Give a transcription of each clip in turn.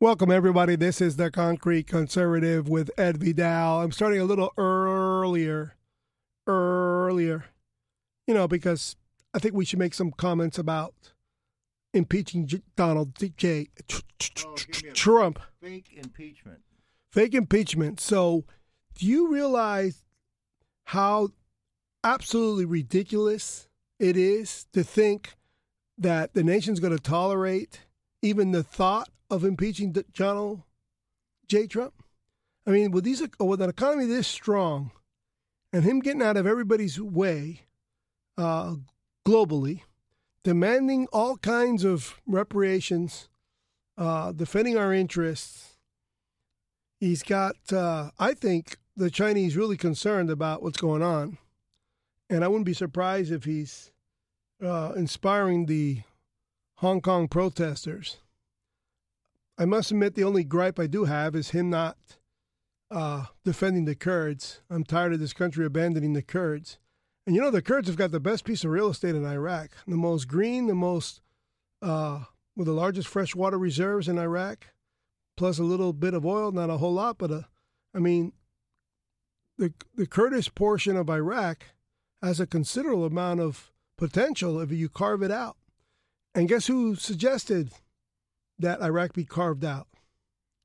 Welcome, everybody. This is the Concrete Conservative with Ed Vidal. I'm starting a little earlier, earlier, you know, because I think we should make some comments about impeaching J- Donald J. Tr- Oh, tr- give me a Trump. Fake impeachment. Fake impeachment. So, do you realize how absolutely ridiculous it is to think that the nation's going to tolerate even the thought of impeaching Donald J. Trump? I mean, with these with an economy this strong, and him getting out of everybody's way uh, globally, demanding all kinds of reparations, uh, defending our interests. He's got, uh, I think, the Chinese really concerned about what's going on, and I wouldn't be surprised if he's uh, inspiring the Hong Kong protesters. I must admit, the only gripe I do have is him not uh, defending the Kurds. I'm tired of this country abandoning the Kurds. And you know, the Kurds have got the best piece of real estate in Iraq, the most green, the most, uh, with the largest freshwater reserves in Iraq, plus a little bit of oil, not a whole lot, but a, I mean, the the Kurdish portion of Iraq has a considerable amount of potential if you carve it out. And guess who suggested that Iraq be carved out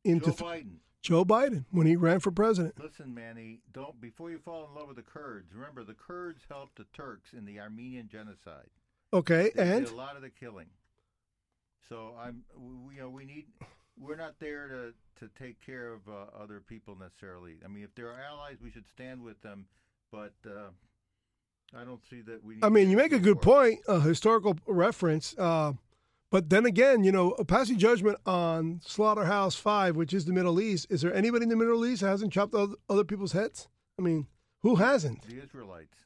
into Joe Biden. Joe Biden when he ran for president. Listen, Manny, don't before you fall in love with the Kurds. Remember, the Kurds helped the Turks in the Armenian genocide. Okay, They and did a lot of the killing. So I'm, we, you know, we need. We're not there to to take care of uh, other people necessarily. I mean, if they're allies, we should stand with them. But uh, I don't see that we. I mean, you make a good point, a historical reference. Uh, but then again, you know, passing judgment on Slaughterhouse Five, which is the Middle East. Is there anybody in the Middle East that hasn't chopped other, people's heads? I mean, who hasn't? The Israelites.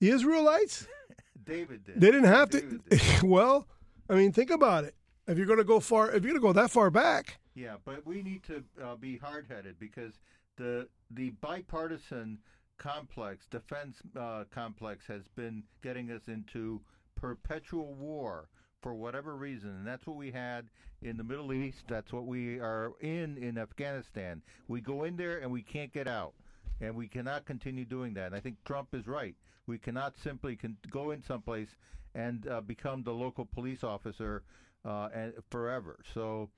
The Israelites? David did. They didn't have David to. did. well, I mean, think about it. If you're going to go far, if you're going to go that far back, Yeah, but we need to uh, be hard-headed because the the bipartisan complex, defense uh, complex, has been getting us into perpetual war for whatever reason, and that's what we had in the Middle East. That's what we are in in Afghanistan. We go in there and we can't get out, and we cannot continue doing that. And I think Trump is right. We cannot simply con- go in someplace and uh, become the local police officer uh, and forever. So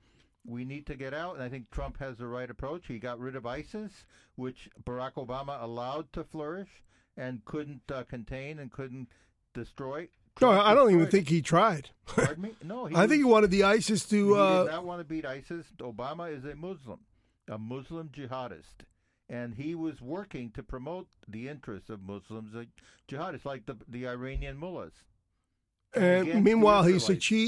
we need to get out, and I think Trump has the right approach. He got rid of ISIS, which Barack Obama allowed to flourish and couldn't uh, contain and couldn't destroy. no, I don't even think he tried. Pardon me? No, he I think he wanted the ISIS he to. Uh, did not want to beat ISIS. Obama is a Muslim, a Muslim jihadist, and he was working to promote the interests of Muslims, like jihadists, like the the Iranian mullahs. And meanwhile, he,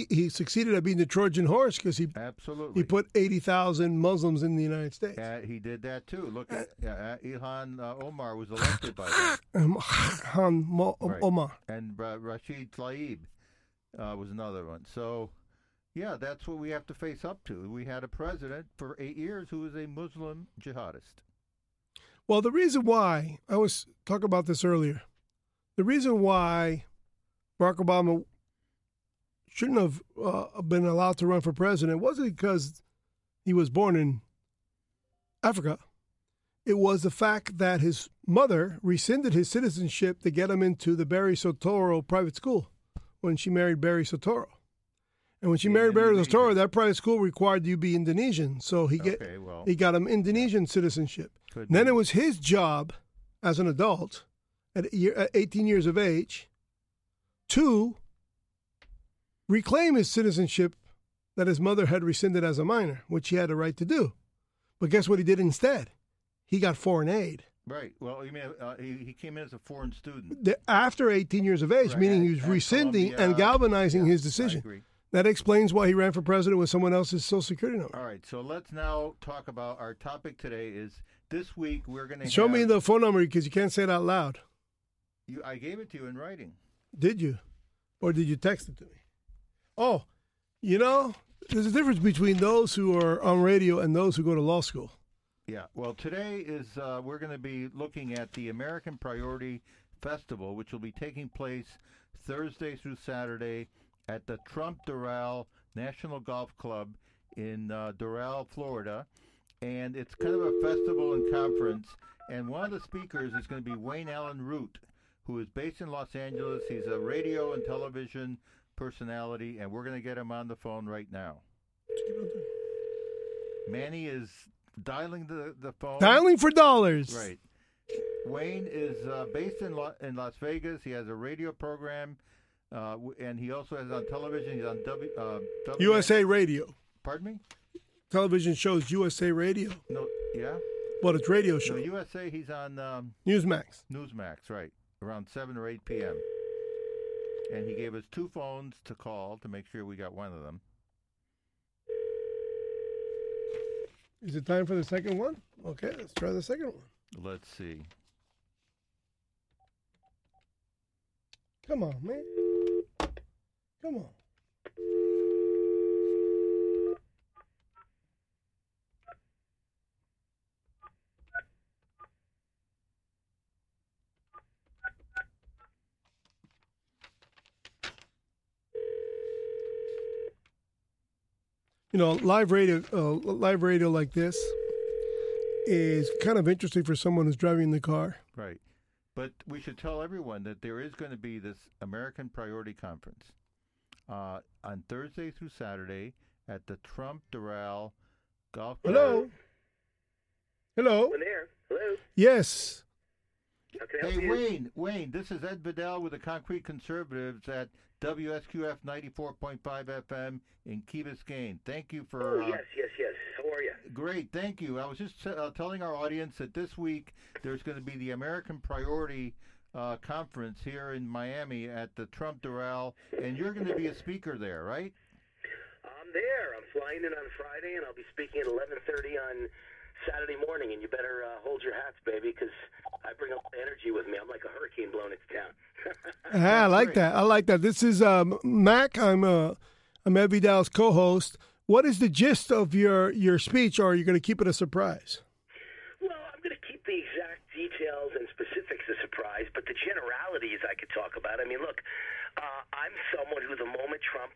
he succeeded at being the Trojan horse because he Absolutely. he put eighty thousand Muslims in the United States. Uh, he did that too. Look at uh, Ilhan uh, Omar was elected by that, Um, Han Mo- Right. Omar. and Rashid Tlaib uh, was another one. So, yeah, that's what we have to face up to. We had a president for eight years who was a Muslim jihadist. Well, the reason why I was talking about this earlier, the reason why Barack Obama shouldn't have uh, been allowed to run for president wasn't because he was born in Africa. It was the fact that his mother rescinded his citizenship to get him into the Barry Soetoro private school when she married Barry Soetoro. And when she married Barry. Soetoro, that private school required you be Indonesian. So he get Okay, well, he got him Indonesian citizenship. then be. it was his job as an adult at, year, at 18 years of age to reclaim his citizenship that his mother had rescinded as a minor, which he had a right to do. But guess what he did instead? He got foreign aid. right. Well, you mean uh, he, he came in as a foreign student. The- After 18 years of age, Right, meaning he was at rescinding Columbia. and galvanizing Yeah, his decision. That explains why he ran for president with someone else's social security number. All right, so let's now talk about our topic today. Is this week we're going to Show me the phone number because you can't say it out loud. You, I gave it to you in writing. Did you? Or did you text it to me? Oh, you know, there's a difference between those who are on radio and those who go to law school. Yeah. Well, today is uh, we're going to be looking at the American Priority Festival, which will be taking place Thursday through Saturday at the Trump Doral National Golf Club in uh, Doral, Florida, and it's kind of a festival and conference. And one of the speakers is going to be Wayne Allen Root, who is based in Los Angeles. He's a radio and television personality, and we're going to get him on the phone right now. Manny is dialing the, the phone. Dialing for dollars. Right. Wayne is uh, based in Lo- in Las Vegas. He has a radio program, uh, w- and he also has on television. He's on W, uh, w- USA Radio. Pardon me? Television shows USA Radio. No. Yeah. Well, it's radio No, show. USA. He's on um, Newsmax. Newsmax, right? Around seven or eight p.m. And he gave us two phones to call to make sure we got one of them. Is it time for the second one? Okay, let's try the second one. Let's see. Come on, man. Come on. You know, live radio, uh, live radio like this is kind of interesting for someone who's driving the car. Right. But we should tell everyone that there is going to be this American Priority Conference uh, on Thursday through Saturday at the Trump Doral Golf Club. Hello. Hello. I'm there. Hello. Yes. How can I help Hey, you? Wayne, Wayne, this is Ed Vidal with the Concrete Conservatives at WSQF 94.5 FM in Key Biscayne. Thank you for. Oh, uh, yes, yes, yes. How are you? Great, thank you. I was just uh, telling our audience that this week there's going to be the American Priority uh, Conference here in Miami at the Trump Doral, and you're going to be a speaker there, right? I'm there. I'm flying in on Friday, and I'll be speaking at 11:30 on Saturday morning. And you better uh, hold your hats, baby, because I bring a lot of energy with me. I'm like a hurricane blowing into town. Ah, I like that. I like that. This is um, Mac. I'm uh, I'm Ed Vidal's co-host. What is the gist of your your speech, or are you going to keep it a surprise? Well, I'm going to keep the exact details and specifics a surprise, but the generalities I could talk about. I mean, look, uh, I'm someone who, the moment Trump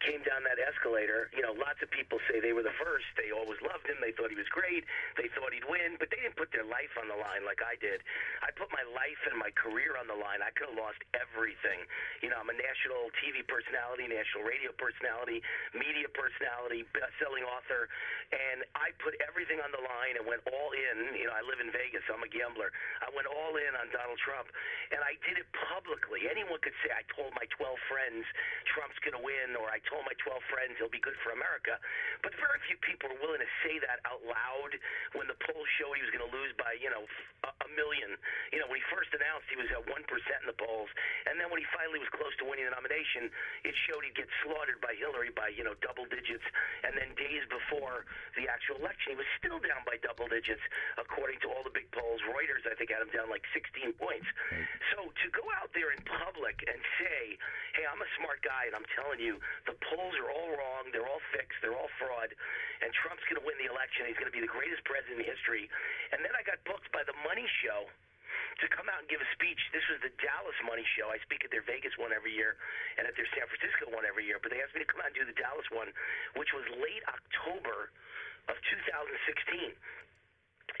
came down that escalator, you know, lots of people say they were the first. They always loved him. They thought he was great. They thought he'd win, but they didn't put their life on the line like I did. I put my life and my career on the line. I could have lost everything. You know, I'm a national TV personality, national radio personality, media personality, best-selling author, and I put everything on the line and went all in. You know, I live in Vegas. I'm a gambler. I went all in on Donald Trump, and I did it publicly. Anyone could say I told my 12 friends Trump's going to win, or I told my 12 friends he'll be good for America. But very few people are willing to say that out loud when the polls showed he was going to lose by, you know, a, a million. You know, when he first announced he was at 1% in the polls, and then when he finally was close to winning the nomination, it showed he'd get slaughtered by Hillary by, you know, double digits. And then days before the actual election, he was still down by double digits, according to all the big polls. Reuters, I think, had him down like 16 points. So to go out there in public and say, hey, I'm a smart guy, and I'm telling you, the polls are all wrong, they're all fixed, they're all fraud, and Trump's going to win the election. He's going to be the greatest president in history. And then I got booked by the Money Show to come out and give a speech. This was the Dallas Money Show. I speak at their Vegas one every year and at their San Francisco one every year. But they asked me to come out and do the Dallas one, which was late October of 2016.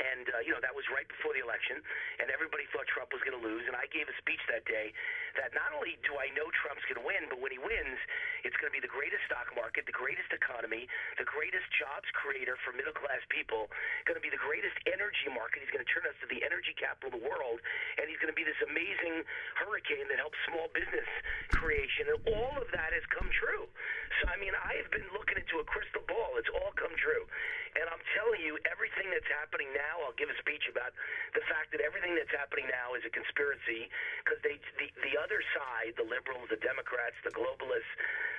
And, uh, you know, that was right before the election, and everybody thought Trump was going to lose. And I gave a speech that day that not only do I know Trump's going to win, but when he wins, it's going to be the greatest stock market, the greatest economy, the greatest jobs creator for middle class people, going to be the greatest energy market. He's going to turn us to the energy capital of the world, and he's going to be this amazing hurricane that helps small business creation. And all of that has come true. So, I mean, I have been looking into a crystal ball. It's all come true. And I'm telling you, everything that's happening now, I'll give a speech about the fact that everything that's happening now is a conspiracy because they, the, the other side, the liberals, the Democrats, the globalists,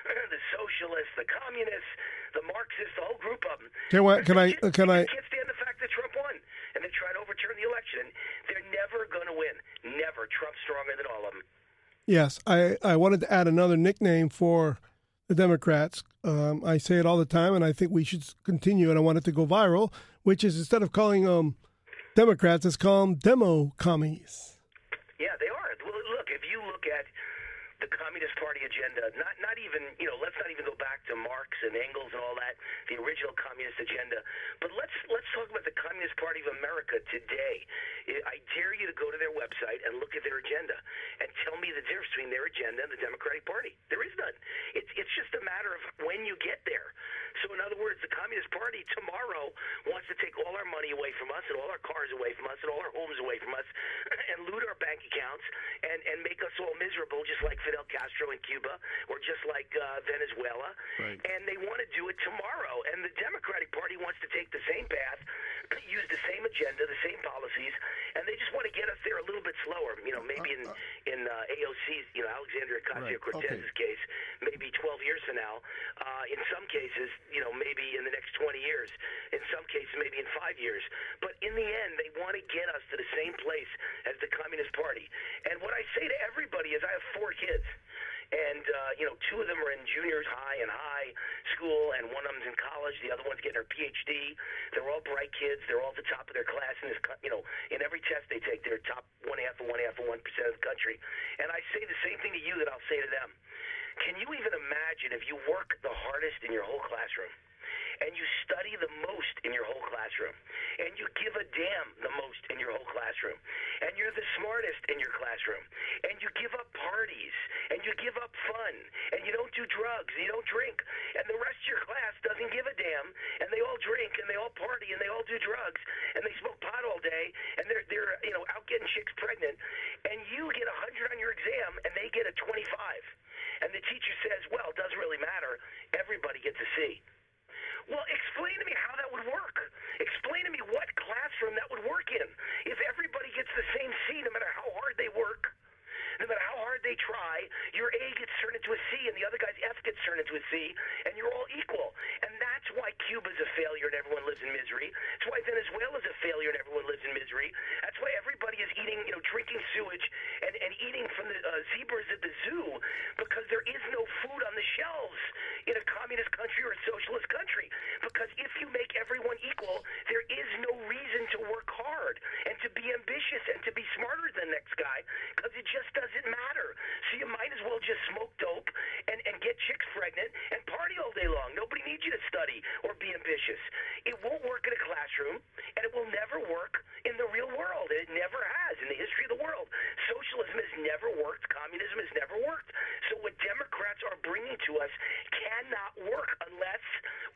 the socialists, the communists, the Marxists, the whole group of them. Can I- can I- can I- can't stand the fact that Trump won, and they try to overturn the election. They're never going to win. Never. Trump's stronger than all of them. Yes, I, I wanted to add another nickname for the Democrats. Um, I say it all the time, and I think we should continue. And I want it to go viral, which is instead of calling them Democrats, let's call them demo commies. Yeah, they are. Well, look, if you look at the Communist Party agenda. Not not even you know. Let's not even go back to Marx and Engels and all that. The original communist agenda. But let's let's talk about the Communist Party of America today. I dare you to go to their website and look at their agenda and tell me the difference between their agenda and the Democratic Party. There is none. It's it's just a matter of when you get there. So in other words, the Communist Party tomorrow wants to take all our money away from us and all our cars away from us and all our homes away from us and loot our bank accounts and and make us all miserable, just like Fidel Castro in Cuba or just like uh, Venezuela. Right. And they want to do it tomorrow. And the Democratic Party wants to take the same path, use the same agenda, the same policies, and they just want to get us there a little bit slower. You know, maybe in in uh, AOC's, you know, Alexandria Ocasio Cortez's Okay. case, maybe 12 years from now. Uh, in some cases, you know, maybe in the next 20 years. In some cases, maybe in five years. But in the end, they want to get us to the same place as the Communist Party. And what I say to everybody is, I have four kids. And, uh, you know, two of them are in juniors high and high school, and one of them's in college. The other one's getting her PhD. They're all bright kids. They're all at the top of their class in this, you know, in every test they take, they're top one half of one half of one percent of the country. And I say the same thing to you that I'll say to them. Can you even imagine if you work the hardest in your whole classroom? And you study the most in your whole classroom, and you give a damn the most in your whole classroom, and you're the smartest in your classroom, and you give up parties, and you give up fun, and you don't do drugs, and you don't drink, and the rest of your class doesn't give a damn, and they all drink, and they all party, and they all do drugs, and they smoke pot all day, and they're they're you know out getting chicks pregnant, and you get a hundred on your exam, and they get a twenty-five, and the teacher says, well, it doesn't really matter, everybody gets a C. Well, explain to me how that would work. Explain to me what classroom that would work in. If everybody gets the same C, no matter how hard they work, no matter how hard they try, your A gets turned into a C and the other guy's F gets turned into a C, and you're all equal. And that's why Cuba's a failure and everyone lives in misery. That's why Venezuela's a failure and everyone lives in misery. That's why everybody is eating, you know, drinking sewage and, and eating from the uh, zebras at the zoo because there is no food on the shelves in a communist country or a socialist country. Because if you make everyone equal, there is no reason to work hard and to be ambitious and to be smarter than the next guy because it just doesn't matter. So you might as well just smoke dope and, and get chicks pregnant and party all day long. Nobody needs you to study or be ambitious. It won't work in a classroom and it will never work in the real world. And it never has in the history of the world. Socialism has never worked. Communism has never worked. So what Democrats are bringing to us cannot work unless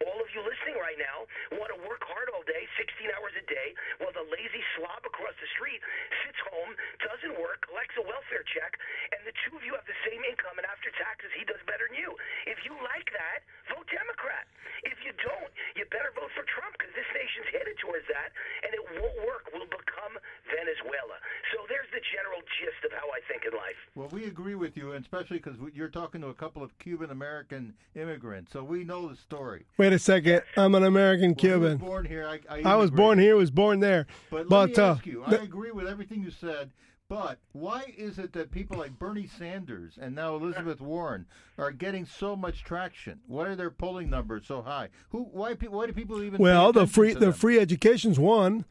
all of you listening right now want to work hard all day, 16 hours a day, while the lazy slob across the street sits home, doesn't work, collects a welfare check, and the two of you have the same income, and after taxes, he does better than you. If you like that, vote Democrat. If you don't, you better vote for Trump because this nation's headed towards that, and it won't work. We'll become Venezuela. So there's the general gist of how I think in life. Well, we agree with you, and especially because you're talking to a couple of Cuban American immigrants, so we know the story. Wait a second. I'm an American Well, Cuban. born here. I, I, I was born here, was born there. But, But, let me uh, ask you, I agree with everything you said. But why is it that people like Bernie Sanders and now Elizabeth Warren are getting so much traction? Why are their polling numbers so high? Who? Why? Why do people even? Well, the free the them? free education's one.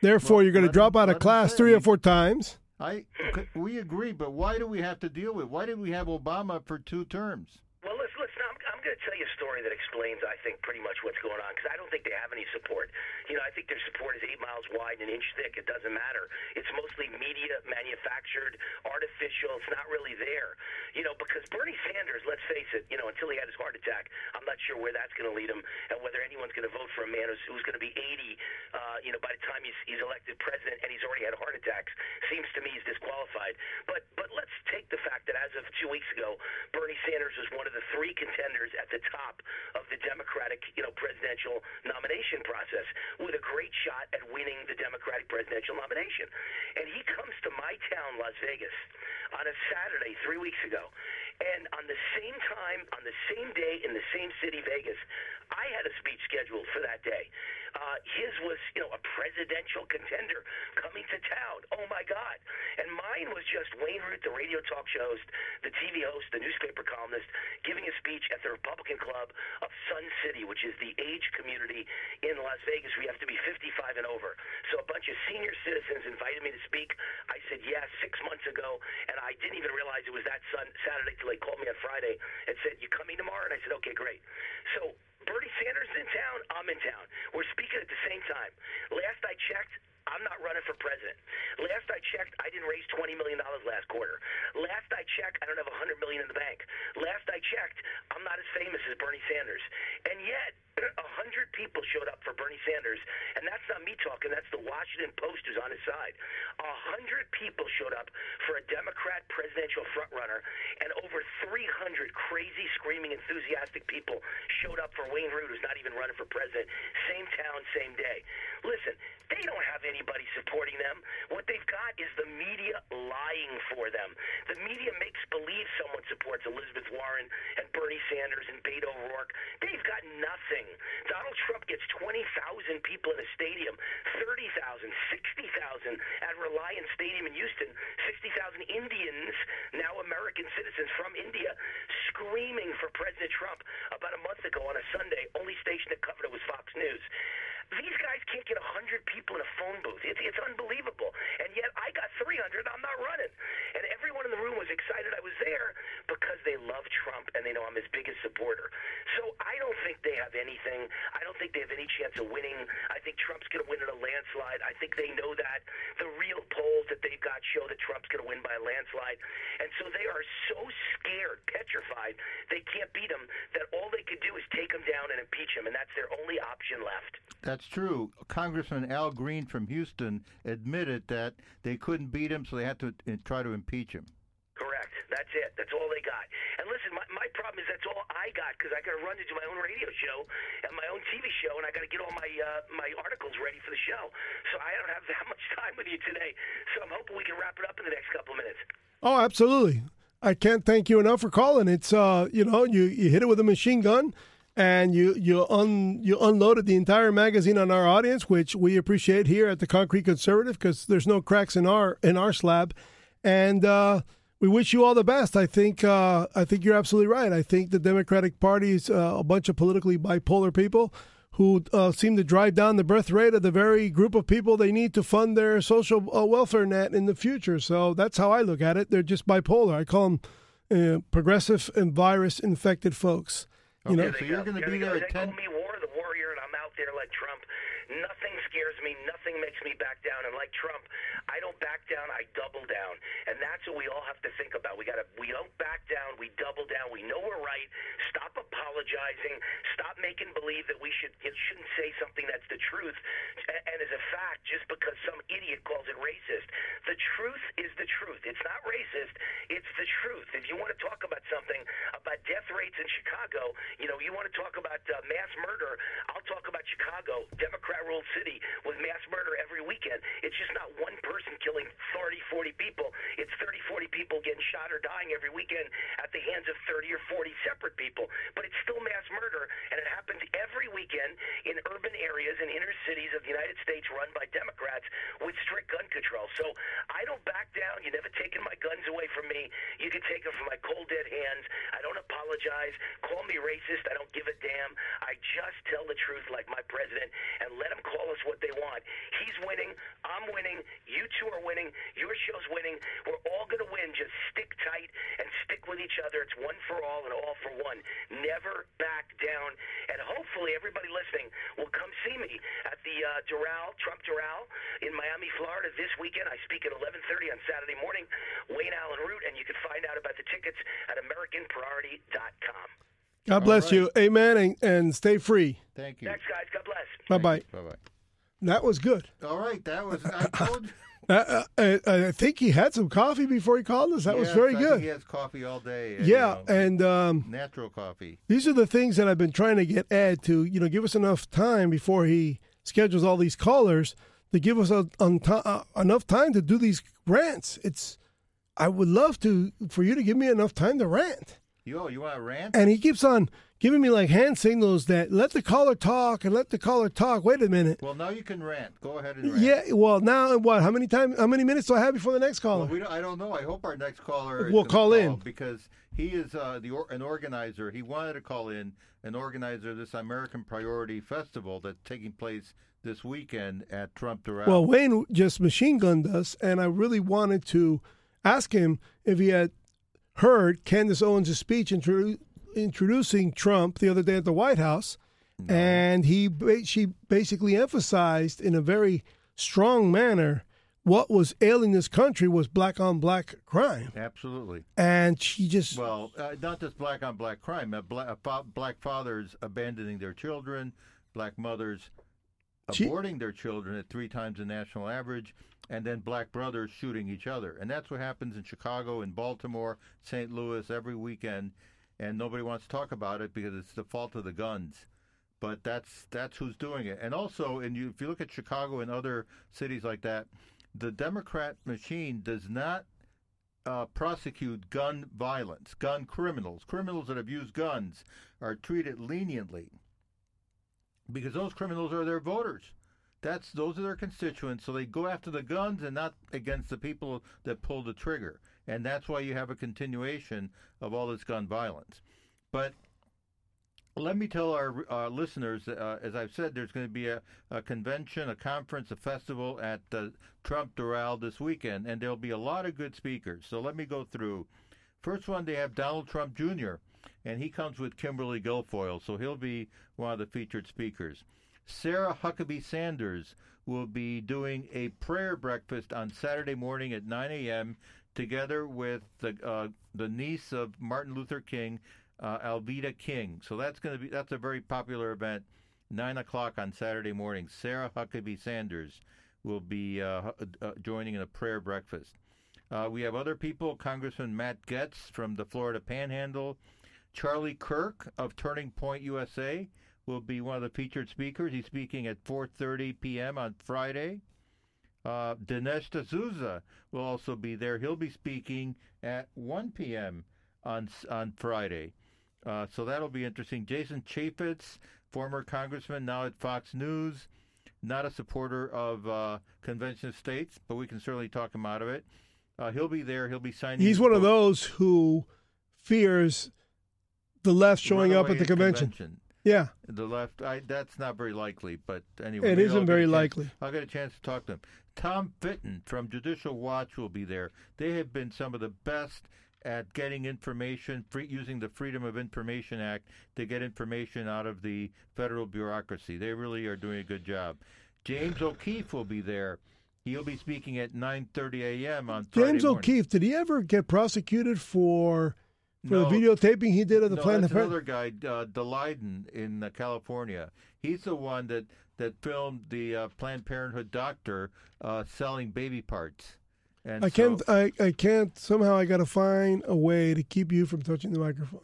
Therefore, Well, you're going to drop out of class three or four times. I we agree, but why do we have to deal with? Why did we have Obama for two terms? Well, listen, listen I'm, I'm going to tell you a story that explains, I think, pretty much what's going on because I don't think they have any support. You know, I think their support is eight miles wide and an inch thick. It doesn't matter. It's mostly media manufactured, artificial. It's not really there. You know, because Bernie Sanders, let's face it, you know, until he had his heart attack, I'm not sure where that's going to lead him and whether anyone's going to vote for a man who's, who's going to be 80, uh, you know, by the time he's, he's elected president and he's already had heart attacks. Seems to me he's disqualified. But but let's take the fact that as of two weeks ago, Bernie Sanders was one of the three contenders at the top of the Democratic, you know, presidential nomination process with a great shot at winning the Democratic presidential nomination. And he comes to my town, Las Vegas, on a Saturday three weeks ago. And on the same time, on the same day, in the same city, Vegas, I had a speech scheduled for that day. Uh, his was, you know, a presidential contender coming to town. Oh my God! And mine was just Wayne Root, the radio talk show host, the TV host, the newspaper columnist, giving a speech at the Republican Club of Sun City, which is the age community in Las Vegas. We have to be 55 and over. So a bunch of senior citizens invited me to speak. I said yes six months ago, and I didn't even realize it was that sun, Saturday till they called me on Friday and said, "You coming tomorrow?" And I said, "Okay, great." So Bernie Sanders is in town. I'm in town. We're speaking at the same time. Last I checked, I'm not running for president. Last I checked, I didn't raise $20 million last quarter. Last I checked, I don't have 100 million in the bank. Last I checked, I'm not as famous as Bernie Sanders. And yet, 100 people showed up for Bernie Sanders. And that's not me talking, that's the Washington Post who's on his side. 100 people showed up for a Democrat presidential frontrunner, and over 300 crazy, screaming, enthusiastic people showed up for Wayne Root, who's not even running for president. Same town, same day. Listen, they don't have anybody supporting them. What they've got is the media lying for them. The media makes believe someone supports Elizabeth Warren and Bernie Sanders and Beto O'Rourke. They've got nothing. Donald Trump gets 20,000 people in a stadium, 30,000, 60,000 at Reliant Stadium in Houston, 60,000 Indians, now American citizens from India, screaming for President Trump about a month ago on a Sunday. Only station that covered it was Fox News. These guys can't get 100 people in a phone booth. It's, it's unbelievable. And yet I got 300. I'm not running. And everyone in the room was excited I was there because they love Trump and they know I'm his biggest supporter. So I don't think they have anything. I don't think they have any chance of winning. I think Trump's going to win in a landslide. I think they know that. The real polls that they've got show that Trump's going to win by a landslide. And so they are so scared, petrified, they can't beat him, that all they could do is take him down and impeach him. And that's their only option left. That's true. Congressman Al Green from Houston admitted that they couldn't beat him, so they had to uh, try to impeach him. Correct. That's it. That's all they got. And listen, my, my problem is that's all I got because I got to run to do my own radio show and my own TV show, and I got to get all my uh, my articles ready for the show. So I don't have that much time with you today. So I'm hoping we can wrap it up in the next couple of minutes. Oh, absolutely. I can't thank you enough for calling. It's uh, you know, you you hit it with a machine gun and you you un you unloaded the entire magazine on our audience, which we appreciate here at the Concrete Conservative because there's no cracks in our in our slab, and uh, we wish you all the best. I think uh, I think you're absolutely right. I think the Democratic Party is uh, a bunch of politically bipolar people who uh, seem to drive down the birth rate of the very group of people they need to fund their social uh, welfare net in the future. So that's how I look at it. They're just bipolar. I call them uh, progressive and virus infected folks. You know, so you're going to be there at 10. Call me war, the warrior, and I'm out there like Trump. Nothing scares me. Nothing makes me back down. And like Trump, I don't back down. I double down. And that's what we all have to think about. We got to. We don't back down. We double down. We know we're right. Stop apologizing. Stop making believe that we should shouldn't say something that's the truth and, is a fact just because some idiot calls it racist. The truth is the truth. It's not racist. It's the truth. If you want to talk about something about death rates in Chicago, you know, you want to talk about uh, mass murder. I'll talk about Chicago, Democrat-ruled city, with mass murder every weekend. It's just not one person killing 30, 40 people. It's 30, 40 people getting shot or dying every weekend at the hands of 30 or 40 separate people. But it's still mass murder, and it happens every weekend in urban areas and inner cities of the United States run by Democrats with strict gun control. So I don't back down. You never taken my guns away from me. You can take them from my cold dead hands. I don't apologize. Call me racist. I don't give a damn. I just tell the truth like my president and let them call us what they want. He's winning. I'm winning. You two are winning. Your show's winning. We're all going to win. Just stick tight and stick with each other. It's one for all and all for one. Never back down. And hopefully everybody listening will come see me at the uh, Doral, Trump Doral in Miami, Florida this weekend. I speak at 11:30 on Saturday morning. Wayne Allen Root, and you can find out about the tickets at AmericanPriority.com. God bless right. you. Amen. And, and stay free. Thank you. Thanks, guys. God bless. Bye bye. Bye bye. That was good. All right, that was. I told you. Uh, uh, I, I think he had some coffee before he called us. That was very I think good. He has coffee all day. and, yeah, you know, and um, natural coffee. these are the things that I've been trying to get Ed to, you know, give us enough time before he schedules all these callers to give us a, on ti- uh, enough time to do these rants. It's, I would love to for you to give me enough time to rant. Yo, you want to rant? and he keeps on giving me like hand signals that let the caller talk and let the caller talk. Wait a minute. well, now you can rant. Go ahead and rant. Yeah, well now what? How many time? How many minutes do I have before the next caller? Well, we don't, I don't know. I hope our next caller Will gonna call in. because he is uh, the or, an organizer. He wanted to call in an organizer of this American Priority Festival that's taking place this weekend at Trump Doral. Well, Wayne just machine gunned us, and I really wanted to ask him if he had heard Candace Owens' speech introdu- introducing Trump the other day at the White House, and he she basically emphasized in a very strong manner what was ailing this country was black on black crime, Absolutely. and she just Well, uh, not just black on black crime. Uh, black, uh, fa- black fathers abandoning their children, black mothers aborting their children at three times the national average, and then black brothers shooting each other. And that's what happens in Chicago, in Baltimore, St. Louis every weekend. And nobody wants to talk about it because it's the fault of the guns. But that's that's who's doing it. And also, and you, if you look at Chicago and other cities like that, the Democrat machine does not uh, prosecute gun violence, gun criminals. Criminals that have used guns are treated leniently because those criminals are their voters. That's those are their constituents, so they go after the guns and not against the people that pull the trigger. And that's why you have a continuation of all this gun violence. But let me tell our uh, listeners, uh, as I've said, there's going to be a, a convention, a conference, a festival at uh, Trump Doral this weekend, and there'll be a lot of good speakers. So let me go through. First one, they have Donald Trump Jr., and he comes with Kimberly Guilfoyle, so he'll be one of the featured speakers. Sarah Huckabee Sanders will be doing a prayer breakfast on Saturday morning at 9 a.m. together with the uh, the niece of Martin Luther King, uh, Alveda King. So that's going to be that's a very popular event. Nine o'clock on Saturday morning. Sarah Huckabee Sanders will be uh, uh, joining in a prayer breakfast. Uh, we have other people. Congressman Matt Gaetz from the Florida Panhandle. Charlie Kirk of Turning Point USA will be one of the featured speakers. He's speaking at 4:30 p.m. on Friday. Uh, Dinesh D'Souza will also be there. He'll be speaking at 1 p.m. on on Friday. Uh, so that'll be interesting. Jason Chaffetz, former congressman, now at Fox News, not a supporter of uh, convention of states, but we can certainly talk him out of it. Uh, he'll be there. He'll be signing. he's one of those who fears the left showing up at the Runaway convention. Yeah, The left, I, that's not very likely, but anyway. it isn't very chance- likely. I'll get a chance to talk to him. Tom Fitton from Judicial Watch will be there. They have been some of the best at getting information, free, using the Freedom of Information Act to get information out of the federal bureaucracy. They really are doing a good job. James O'Keefe will be there. He'll be speaking at 9:30 a.m. on Friday James morning. O'Keefe, did he ever get prosecuted for for No. the videotaping he did of the no, Planned Parenthood? another guy, uh, in uh, California. He's the one that that filmed the uh, Planned Parenthood doctor uh, selling baby parts. And I so- can't. I, I can't. Somehow, I got to find a way to keep you from touching the microphone.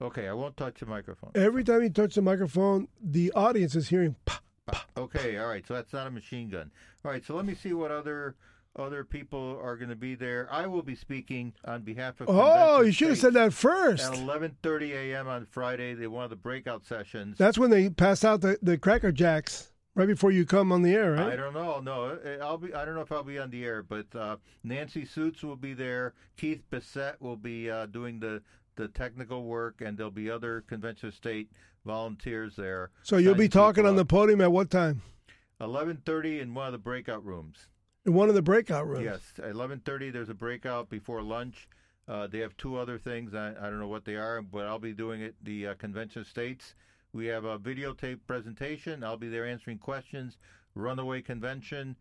okay, I won't touch the microphone. Every time you touch the microphone, the audience is hearing. Pah. Okay, all right. So that's not a machine gun. All right. So let me see what other other people are going to be there. I will be speaking on behalf of. Oh, you should have said that first. At 11:30 a.m. on Friday, they one of the breakout sessions. That's when they pass out the, the Cracker Jacks right before you come on the air, I don't know. No, uh, I'll be. I don't know if I'll be on the air, but uh, Nancy Suits will be there. Keith Bissett will be uh, doing the the technical work, and there'll be other convention of state volunteers there. So you'll be talking on the podium at what time? 11:30 in one of the breakout rooms. In one of the breakout rooms. Yes, 11:30. There's a breakout before lunch. Uh, they have two other things. I, I don't know what they are, but I'll be doing it. The uh, convention of states. We have a videotape presentation. I'll be there answering questions. Runaway convention,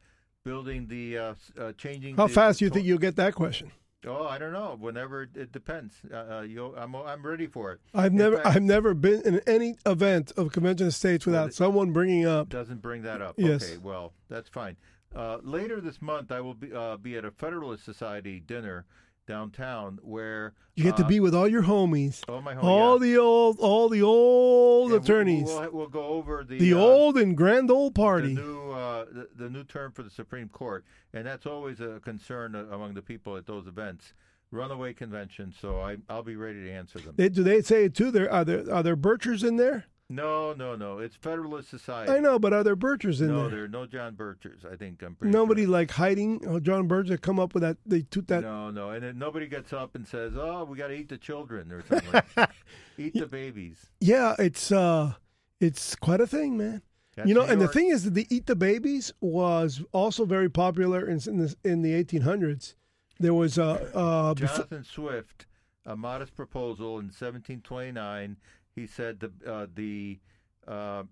building the uh, uh, changing. How the- fast do you think you'll get that question? Oh, I don't know. Whenever it- depends. Uh, uh, you, I'm I'm ready for it. I've In never fact- I've never been in any event of convention of states without it- someone bringing up. Doesn't bring that up. Yes. Okay, well, that's fine. Uh, later this month, I will be uh, be at a Federalist Society dinner downtown where You get to uh, be with all your homies, all my home, all yeah. the old all the old we- attorneys, We'll, we'll go over the the uh, old and grand old the party. new uh, the, the new term for the Supreme Court, and that's always a concern uh, among the people at those events. runaway convention. So I, I'll be ready to answer them. They, do they say it too? There are there are there Birchers in there? No, no, no. It's Federalist Society. I know, but are there Birchers in no, there? No, there are no John Birchers. I think I'm pretty Nobody sure. like hiding. Oh, John Birch that come up with that. They toot that. No, no, and then nobody gets up and says, "Oh, we got to eat the children" or something. like. Eat the babies. Yeah, it's uh, it's quite a thing, man. That's you know, New and the thing is that the Eat the Babies was also very popular in in the, in the 1800s. There was uh, uh, Jonathan Swift, a modest proposal in 1729. He said the uh, the uh,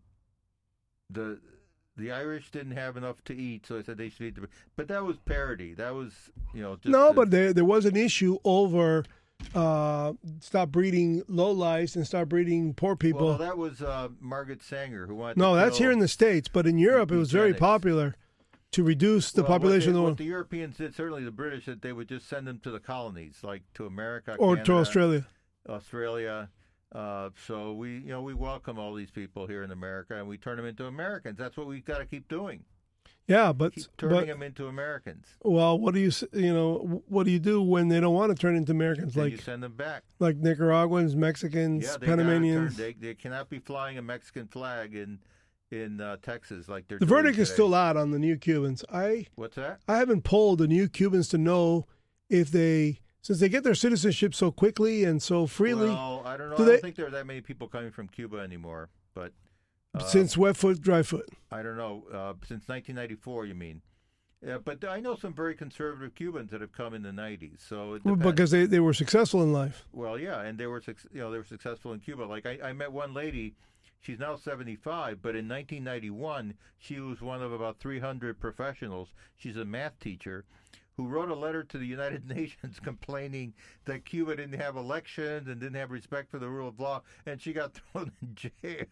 the the Irish didn't have enough to eat, so I said they should eat the. But that was parody. That was you know just no, but there there was an issue over uh, stop breeding low lives and start breeding poor people. well, that was uh, Margaret Sanger who wanted. no, that's here in the states, but in Europe it was very popular to reduce the Well, what population they- the what the Europeans did, certainly the British, that they would just send them to the colonies, like to America or to Australia. Australia. Uh, so we, you know, we welcome all these people here in America, and we turn them into Americans. That's what we've got to keep doing. Yeah, but Keep turning but them into Americans. well, what do you you know what do you do when they don't want to turn into Americans Then like you send them back. like Nicaraguans, Mexicans, Yeah, they gotta turn- Panamanians? They, they cannot be flying a Mexican flag in in uh, Texas like they're. The verdict is still out on the new Cubans. I What's that? I haven't polled the new Cubans to know if they since they get their citizenship so quickly and so freely Well, I don't know. Do I don't think there are that many people coming from Cuba anymore. But uh, since wet foot, dry foot. I don't know. Uh, since 1994, you mean? Yeah, but I know some very conservative Cubans that have come in the 90s. So Well, because they, they were successful in life. Well, yeah, and they were you know they were successful in Cuba. Like I, I met one lady, she's now 75, but in 1991 she was one of about 300 professionals. She's a math teacher who wrote a letter to the United Nations complaining that Cuba didn't have elections and didn't have respect for the rule of law, and she got thrown in jail.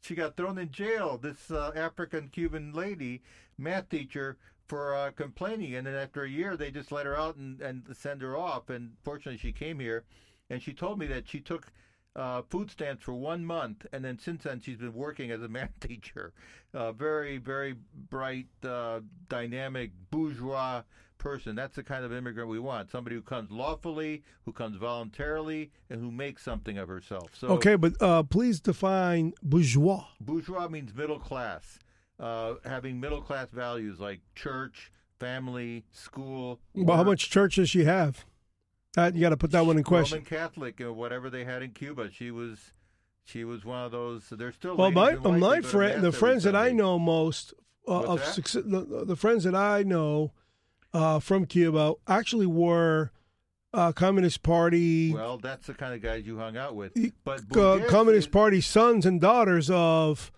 She got thrown in jail. This uh, African Cuban lady, math teacher, for uh, complaining, and then after a year, they just let her out and, and send her off. And fortunately, she came here, and she told me that she took uh, food stamps for one month, and then since then she's been working as a math teacher. Uh, very, very bright, uh, dynamic, bourgeois person. That's the kind of immigrant we want. Somebody who comes lawfully, who comes voluntarily, and who makes something of herself. So Okay, but uh, please define bourgeois. bourgeois means middle class. Uh, having middle class values like church, family, school. Well, how much church does she have? That you got to put that one in question. Roman Catholic or whatever they had in Cuba. She was, she was one of those. There's still Well, my ladies in white my that go to friend, the friends that I know most uh, of success, the, the friends that I know uh, from Cuba actually were uh, Communist Party, Well, that's the kind of guys you hung out with. But uh, Communist is- Party sons and daughters of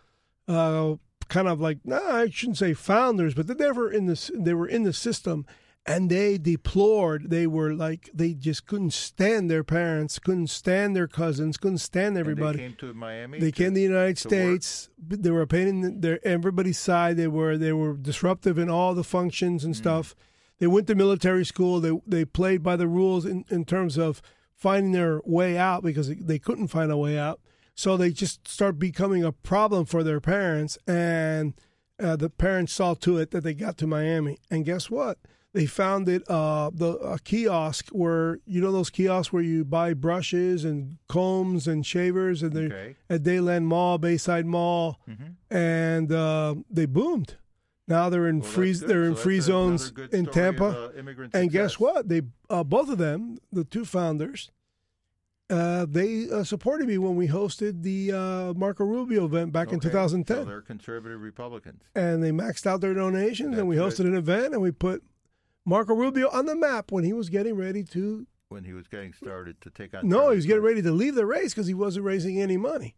uh, kind of like no, I shouldn't say founders, but they never in this. They were in the system, and they deplored. They were like they just couldn't stand their parents, couldn't stand their cousins, couldn't stand and everybody. They came to Miami. They came to the United to. States. but They were a pain in their everybody's side. They were they were disruptive in all the functions Mm. and stuff. They went to military school. They they played by the rules in, in terms of finding their way out because they couldn't find a way out. So they just start becoming a problem for their parents, and uh, the parents saw to it that they got to Miami. And guess what? They founded uh, the a kiosk where you know those kiosks where you buy brushes and combs and shavers, and they're Okay. at Dadeland Mall, Bayside Mall, Mhm. and uh, they boomed. Now they're in Well, free they're in So free zones in Tampa. and guess what? They uh, both of them, the two founders, uh, they uh, supported me when we hosted the uh, Marco Rubio event back in 2010. So they're conservative Republicans. and they maxed out their donations, and we hosted good. an event, and we put Marco Rubio on the map when he was getting ready to. When he was getting started to take on. No, he was getting ready to leave the race because he wasn't raising any money.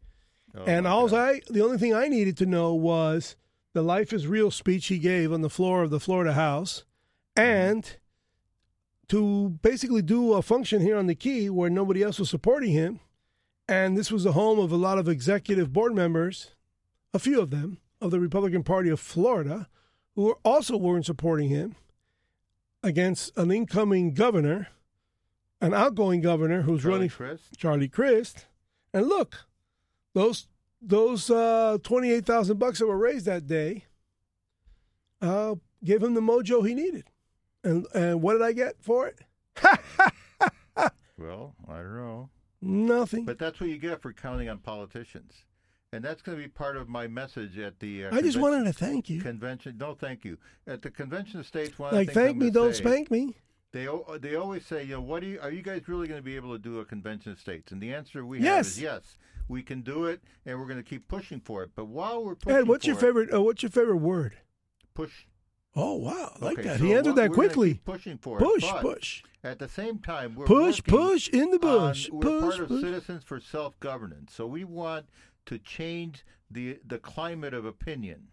Oh, and all God. I, the only thing I needed to know was the "Life is Real" speech he gave on the floor of the Florida House, and to basically do a function here on the Key where nobody else was supporting him, and this was the home of a lot of executive board members, a few of them of the Republican Party of Florida, who also weren't supporting him against an incoming governor, an outgoing governor who's Charlie running Crist? Charlie Crist. And look, those those uh, twenty eight thousand bucks that were raised that day uh, gave him the mojo he needed. And and what did I get for it? Well, I don't know. Nothing. But that's what you get for counting on politicians. And that's going to be part of my message at the. Uh, I just wanted to thank you. convention. No, thank you. At the convention of states, one of Like, thank I'm me, don't say- spank me. They they always say, you know, what do you, are you guys really going to be able to do a convention of states? And the answer we have is yes. We can do it, and we're going to keep pushing for it. But while we're pushing Ed, what's your it, favorite? Uh, what's your favorite word? push? Oh wow, I like Okay, that. so he answered that quickly. pushing for Push, it. push, At the same time, we're push, push in the on- bush. we're push, part of push. Citizens for Self Governance, so we want to change the the climate of opinion,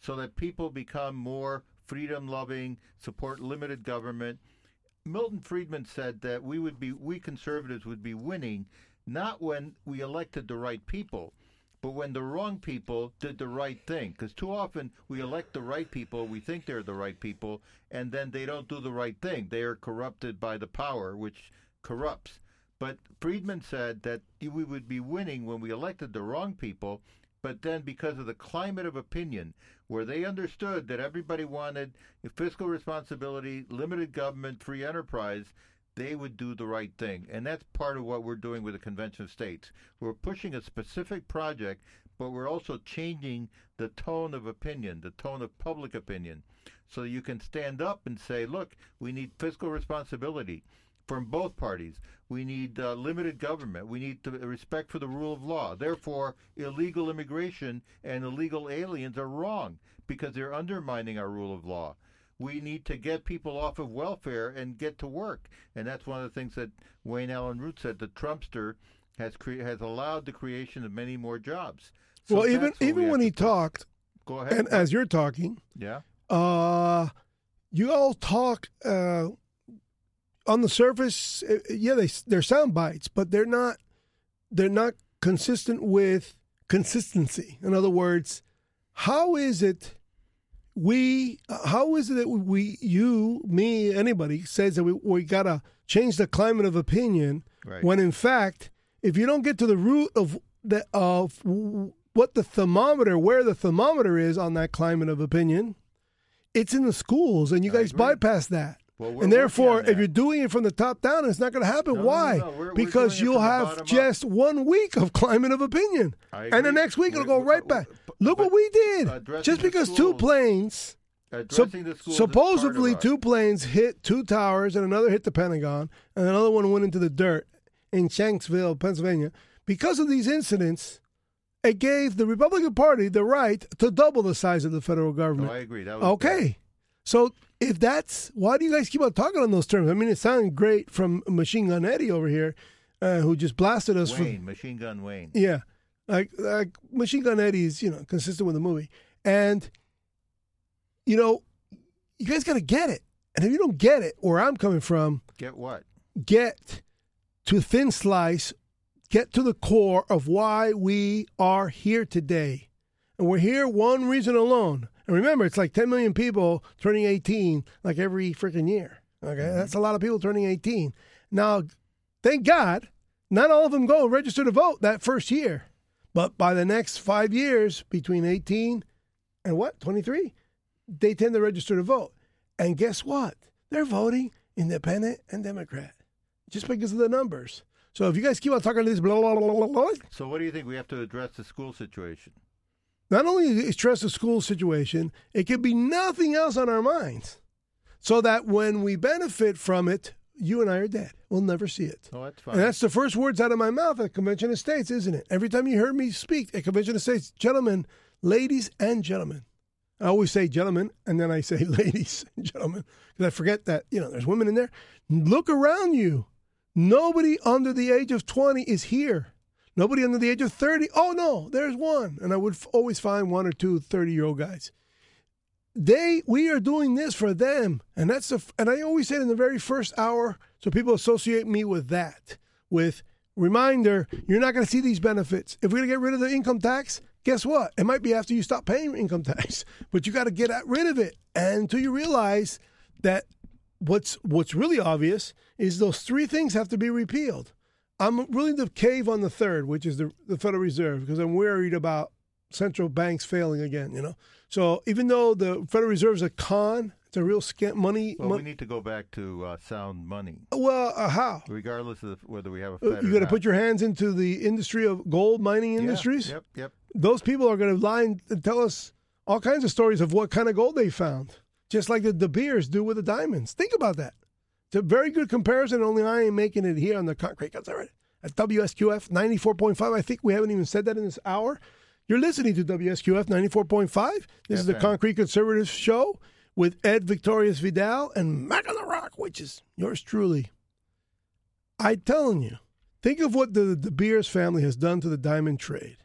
so that people become more freedom loving, support limited government. Milton Friedman said that we would be we conservatives would be winning not when we elected the right people, but when the wrong people did the right thing. Because too often we elect the right people, we think they're the right people, and then they don't do the right thing. They are corrupted by the power, which corrupts. But Friedman said that we would be winning when we elected the wrong people, but then because of the climate of opinion, where they understood that everybody wanted fiscal responsibility, limited government, free enterprise, they would do the right thing. And that's part of what we're doing with the Convention of States. We're pushing a specific project, but we're also changing the tone of opinion, the tone of public opinion. So you can stand up and say, look, we need fiscal responsibility from both parties. We need uh, limited government. We need respect for the rule of law. Therefore, illegal immigration and illegal aliens are wrong because they're undermining our rule of law. We need to get people off of welfare and get to work, and that's one of the things that Wayne Allyn Root said. The Trumpster has cre- has allowed the creation of many more jobs. So well, even what we even when he talked, go ahead. and as you're talking, yeah, uh, you all talk uh, on the surface. uh, Yeah, they they're sound bites, but they're not they're not consistent with consistency. In other words, how is it we how is it that we you me anybody says that we we gotta change the climate of opinion right. when in fact if you don't get to the root of the of what the thermometer where the thermometer is on that climate of opinion it's in the schools and you I guys agree. bypass that Well, and therefore if you're doing it from the top down it's not going to happen No, no, no, why no. We're- we're because you'll have bottom up. just one week of climate of opinion and the next week it'll We're- go right we're- back look what we did just because two planes so, addressing the schools is part of supposedly two planes hit two towers and another hit the Pentagon and another one went into the dirt in Shanksville, Pennsylvania. Because of these incidents, it gave the Republican Party the right to double the size of the federal No, government. I agree. Okay. So if that's why do you guys keep on talking on those terms? I mean, it sounded great from Machine Gun Eddie over here, uh, who just blasted us for Wayne, Machine Gun Wayne. yeah, like like Machine Gun Eddie is you know consistent with the movie, and you know you guys got to get it. And if you don't get it, where I'm coming from, Get what? get to thin slice, get to the core of why we are here today, and we're here one reason alone. And remember, it's like 10 million people turning 18 like every freaking year. Okay, mm-hmm. that's a lot of people turning 18. Now, thank God, not all of them go register to vote that first year. But by the next five years, between 18 and what, 23, they tend to register to vote. And guess what? They're voting independent and Democrat just because of the numbers. So if you guys keep on talking this blah, blah, blah, blah, blah, So what do you think? We have to address the school situation. Not only is stress the school situation, it could be nothing else on our minds. So that when we benefit from it, you and I are dead. We'll never see it. Oh, that's fine. And that's the first words out of my mouth at Convention of States, isn't it? Every time you heard me speak at Convention of States, gentlemen, ladies and gentlemen. I always say gentlemen, and then I say ladies and gentlemen, because I forget that, you know, there's women in there. Look around you. Nobody under the age of 20 is here. Nobody under the age of 30. Oh, no, there's one. And I would f- always find one or two 30 year old guys. They, we are doing this for them. And that's the, f- and I always say in the very first hour. So people associate me with that, with reminder, you're not going to see these benefits. If we're going to get rid of the income tax, guess what? It might be after you stop paying income tax, but you got to get rid of it. And until you realize that what's what's really obvious is those three things have to be repealed. I'm willing to cave on the third, which is the, the Federal Reserve, because I'm worried about central banks failing again, you know. So even though the Federal Reserve is a con, it's a real scam money. Well, mon- we need to go back to uh, sound money, well, uh, how? regardless of whether we have a Uh, Fed You got to put your hands into the industry of gold mining Yeah, industries. Yep, yep. Those people are going to lie and tell us all kinds of stories of what kind of gold they found, just like the De Beers do with the diamonds. Think about that. It's a very good comparison. Only I ain't making it here on the concrete cuts. Right. At WSQF 94.5. I think we haven't even said that in this hour. You're listening to WSQF 94.5. This is the FM. Concrete Conservative Show with Ed Victorious Vidal and Mac on the Rock, which is yours truly. I'm telling you, think of what the De Beers family has done to the diamond trade.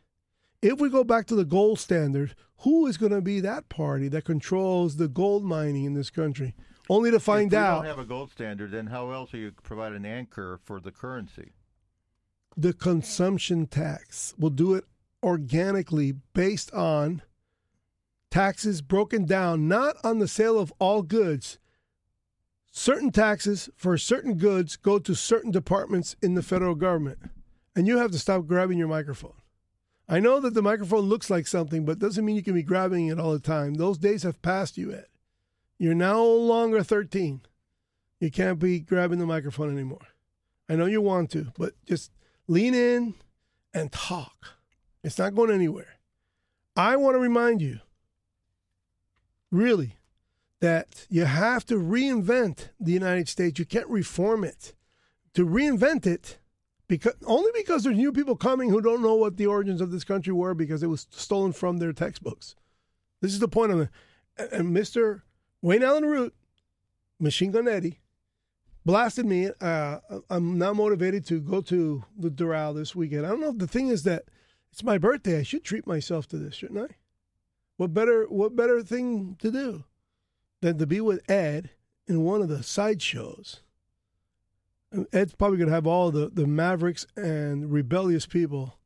If we go back to the gold standard, who is going to be that party that controls the gold mining in this country? Only to find if out don't have a gold standard, then how else are you provide an anchor for the currency? the consumption tax will do it organically based on taxes broken down not on the sale of all goods. Certain taxes for certain goods go to certain departments in the federal government. And you have to stop grabbing your microphone. I know that the microphone looks like something, but doesn't mean you can be grabbing it all the time. Those days have passed you, Ed. You're no longer 13. You can't be grabbing the microphone anymore. I know you want to, but just lean in and talk. It's not going anywhere. I want to remind you, really, that you have to reinvent the United States. You can't reform it. To reinvent it, because only because there's new people coming who don't know what the origins of this country were because it was stolen from their textbooks. This is the point of it. And Mr. Wayne Allyn Root, Machine Gun Eddie, blasted me. Uh, I'm not motivated to go to the Doral this weekend. I don't know if the thing is that it's my birthday. I should treat myself to this, shouldn't I? What better what better thing to do than to be with Ed in one of the sideshows? Ed's probably gonna have all the, the mavericks and rebellious people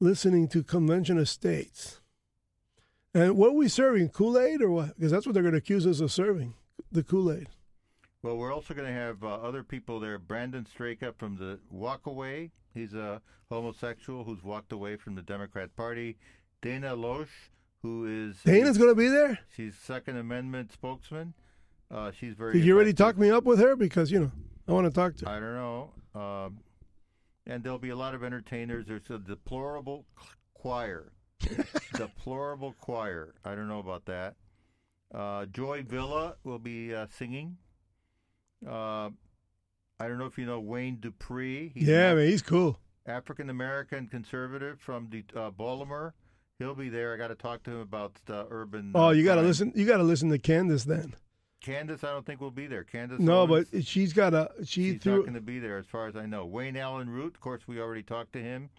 listening to Convention of States. And what are we serving? Kool Aid or what? Because that's what they're going to accuse us of serving the Kool Aid. Well, we're also going to have uh, other people there. Brandon Straka from the Walkaway. He's a homosexual who's walked away from the Democrat Party. Dana Loesch, who is Dana's going to be there? she's Second Amendment spokesman. Uh, she's very. Did you already talk me up with her? Because, you know, I want to talk to her. I don't know. Um, and there'll be a lot of entertainers. There's a deplorable choir. Deplorable choir. I don't know about that. Uh, Joy Villa will be uh, singing. Uh, I don't know if you know Wayne Dupree. He's yeah, man, he's cool. African American conservative from the, uh, Baltimore. He'll be there. I got to talk to him about uh, urban. Oh, uh, you got to listen. You got to listen to Candace then. Candace, I don't think will be there. Candace. No, Owens- but she's got a. She She's threw. not going to be there, as far as I know. Wayne Allyn Root, of course, we already talked to him.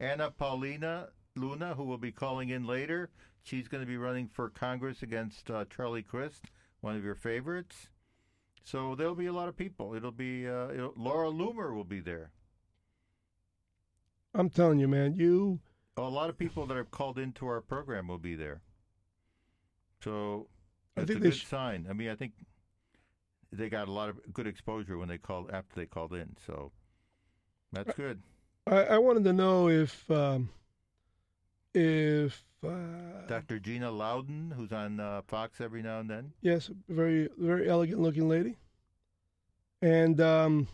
Anna Paulina Luna, who will be calling in later. She's going to be running for Congress against uh, Charlie Crist, one of your favorites. So there'll be a lot of people. It'll be uh, it'll, Laura Loomer will be there. I'm telling you, man. You. A lot of people that have called into our program will be there. So I it's think a good sh- sign. I mean, I think they got a lot of good exposure when they called after they called in. So that's good. I, I wanted to know if. Um, if. Uh, Dr. Gina Loudon, who's on uh, Fox every now and then. yes, very very elegant looking lady. And um,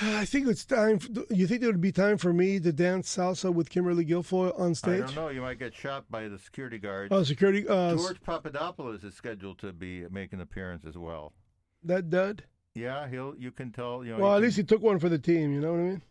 I think it's time. For, you think it would be time for me to dance salsa with Kimberly Guilfoyle on stage? I don't know. You might get shot by the security guards. Oh, security. Uh, George Papadopoulos is scheduled to be making an appearance as well. that dud. Yeah, he'll. You can tell. You know. Well, at can- least he took one for the team. You know what I mean?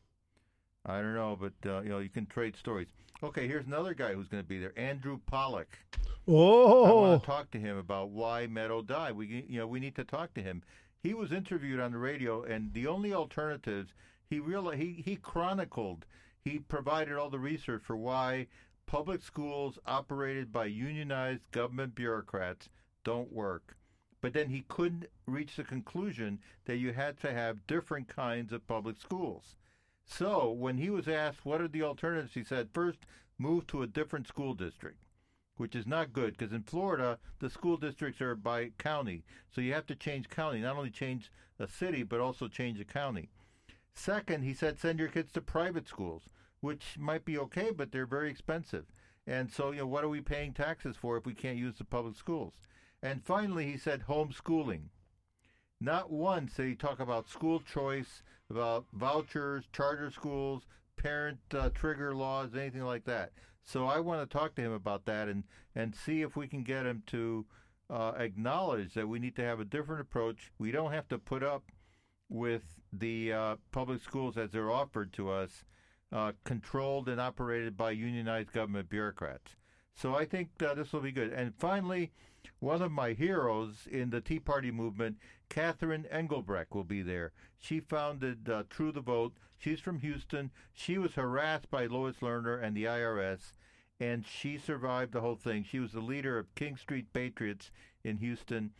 I don't know, but uh, you know, you can trade stories. Okay, here's another guy who's going to be there. Andrew Pollack. Oh, I want to talk to him about why Meadow died. We, you know, we need to talk to him. He was interviewed on the radio, and the only alternatives he realized he he chronicled. He provided all the research for why public schools operated by unionized government bureaucrats don't work. But then he couldn't reach the conclusion that you had to have different kinds of public schools. So when he was asked what are the alternatives, he said first move to a different school district which is not good because in Florida the school districts are by county, so you have to change county. Not only change a city, but also change a county. Second, he said send your kids to private schools, which might be okay, but they're very expensive. And so, you know, what are we paying taxes for if we can't use the public schools? And finally, he said homeschooling. Not once did he talk about school choice, about vouchers, charter schools, parent uh, trigger laws, anything like that. So I want to talk to him about that and, and see if we can get him to uh, acknowledge that we need to have a different approach. We don't have to put up with the uh, public schools as they're offered to us, uh, controlled and operated by unionized government bureaucrats. So I think uh, this will be good. And finally, one of my heroes in the Tea Party movement, Catherine Engelbrecht, will be there. She founded uh, True the Vote. She's from Houston. She was harassed by Lois Lerner and the IRS, and she survived the whole thing. She was the leader of King Street Patriots in Houston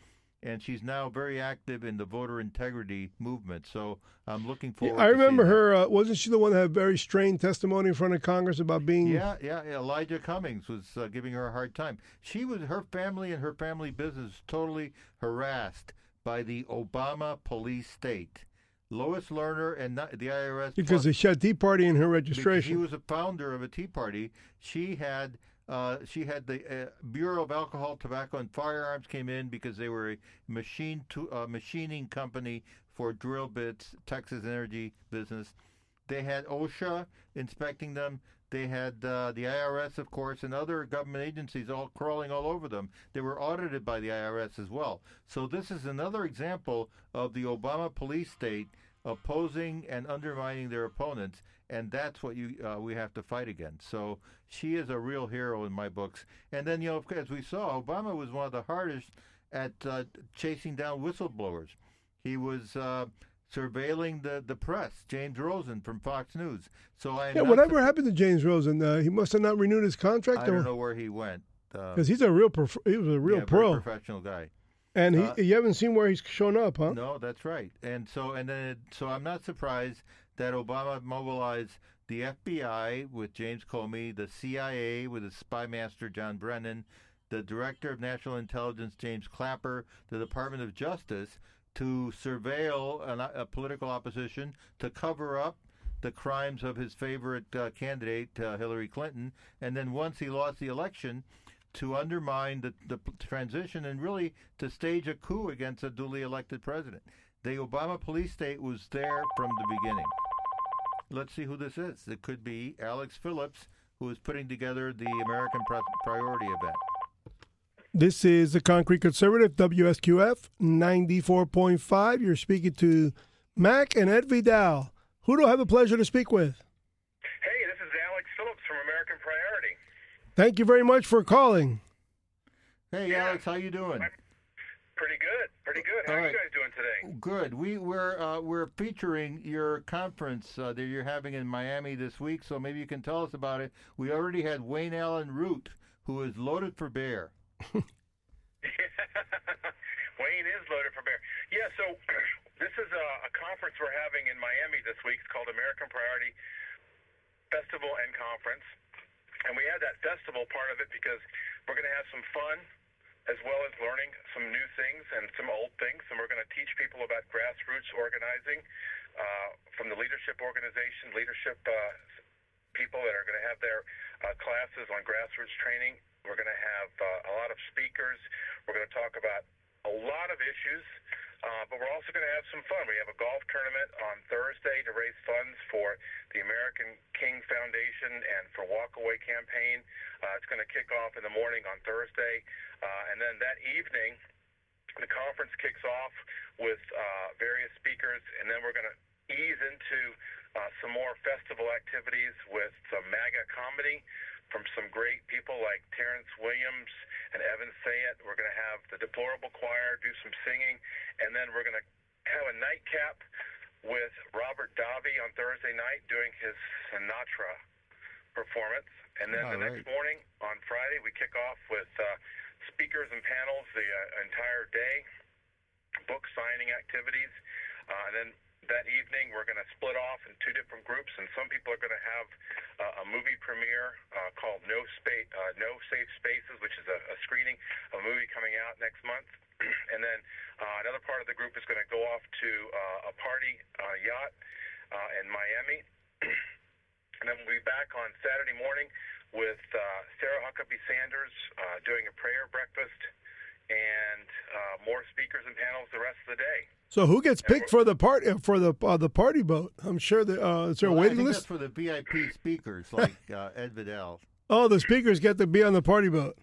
and she's now very active in the voter integrity movement. So I'm looking forward. Yeah, I remember her. Uh, wasn't she the one that had very strained testimony in front of Congress about being? Yeah, yeah. Elijah Cummings was uh, giving her a hard time. She was her family and her family business totally harassed by the Obama police state. Lois Lerner and the IRS because they had Tea Party in her registration. She was a founder of a Tea Party. She had uh, she had the uh, Bureau of Alcohol, Tobacco, and Firearms came in because they were a machine to, uh, machining company for drill bits, Texas Energy business. They had OSHA inspecting them. They had uh, the IRS, of course, and other government agencies all crawling all over them. They were audited by the IRS as well. So this is another example of the Obama police state opposing and undermining their opponents and that's what you uh, we have to fight against. So she is a real hero in my books. And then you know, as we saw, Obama was one of the hardest at uh, chasing down whistleblowers. He was. Uh, surveilling the, the press, James Rosen from Fox News. So I yeah, whatever su- happened to James Rosen? Uh, he must have not renewed his contract. I don't know where he went because uh, he's a real prof- he was a real yeah, pro, professional guy. And he, uh, you haven't seen where he's shown up, huh? No, that's right. And so and then it, so I'm not surprised that Obama mobilized the FBI with James Comey, the CIA with its spy master John Brennan, the Director of National Intelligence James Clapper, the Department of Justice to surveil an, a political opposition, to cover up the crimes of his favorite uh, candidate, uh, Hillary Clinton, and then once he lost the election, to undermine the, the transition and really to stage a coup against a duly elected president. The Obama police state was there from the beginning. Let's see who this is. It could be Alex Phillips, who is putting together the American Priority event. This is the Concrete Conservative, WSQF 94.5. You're speaking to Mac and Ed Vidal. Who do I have the pleasure to speak with? Hey, this is Alex Phillips from American Priority. Thank you very much for calling. Hey, yeah. Alex, how you doing? Pretty good, pretty good. How All are right. you guys doing today? Good. We we're uh, we're featuring your conference uh, that you're having in Miami this week, so maybe you can tell us about it. We already had Wayne Allyn Root, who is loaded for bear. Wayne is loaded for bear. Yeah. So this is a, a conference we're having in Miami this week. It's called American Priority Festival and Conference, and we had that festival part of it because we're going to have some fun as well as learning some new things and some old things. And we're going to teach people about grassroots organizing uh, from the leadership organization, leadership uh, people that are going to have their uh, classes on grassroots training. We're going to have uh, a lot of speakers. We're going to talk about a lot of issues. Uh, but we're also going to have some fun. We have a golf tournament on Thursday to raise funds for the American King Foundation and for Walkaway campaign. Uh, it's going to kick off in the morning on Thursday, uh, and then that evening, the conference kicks off with uh, various speakers, and then we're going to ease into uh, some more festival activities with some MAGA comedy from some great people like Terrence Williams and Evan Sayet. We're going to have the Deplorable Choir do some singing, and then we're going to have a nightcap with Robert Davi on Thursday night doing his Sinatra performance. And then All the right. next morning on Friday, we kick off with uh, speakers and panels the uh, entire day, book signing activities. Uh, and then that evening, we're going to split off in two different groups, and some people are going to have uh, a movie premiere uh, called No Space, uh, No Safe Spaces, which is a, a screening of a movie coming out next month. and then uh, another part of the group is going to go off to uh, a party uh, yacht uh, in Miami. and then we'll be back on Saturday morning with uh, Sarah Huckabee Sanders uh, doing a prayer breakfast and uh, more speakers and panels the rest of the day. So who gets picked for the part for the uh, the party boat? I'm sure that uh, is there Well, a I waiting think list? that's for the VIP speakers like uh, Ed Vidal, Oh, the speakers get to be on the party boat.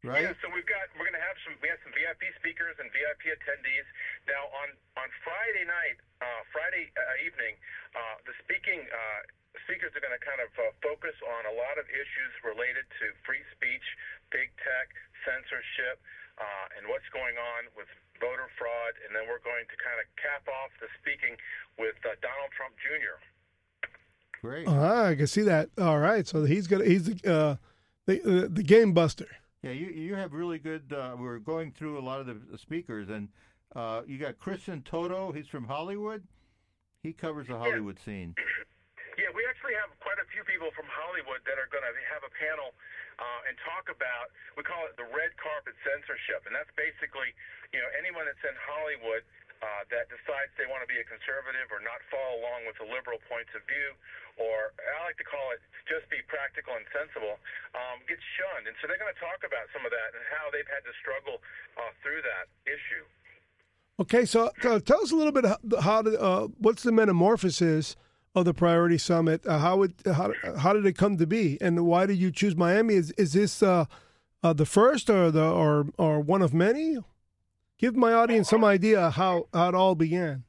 right? Yeah, so we've got we're going to have some we have some VIP speakers and VIP attendees. Now on on Friday night, uh, Friday uh, evening, uh, the speaking uh, speakers are going to kind of uh, focus on a lot of issues related to free speech, big tech, censorship, uh, and what's going on with voter fraud. And then we're going to kind of cap off the speaking with uh, Donald Trump Jr. Great. Ah, I can see that. All right, so he's gonna he's the uh, the uh, the game buster. Yeah, you you have really good. Uh, we're going through a lot of the, the speakers, and uh, you got Christian Toto. He's from Hollywood. He covers the Hollywood scene. Yeah, we actually have quite a few people from Hollywood that are going to have a panel uh, and talk about. We call it the red carpet censorship, and that's basically, you know, anyone that's in Hollywood uh, that decides they want to be a conservative or not follow along with the liberal points of view, or I like to call it just be practical and sensible, um, gets shunned. And so they're going to talk about some of that and how they've had to struggle uh, through that issue. Okay, so uh, tell us a little bit how, how did, uh, what's the metamorphosis of the Priority Summit? Uh, how it how, how did it come to be, and why did you choose Miami? Is is this uh, uh, the first or the or or one of many? Give my audience some idea how, how it all began.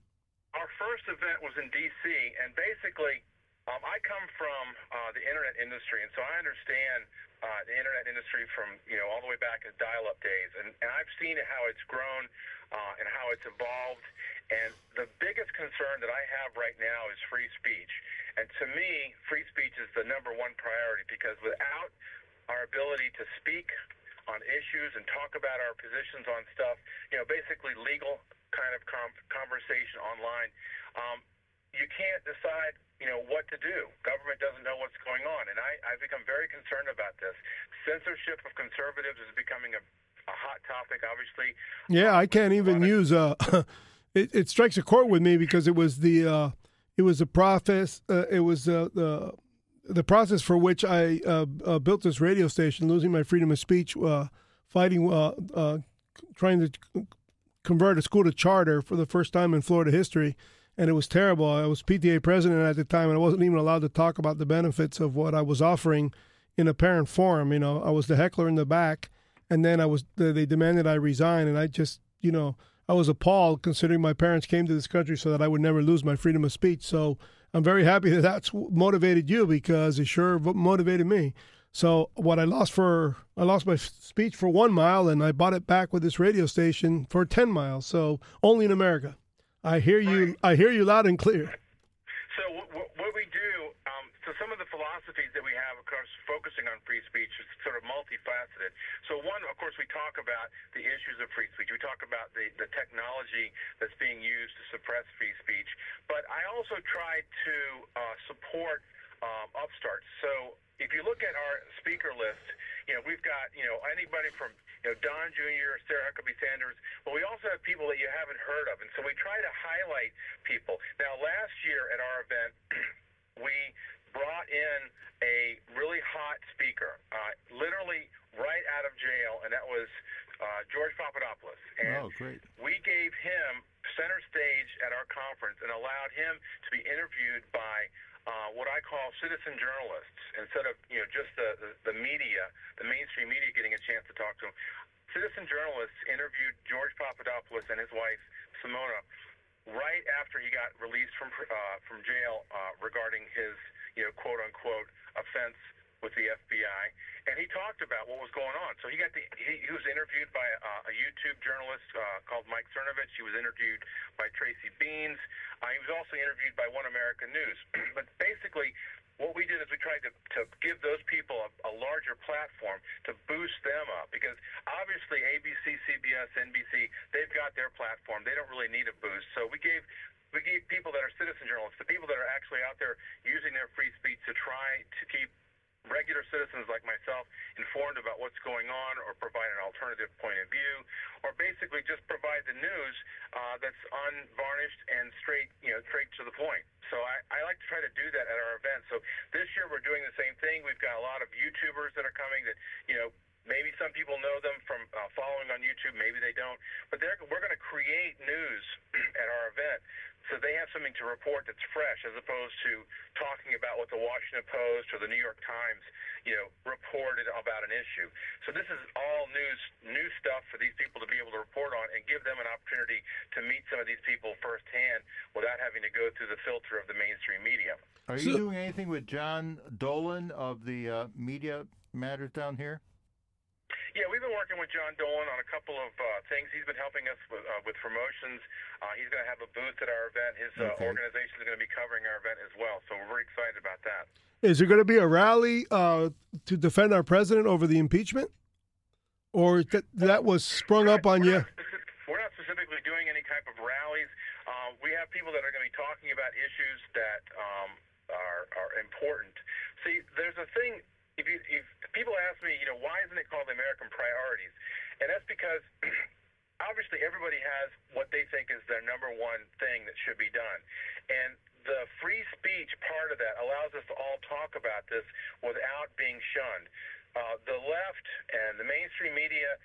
Our first event was in D.C., and basically, um, I come from uh, the internet industry, and so I understand uh, the internet industry from you know all the way back to dial-up days, and, and I've seen how it's grown uh, and how it's evolved. And the biggest concern that I have right now is free speech, and to me, free speech is the number one priority because without our ability to speak on issues and talk about our positions on stuff, you know, basically legal kind of com- conversation online. Um, you can't decide, you know, what to do. Government doesn't know what's going on, and I, I've become very concerned about this. Censorship of conservatives is becoming a, a hot topic, obviously. Yeah, I can't even use uh it, it strikes a chord with me because it was the uh it was the process uh, it was uh, the the process for which I uh, uh, built this radio station, losing my freedom of speech, uh, fighting, uh, uh, trying to convert a school to charter for the first time in Florida history, and it was terrible. I was PTA president at the time, and I wasn't even allowed to talk about the benefits of what I was offering in a parent forum. You know, I was the heckler in the back, and then I was they demanded I resign, and I just, you know, I was appalled considering my parents came to this country so that I would never lose my freedom of speech. So I'm very happy that that's motivated you because it sure motivated me. So what I lost for I lost my speech for one mile, and I bought it back with this radio station for ten miles. So only in America. I hear you. I hear you loud and clear. So w- w- what we do, um, so some of the philosophies that we have, of course, focusing on free speech is sort of multifaceted. So one, of course, we talk about the issues of free speech. We talk about the, the technology that's being used to suppress free speech. But I also try to uh, support um, upstarts. So if you look at our speaker list, you know, we've got, you know, anybody from, you know, Don Jr., Sarah Huckabee Sanders, but we also have people that you haven't heard of. And so we try to highlight people. Now, last year at our event, we brought in a really hot speaker, uh, literally right out of jail, and that was uh, George Papadopoulos. And Oh, great. we gave him center stage at our conference and allowed him to be interviewed by uh, what I call citizen journalists instead of you know just the, the the media, the mainstream media getting a chance to talk to him. Citizen journalists interviewed George Papadopoulos and his wife Simona right after he got released from uh, from jail uh, regarding his you know quote unquote offense with the FBI, and he talked about what was going on. So he got the he, he was interviewed by uh, a YouTube journalist uh, called Mike Cernovich. He was interviewed by Tracy Beanz. Uh, he was also interviewed by One American News. but basically, what we did is we tried to, to give those people a, a larger platform to boost them up because obviously ABC, CBS, NBC, they've got their platform. They don't really need a boost. So we gave we gave people that are citizen journalists, the people that are actually out there using their free speech to try to keep regular citizens like myself informed about what's going on or provide an alternative point of view or basically just provide the news uh, that's unvarnished and straight you know straight to the point. So I, I like to try to do that at our event so this year we're doing the same thing we've got a lot of youtubers that are coming that you know maybe some people know them from uh, following on YouTube, maybe they don't. But they're, we're going to create news at our event so they have something to report that's fresh as opposed to talking about what the Washington Post or the New York Times, you know, reported about an issue. So this is all news new stuff for these people to be able to report on and give them an opportunity to meet some of these people firsthand without having to go through the filter of the mainstream media. Are you doing anything with John Dolan of the uh, Media Matters down here? Yeah, we've been working with John Dolan on a couple of uh, things. He's been helping us with, uh, with promotions. Uh, he's going to have a booth at our event. His uh, organization is going to be covering our event as well. So we're very excited about that. Is there going to be a rally uh, to defend our president over the impeachment, or that that was sprung up on you? Not, we're not specifically doing any type of rallies. Uh, we have people that are going to be talking about issues that um, are are important. See, there's a thing if you if people ask me, you know, why isn't it called American Priorities? And that's because obviously everybody has what they think is their number one thing that should be done. And the free speech part of that allows us to all talk about this without being shunned. Uh, the left and the mainstream media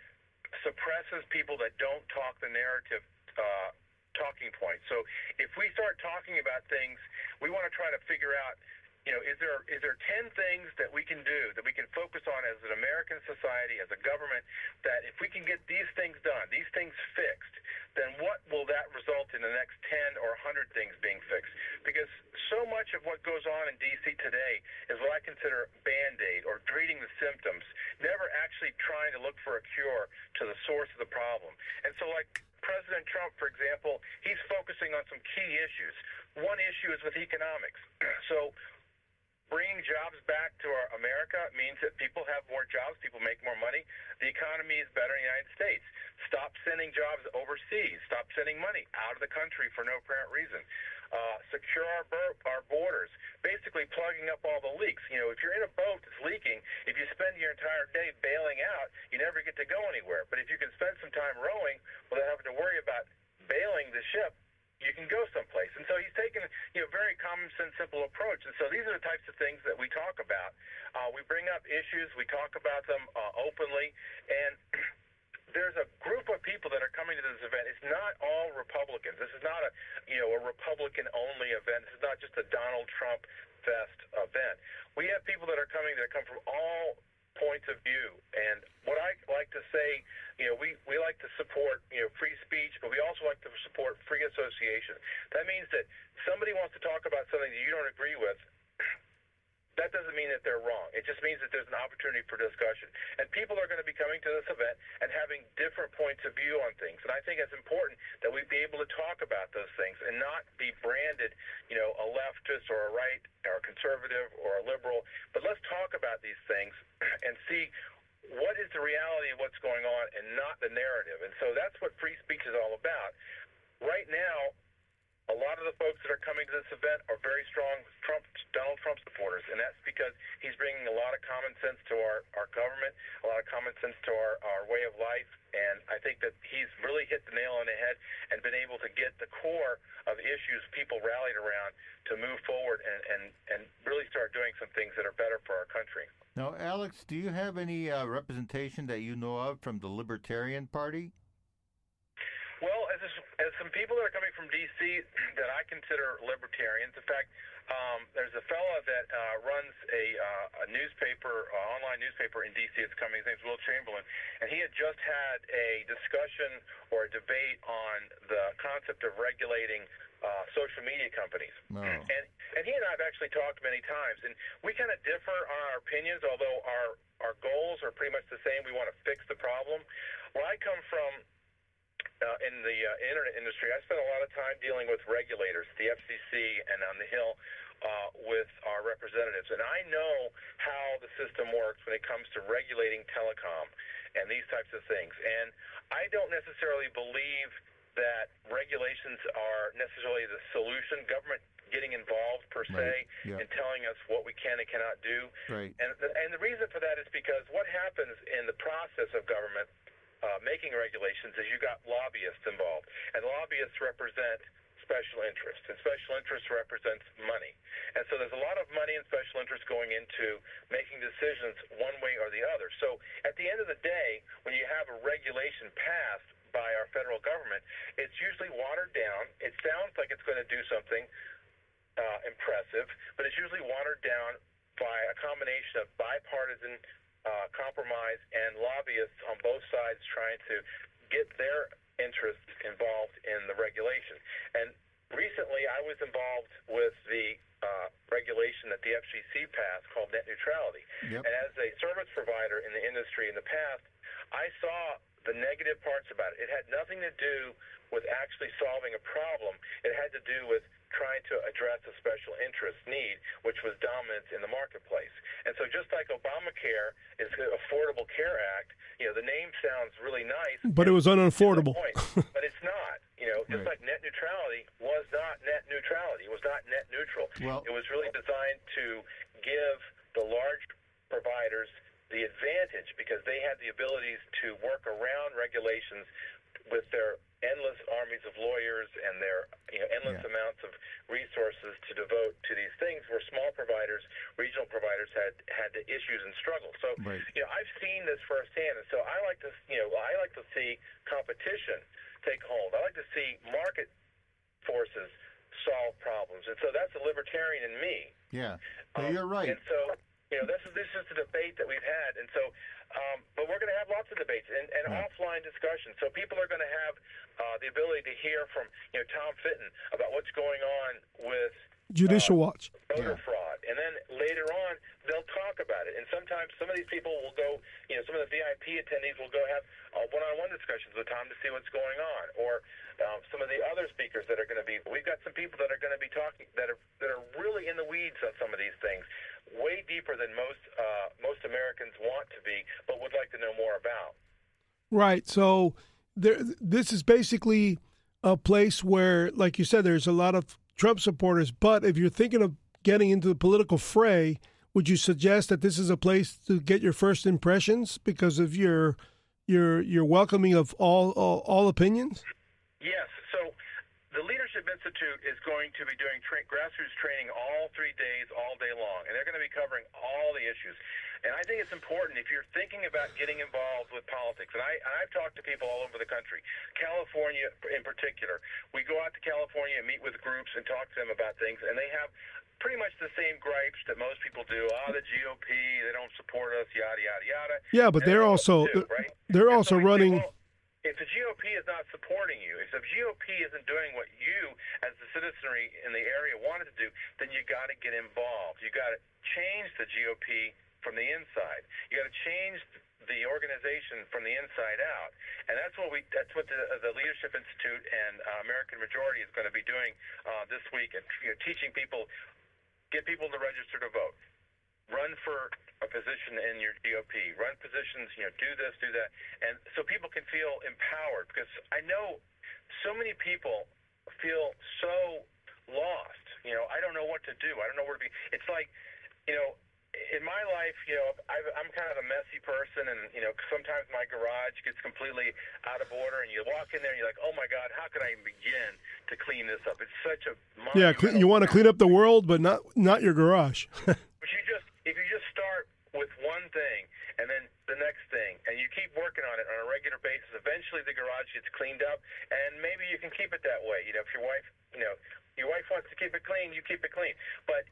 suppresses people that don't talk the narrative uh, talking point. So if we start talking about things, we want to try to figure out you know, is there is there ten things that we can do that we can focus on as an American society, as a government, that if we can get these things done, these things fixed, then what will that result in the next ten or hundred things being fixed? Because so much of what goes on in D.C. today is what I consider band-aid or treating the symptoms, never actually trying to look for a cure to the source of the problem. And so, like President Trump, for example, he's focusing on some key issues. One issue is with economics. So bringing jobs back to our America means that people have more jobs, people make more money, the economy is better in the United States. Stop sending jobs overseas. Stop sending money out of the country for no apparent reason. Uh, secure our, bur- our borders. Basically, plugging up all the leaks. You know, if you're in a boat that's leaking, if you spend your entire day bailing out, you never get to go anywhere. But if you can spend some time rowing without having to worry about bailing the ship, you can go someplace. And so he's taken you know very common sense, simple approach. And so these are the types of things that we talk about. Uh, we bring up issues, we talk about them uh, openly, and there's a group of people that are coming to this event. It's not all Republicans. This is not a you know a Republican only event. This is not just a Donald Trump fest event. We have people that are coming that come from all points of view. And what I like to say, you know, we, we like to support, you know, free speech, but we also like to support free association. That means that somebody wants to talk about something that you don't agree with, that doesn't mean that they're wrong. It just means that there's an opportunity for discussion. And people are going to be coming to this event and having different points of view on things. And I think it's important that we be able to talk about those things and not be branded, you know, a leftist or a right or a conservative or a liberal. But let's talk about these things and see what is the reality of what's going on and not the narrative. And so that's what free speech is all about. Right now, a lot of the folks that are coming to this event are very strong Trump, Donald Trump supporters, and that's because he's bringing a lot of common sense to our, our government, a lot of common sense to our, our way of life, and I think that he's really hit the nail on the head and been able to get the core of issues people rallied around to move forward and, and, and really start doing some things that are better for our country. Now, Alex, do you have any uh, representation that you know of from the Libertarian Party? Well, as, as some people that are coming from D.C. that I consider libertarians, in fact, um, there's a fellow that uh, runs a, uh, a newspaper, uh, online newspaper in D.C. It's coming. His name's Will Chamberlain, and he had just had a discussion or a debate on the concept of regulating uh, social media companies. No. And and he and I have actually talked many times, and we kind of differ on our opinions, although our our goals are pretty much the same. We want to fix the problem. Where I come from uh, in the uh, internet industry, I spent a lot of time dealing with regulators, the FCC, and on the Hill uh, with our representatives. And I know how the system works when it comes to regulating telecom and these types of things. And I don't necessarily believe that regulations are necessarily the solution. Government getting involved per se right. yeah. and telling us what we can and cannot do. Right. And the, and the reason for that is because what happens in the process of government uh, making regulations is you got lobbyists involved, and lobbyists represent special interest, and special interest represents money. And so there's a lot of money and special interest going into making decisions one way or the other. So at the end of the day, when you have a regulation passed by our federal government, it's usually watered down. It sounds like it's going to do something uh, impressive, but it's usually watered down by a combination of bipartisan uh, compromise and lobbyists on both sides trying to get their interests involved in the regulation. And recently, I was involved with the uh, regulation that the FCC passed called net neutrality. Yep. And as a service provider in the industry in the past, I saw the negative parts about it. It had nothing to do with actually solving a problem. It had to do with trying to address a special interest need, which was dominant in the marketplace. And so just like Obamacare is the Affordable Care Act, you know, the name sounds really nice. But it was unaffordable. but it's not. You know, just right. like net neutrality was not net neutrality. It was not net neutral. Well, it was really designed to give the large providers the advantage because they had the abilities to work around regulations with their endless armies of lawyers and their you know, endless yeah. amounts of resources to devote to these things where small providers, regional providers had had the issues and struggles. So right. you know, I've seen this firsthand and so I like to you know, I like to see competition take hold. I like to see market forces solve problems. And so that's the libertarian in me. Yeah. Um, you're right. And so you know, this is this is the debate that we've had, and so, um, but we're going to have lots of debates and, and offline discussions. So people are going to have uh, the ability to hear from you know Tom Fitton about what's going on with Judicial uh, Watch voter yeah. fraud, and then later on they'll talk about it. And sometimes some of these people will go, you know, some of the VIP attendees will go have uh, one-on-one discussions with Tom to see what's going on, or um, some of the other speakers that are going to be. We've got some people that are going to be talking that are that are really in the weeds on some of these things way deeper than most uh, most Americans want to be, but would like to know more about. Right. So there, this is basically a place where, like you said, there's a lot of Trump supporters. But if you're thinking of getting into the political fray, would you suggest that this is a place to get your first impressions because of your your your welcoming of all all, all opinions? Yes. So the Leadership Institute is going to be doing tra- grassroots training all three days, all day long, and they're going to be covering all the issues. And I think it's important if you're thinking about getting involved with politics. And I, I've talked to people all over the country, California in particular. We go out to California and meet with groups and talk to them about things, and they have pretty much the same gripes that most people do. Ah, oh, the GOP, they don't support us, yada yada yada. Yeah, but they're also do, right? they're and also so running. Say, well, if the GOP is not supporting you, if the GOP isn't doing what you, as the citizenry in the area, wanted to do, then you got to get involved. You got to change the GOP from the inside. You got to change the organization from the inside out, and that's what we that's what the, the Leadership Institute and uh, American Majority is going to be doing uh, this week, and you know, teaching people, get people to register to vote run for a position in your GOP, run positions, you know, do this, do that, and so people can feel empowered. Because I know so many people feel so lost. You know, I don't know what to do. I don't know where to be. It's like, you know, in my life, you know, I've, I'm kind of a messy person, and you know, sometimes my garage gets completely out of order, and you walk in there, and you're like, "Oh my God, how could I even begin to clean this up?" It's such a yeah. You want to clean up the world, but not not your garage. but you just if you just start with one thing and then the next thing and you keep working on it on a regular basis eventually the garage gets cleaned up and maybe you can keep it that way. You know if your wife you know your wife wants to keep it clean you keep it clean. But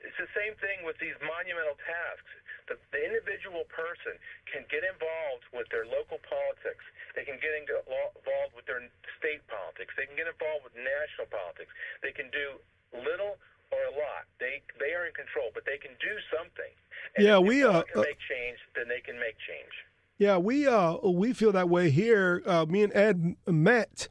it's the same thing with these monumental tasks. The, the individual person can get involved with their local politics. They can get involved with their state politics. They can get involved with national politics. They can do little or a lot. They they are in control, but they can do something. And yeah, we uh, can uh, make change. Then they can make change. Yeah, we uh we feel that way here. Uh, me and Ed met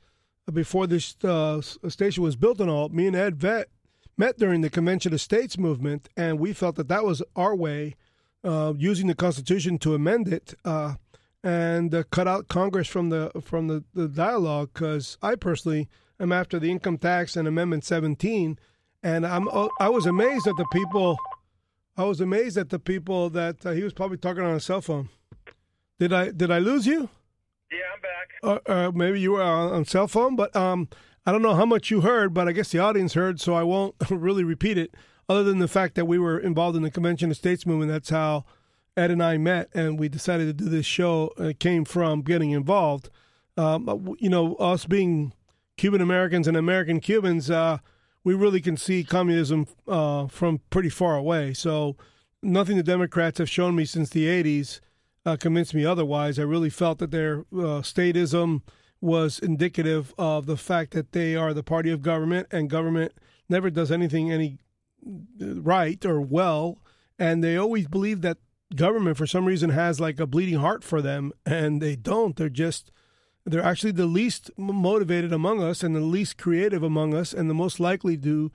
before this uh, station was built and all. Me and Ed vet met during the Convention of States movement, and we felt that that was our way, uh, using the Constitution to amend it uh, and uh, cut out Congress from the from the, the dialogue. Because I personally am after the income tax and Amendment 17 and I'm oh, I was amazed at the people. I was amazed at the people that uh, he was probably talking on a cell phone. Did I did I lose you? Yeah, I'm back. Uh, uh, maybe you were on, on, cell phone, but um, I don't know how much you heard, but I guess the audience heard, so I won't really repeat it. Other than the fact that we were involved in the Convention of States movement, that's how Ed and I met, and we decided to do this show. It came from getting involved. Um, you know, us being Cuban Americans and American Cubans, uh, we really can see communism uh, from pretty far away. So nothing the Democrats have shown me since the 80s uh, convinced me otherwise. I really felt that their uh, statism was indicative of the fact that they are the party of government, and government never does anything any uh, right or well, and they always believe that government for some reason has like a bleeding heart for them, and they don't. They're just they're actually the least motivated among us and the least creative among us and the most likely to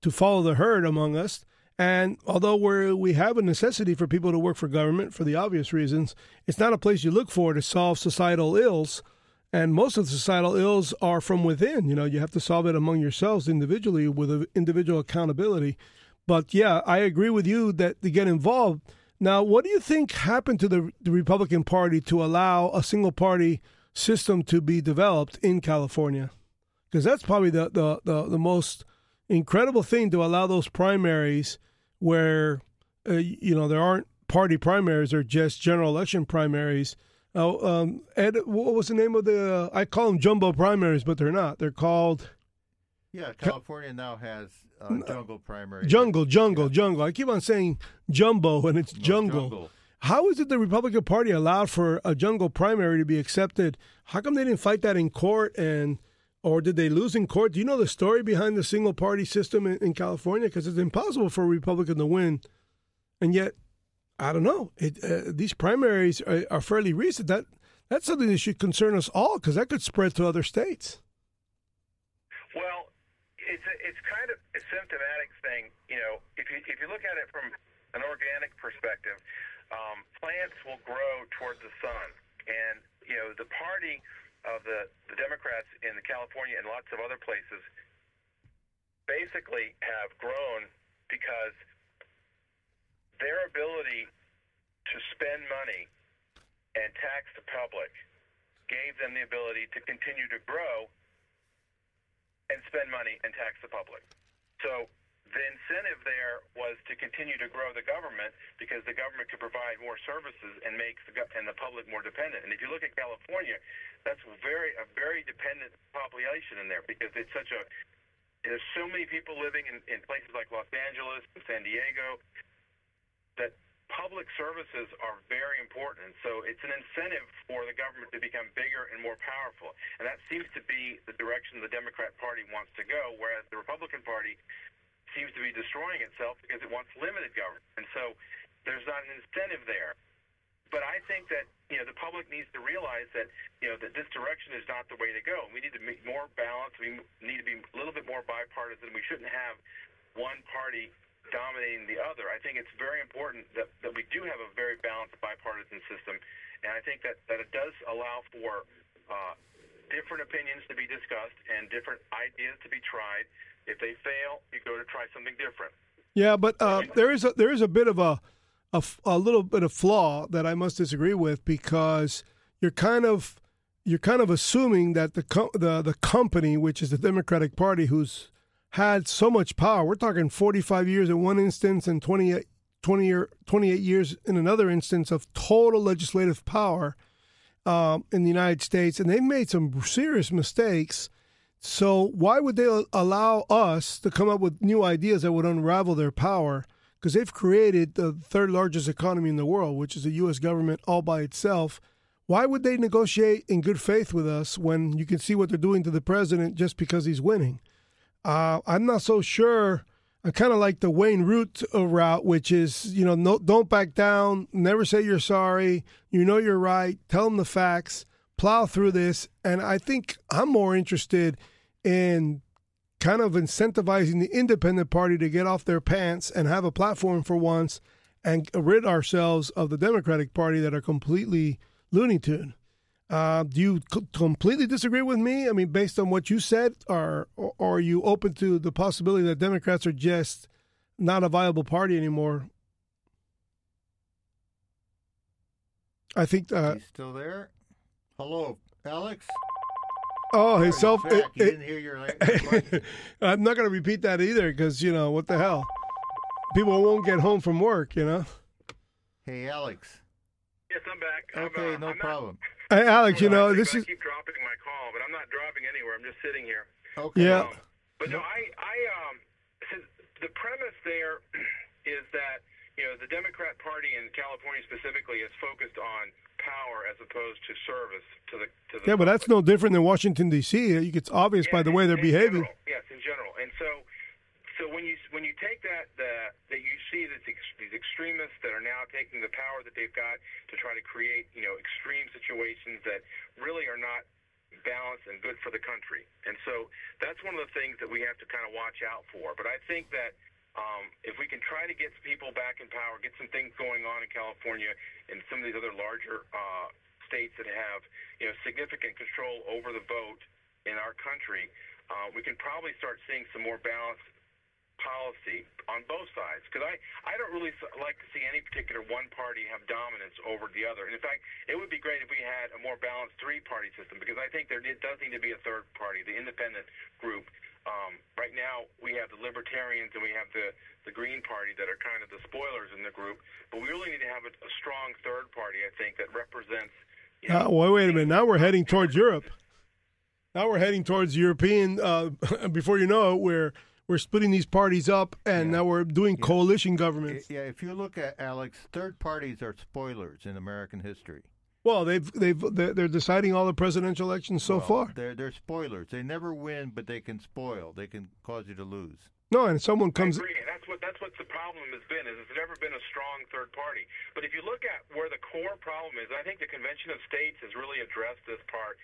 to follow the herd among us. And although we we have a necessity for people to work for government for the obvious reasons it's not a place you look for to solve societal ills. And most of the societal ills are from within you know you have to solve it among yourselves individually with individual accountability. But yeah i agree with you that to get involved. Now what do you think happened to the, the republican party to allow a single party system to be developed in California, because that's probably the, the, the, the, most incredible thing to allow those primaries where, uh, you know, there aren't party primaries or just general election primaries. Uh, um, Ed, what was the name of the? Uh, I call them jumbo primaries, but they're not. They're called. Yeah, California now has uh, jungle primaries. Jungle, jungle, yeah. jungle. I keep on saying jumbo, and it's no, jungle. jungle. How is it the Republican Party allowed for a jungle primary to be accepted? How come they didn't fight that in court and or did they lose in court? Do you know the story behind the single party system in, in California? Because it's impossible for a Republican to win, and yet I don't know. It, uh, these primaries are, are, fairly recent. That that's something that should concern us all because that could spread to other states. Well, it's a, it's kind of a symptomatic thing. You know, if you if you look at it from an organic perspective, um, plants will grow toward the sun. And, you know, the party of the, the Democrats in California and lots of other places basically have grown because their ability to spend money and tax the public gave them the ability to continue to grow and spend money and tax the public. So the incentive there was to continue to grow the government because the government could provide more services and make the and the public more dependent. And if you look at California, that's very a very dependent population in there because it's such a there's so many people living in, in places like Los Angeles and San Diego that public services are very important. So it's an incentive for the government to become bigger and more powerful. And that seems to be the direction the Democrat Party wants to go, whereas the Republican Party seems to be destroying itself because it wants limited government. And so there's not an incentive there. But I think that you know the public needs to realize that you know that this direction is not the way to go. We need to make more balance. We need to be a little bit more bipartisan. We shouldn't have one party dominating the other. I think it's very important that, that we do have a very balanced bipartisan system, and I think that, that it does allow for uh, different opinions to be discussed and different ideas to be tried. If they fail, you go to try something different. Yeah, but uh, there is a, there is a bit of a, a, a little bit of flaw that I must disagree with because you're kind of you're kind of assuming that the the the company, which is the Democratic Party, who's had so much power. We're talking 45 years in one instance and 28, 20 year, 28 years in another instance of total legislative power um, in the United States, and they've made some serious mistakes. So why would they allow us to come up with new ideas that would unravel their power? Because they've created the third largest economy in the world, which is the U.S. government all by itself. Why would they negotiate in good faith with us when you can see what they're doing to the president just because he's winning? Uh, I'm not so sure I kind of like the Wayne Root uh, route, which is you know no, don't back down, never say you're sorry. You know you're right. Tell them the facts. Plow through this, and I think I'm more interested in kind of incentivizing the independent party to get off their pants and have a platform for once, and rid ourselves of the Democratic Party that are completely Looney Tune. Uh, do you c- completely disagree with me? I mean, based on what you said, or, or are you open to the possibility that Democrats are just not a viable party anymore? I think uh, he's still there. Hello, Alex. Oh, his self. It- you didn't hear your your. I'm not going to repeat that either because you know what the hell. People won't get home from work, you know. Hey, Alex. Yes, I'm back. I'm, Okay, uh, no I'm not- problem. Hey, Alex, you know I this I is keep dropping my call, but I'm not dropping anywhere. I'm just sitting here. Okay. Yeah. Um, but no, I, I, um, the premise there is that you know the Democrat Party in California specifically is focused on power as opposed to service to the to the. yeah, but that's no different than Washington D.C. It's obvious by the way they're behaving. general, yes, in general, and so. So when you when you take that the, that you see that these extremists that are now taking the power that they've got to try to create you know extreme situations that really are not balanced and good for the country. And so that's one of the things that we have to kind of watch out for. But I think that um, if we can try to get people back in power, get some things going on in California and some of these other larger uh, states that have you know significant control over the vote in our country, uh, we can probably start seeing some more balanced policy on both sides because I, I don't really like to see any particular one party have dominance over the other. And in fact, it would be great if we had a more balanced three party system because I think there does need to be a third party, the independent group. Um, right now, we have the libertarians and we have the, the Green Party that are kind of the spoilers in the group, but we really need to have a, a strong third party, I think, that represents. You Uh, well, wait a minute. Now we're heading towards Europe. Now we're heading towards European. Uh, before you know it, we're we're splitting these parties up, and now we're doing coalition I- governments. Yeah, if you look at Alex, third parties are spoilers in American history. Well, they've they've they're, they're deciding all the presidential elections so Well, far. they're they're spoilers. They never win, but they can spoil. They can cause you to lose. No, and someone I comes. agree. That's what that's what the problem has been. Is there's never been a strong third party. But if you look at where the core problem is, I think the Convention of States has really addressed this part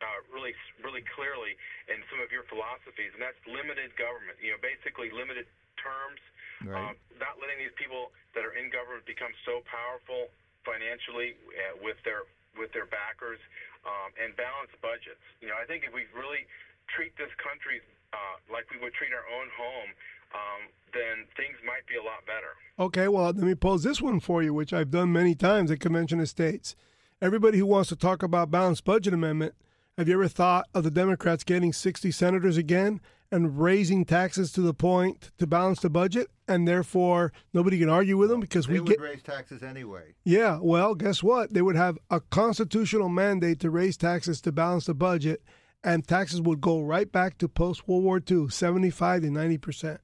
uh, really really clearly in some of your philosophies, and that's limited government. You know, basically limited terms, Right. um, not letting these people that are in government become so powerful financially uh, with their with their backers, um, and balanced budgets. You know, I think if we really treat this country uh, like we would treat our own home, um, then things might be a lot better. Okay, well, let me pose this one for you, which I've done many times at Convention of States. Everybody who wants to talk about balanced budget amendment, have you ever thought of the Democrats getting 60 senators again and raising taxes to the point to balance the budget, and therefore nobody can argue with them because They we would get raise taxes anyway. yeah. Well, guess what? They would have a constitutional mandate to raise taxes to balance the budget, and taxes would go right back to post World War II, 75 to 90 percent.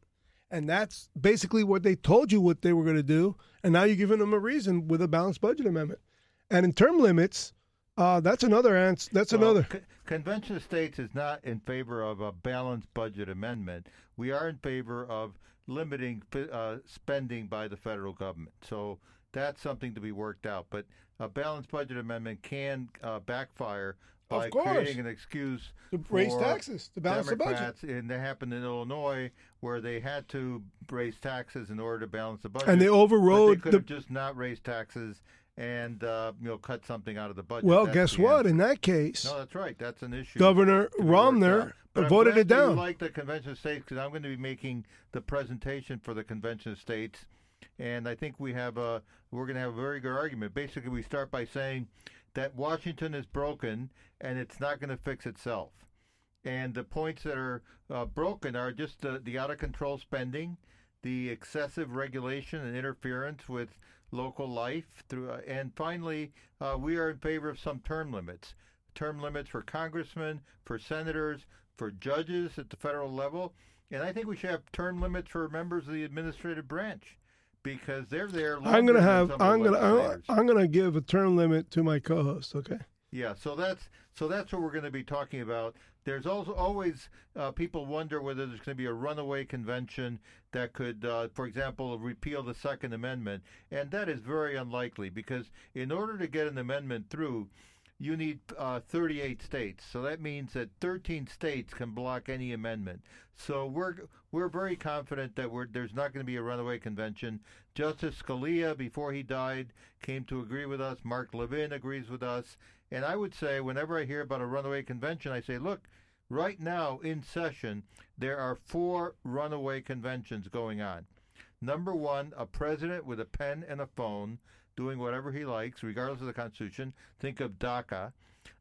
And that's basically what they told you what they were going to do. And now you're giving them a reason with a balanced budget amendment. And in term limits, uh, that's another answer. That's Well, another. Co- Convention of States is not in favor of a balanced budget amendment. We are in favor of limiting uh, spending by the federal government. So that's something to be worked out. But a balanced budget amendment can uh, backfire Of by course. creating an excuse To raise taxes to balance the budget. And that happened in Illinois, where they had to raise taxes in order to balance the budget. And they but overrode they could the- have just not raised taxes and uh, you know cut something out of the budget. Well, That's guess what? answer. In that case, No, that's right. That's an issue. Governor Rauner out. But I'm voted it down. like the Convention of States because I'm going to be making the presentation for the Convention of States, and I think we have a we're going to have a very good argument. Basically, we start by saying that Washington is broken and it's not going to fix itself, and the points that are uh, broken are just the, the out of control spending, the excessive regulation and interference with local life through, uh, and finally, uh, we are in favor of some term limits. Term limits for congressmen, for senators, for judges at the federal level, and I think we should have term limits for members of the administrative branch because they're there. I'm gonna have. some of the I'm going to I'm gonna give a term limit to my co-host. Okay. Yeah, so that's so that's what we're going to be talking about. There's also always uh, people wonder whether there's going to be a runaway convention that could, uh, for example, repeal the Second Amendment, and that is very unlikely because in order to get an amendment through, you need uh, 38 states. So that means that 13 states can block any amendment. So we're we're very confident that we're, there's not going to be a runaway convention. Justice Scalia, before he died, came to agree with us. Mark Levin agrees with us. And I would say, whenever I hear about a runaway convention, I say, look, right now in session, there are four runaway conventions going on. Number one, a president with a pen and a phone doing whatever he likes, regardless of the Constitution. Think of DACA.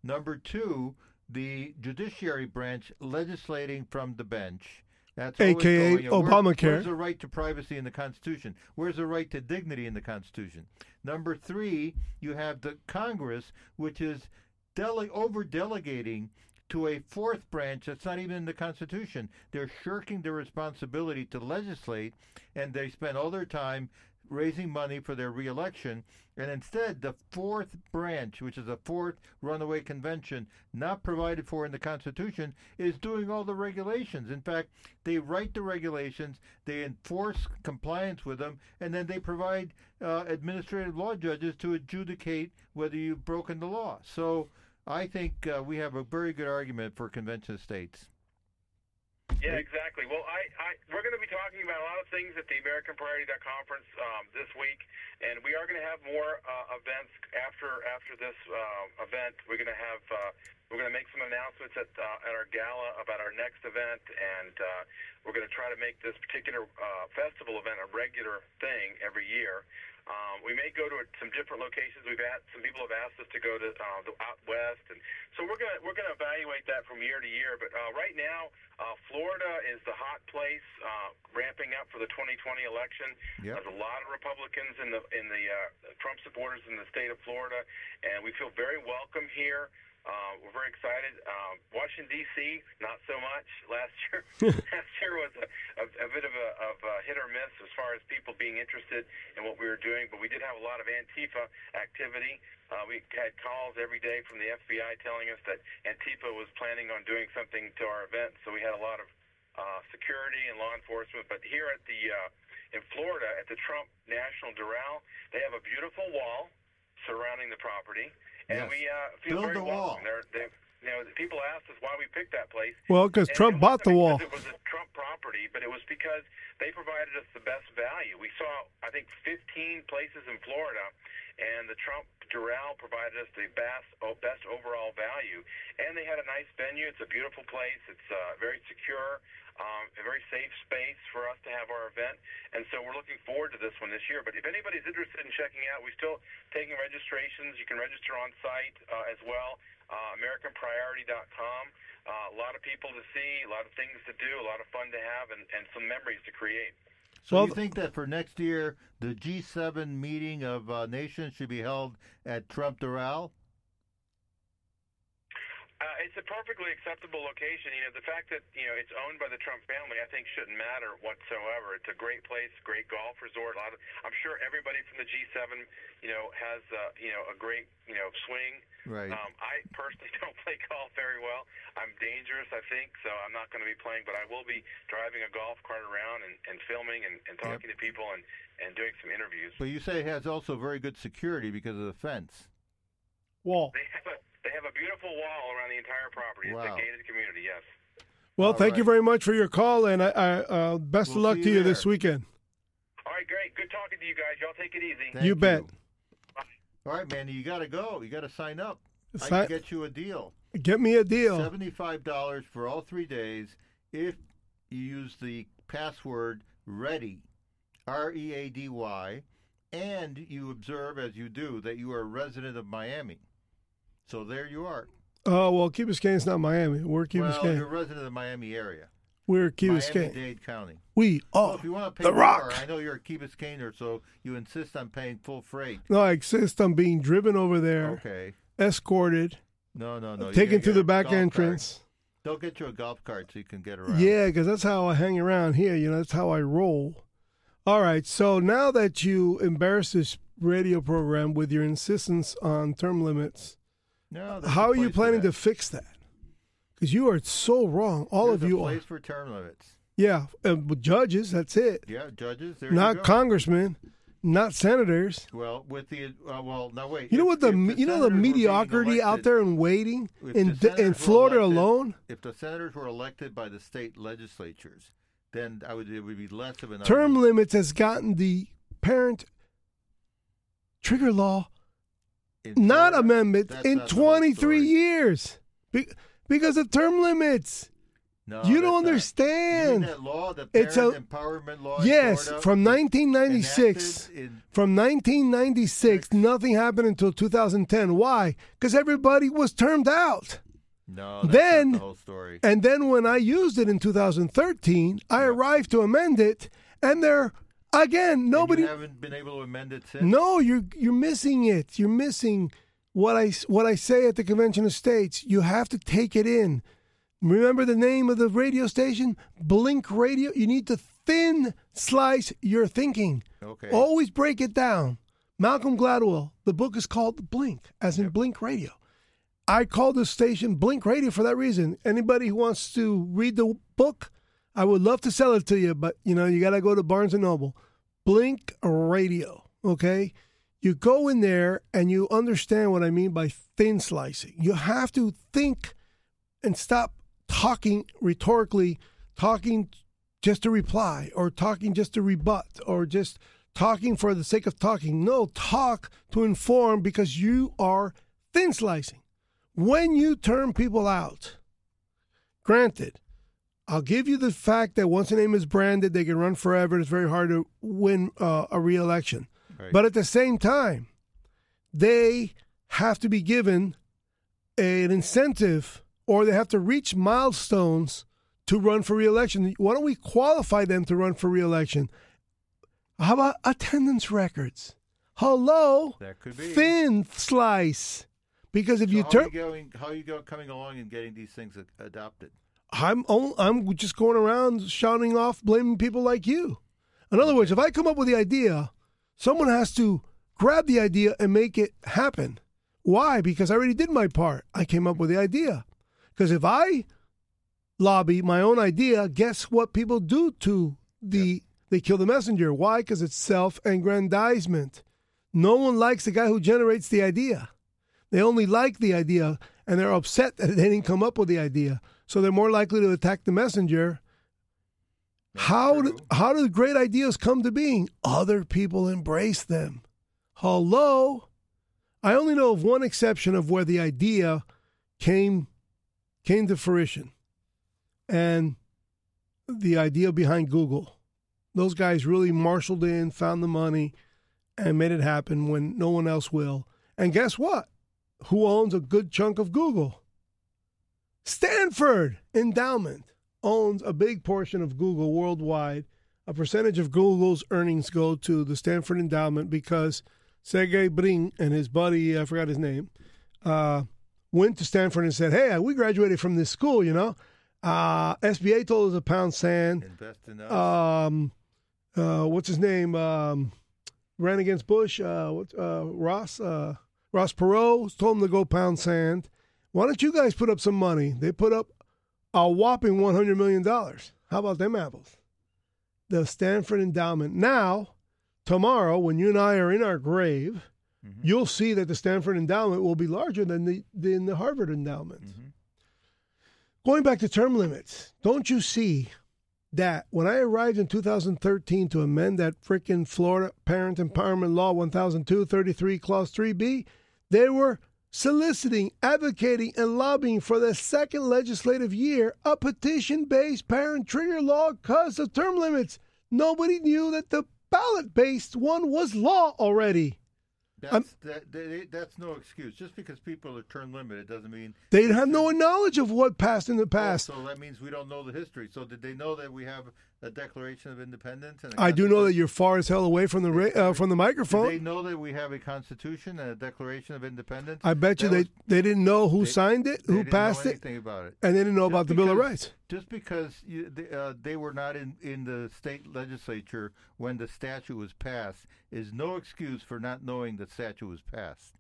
Number two, the judiciary branch legislating from the bench. That's AKA know, where- Obamacare. Where's the right to privacy in the Constitution? Where's the right to dignity in the Constitution? Number three, you have the Congress, which is dele- over delegating to a fourth branch that's not even in the Constitution. They're shirking their responsibility to legislate, and they spend all their time raising money for their reelection. And instead, the fourth branch, which is a fourth runaway convention, not provided for in the Constitution, is doing all the regulations. In fact, they write the regulations, they enforce compliance with them, and then they provide uh, administrative law judges to adjudicate whether you've broken the law. So I think uh, we have a very good argument for convention states. Yeah, exactly. Well, I, I we're going to be talking about a lot of things at the American Priority conference um, this week, and we are going to have more uh, events after after this uh, event. We're going to have uh, we're going to make some announcements at uh, at our gala about our next event, and uh, we're going to try to make this particular uh, festival event a regular thing every year. Um, we may go to some different locations. We've had some people have asked us to go to uh, the out west, and so we're gonna we're gonna evaluate that from year to year. But uh, right now, uh, Florida is the hot place, uh, ramping up for the 2020 election. Yep. There's a lot of Republicans in the in the uh, Trump supporters in the state of Florida, and we feel very welcome here. Uh, we're very excited. Um, Washington D.C. not so much. Last year, last year was a, a, a bit of a, of a hit or miss as far as people being interested in what we were doing. But we did have a lot of Antifa activity. Uh, we had calls every day from the FBI telling us that Antifa was planning on doing something to our event. So we had a lot of uh, security and law enforcement. But here at the uh, in Florida at the Trump National Doral, they have a beautiful wall surrounding the property, and Yes. we uh, feel Build very the wall. welcome. They're, they, you know, people asked us why we picked that place. Well, because Trump bought the wall. It was a Trump property, but it was because they provided us the best value. We saw, I think, 15 places in Florida, and the Trump Doral provided us the best, oh, best overall value. And they had a nice venue. It's a beautiful place. It's uh, very secure, um, a very safe space for us to have our event. And so we're looking forward to this one this year. But if anybody's interested in checking out, we're still taking registrations. You can register on site uh, as well, uh, AmericanPriority.com. Uh, a lot of people to see, a lot of things to do, a lot of fun to have, and, and some memories to create. So Well, you think that for next year, the G7 meeting of uh, nations should be held at Trump Doral? Uh, it's a perfectly acceptable location. You know, the fact that you know it's owned by the Trump family, I think, shouldn't matter whatsoever. It's a great place, great golf resort. A lot of, I'm sure everybody from the G7, you know, has uh, you know a great you know swing. Right. Um, I personally don't play golf very well. I'm dangerous, I think, so I'm not going to be playing. But I will be driving a golf cart around and, and filming and, and talking to people and, and doing some interviews. But you say it has also very good security because of the fence. Wall. They have a they have a beautiful wall around the entire property. It's a gated community. Yes. Well, All thank you very much for your call, and I, I uh, best We'll of luck see to you you this weekend. All right, great. Good talking to you guys. Y'all take it easy. Thank You bet. All right, Manny, you got to go. You got to sign up. I can get you a deal. Get me a deal. Seventy-five dollars for all three days if you use the password READY, R E A D Y, and you observe as you do that you are a resident of Miami. So there you are. Oh well, Key Biscayne's not Miami. We're Key well, Biscayne. you're a resident of the Miami area, We're Key Biscayne. Dade County. We Well, are if you want to pay the more, Rock. I know you're a Key Biscayner, so you insist on paying full freight. No, I insist on being driven over there, Okay. escorted, No, no, no. taken through the back golf cart. entrance. They'll get you a golf cart so you can get around. Yeah, because that's how I hang around here. You know, that's how I roll. All right. So now that you embarrass this radio program with your insistence on term limits, No, how are you planning to fix that? Because you are so wrong. All There's of you a are. place for term limits. Yeah, uh, judges. That's it. Yeah, judges. There not you go. congressmen, not senators. Well, with the uh, well, now wait. You know what the, me- you know the senators were being mediocrity out there and waiting in the in Florida elected- alone. If the senators were elected by the state legislatures, then I would it would be less of an Term argument. limits has gotten the parent trigger law In not Florida, amendment in not the whole 23 years Be- because of term limits. No, you don't not. You mean understand. that law, the It's a- empowerment law. in Yes, from 1996. in- From 1996, Six. nothing happened until 2010. Why? Because everybody was termed out. No, Then- the whole story. And then when I used it in 2013, I arrived to amend it, and there again nobody. Haven't been able to amend it since. No, you're you're missing it. You're missing what I what I say at the convention of states. You have to take it in. Remember the name of the radio station? Blink Radio. You need to thin slice your thinking. Okay. Always break it down. Malcolm Gladwell. The book is called Blink, as in Blink Radio. I call the station Blink Radio for that reason. Anybody who wants to read the book, I would love to sell it to you, but you know, you got to go to Barnes and Noble. Blink Radio, okay? You go in there and you understand what I mean by thin slicing. You have to think and stop talking rhetorically, talking just to reply or talking just to rebut or just talking for the sake of talking. No, talk to inform because you are thin slicing. When you turn people out, granted, I'll give you the fact that once a name is branded, they can run forever. It's very hard to win uh, a reelection. Right. But at the same time, they have to be given an incentive or they have to reach milestones to run for reelection. Why don't we qualify them to run for reelection? How about attendance records? Hello, That could be. thin slice. Because if So you how turn, are you going? How are you go, coming along and getting these things adopted? I'm on- I'm just going around shouting off, blaming people like you. In other words, if I come up with the idea, someone has to grab the idea and make it happen. Why? Because I already did my part. I came up with the idea. Because if I lobby my own idea, guess what people do to the they kill the messenger. Why? Because it's self-aggrandizement. No one likes the guy who generates the idea. They only like the idea and they're upset that they didn't come up with the idea. So they're more likely to attack the messenger. How do, how do great ideas come to being? Other people embrace them. Hello? I only know of one exception of where the idea came came to fruition. And the idea behind Google. Those guys really marshaled in, found the money, and made it happen when no one else will. And guess what? Who owns a good chunk of Google? Stanford Endowment owns a big portion of Google worldwide. A percentage of Google's earnings go to the Stanford Endowment because Sergey Brin and his buddy, I forgot his name, uh, went to Stanford and said, Hey, we graduated from this school, you know. Uh, SBA told us a pound sand. Invest in us. Um, uh, what's his name? Um, ran against Bush. Uh, what, uh, Ross uh, Ross Perot told him to go pound sand. Why don't you guys put up some money? They put up a whopping one hundred million dollars. How about them apples? The Stanford Endowment. Now, tomorrow, when you and I are in our grave, Mhm. you'll see that the Stanford Endowment will be larger than the than the Harvard Endowment. Mhm. Going back to term limits, don't you see that when I arrived in 2013 to amend that frickin' Florida Parent Empowerment Law 100233 Clause 3B, they were soliciting, advocating, and lobbying for the second legislative year a petition based parent trigger law because of term limits. Nobody knew that the ballot based one was law already. That's that, that, that's no excuse. Just because people are term limited doesn't mean They have no knowledge of what passed in the past. Oh, so that means we don't know the history. So did they know that we have a Declaration of Independence? I do know that you're far as hell away from the ra- uh, from the Did they know that we have a Constitution and a Declaration of Independence? I bet you That they, was- they didn't know who they- signed it, who passed it, about it. and they didn't know Just about the Bill of Rights. Just because you, they, uh, they were not in, in the state legislature when the statute was passed is no excuse for not knowing the statute was passed.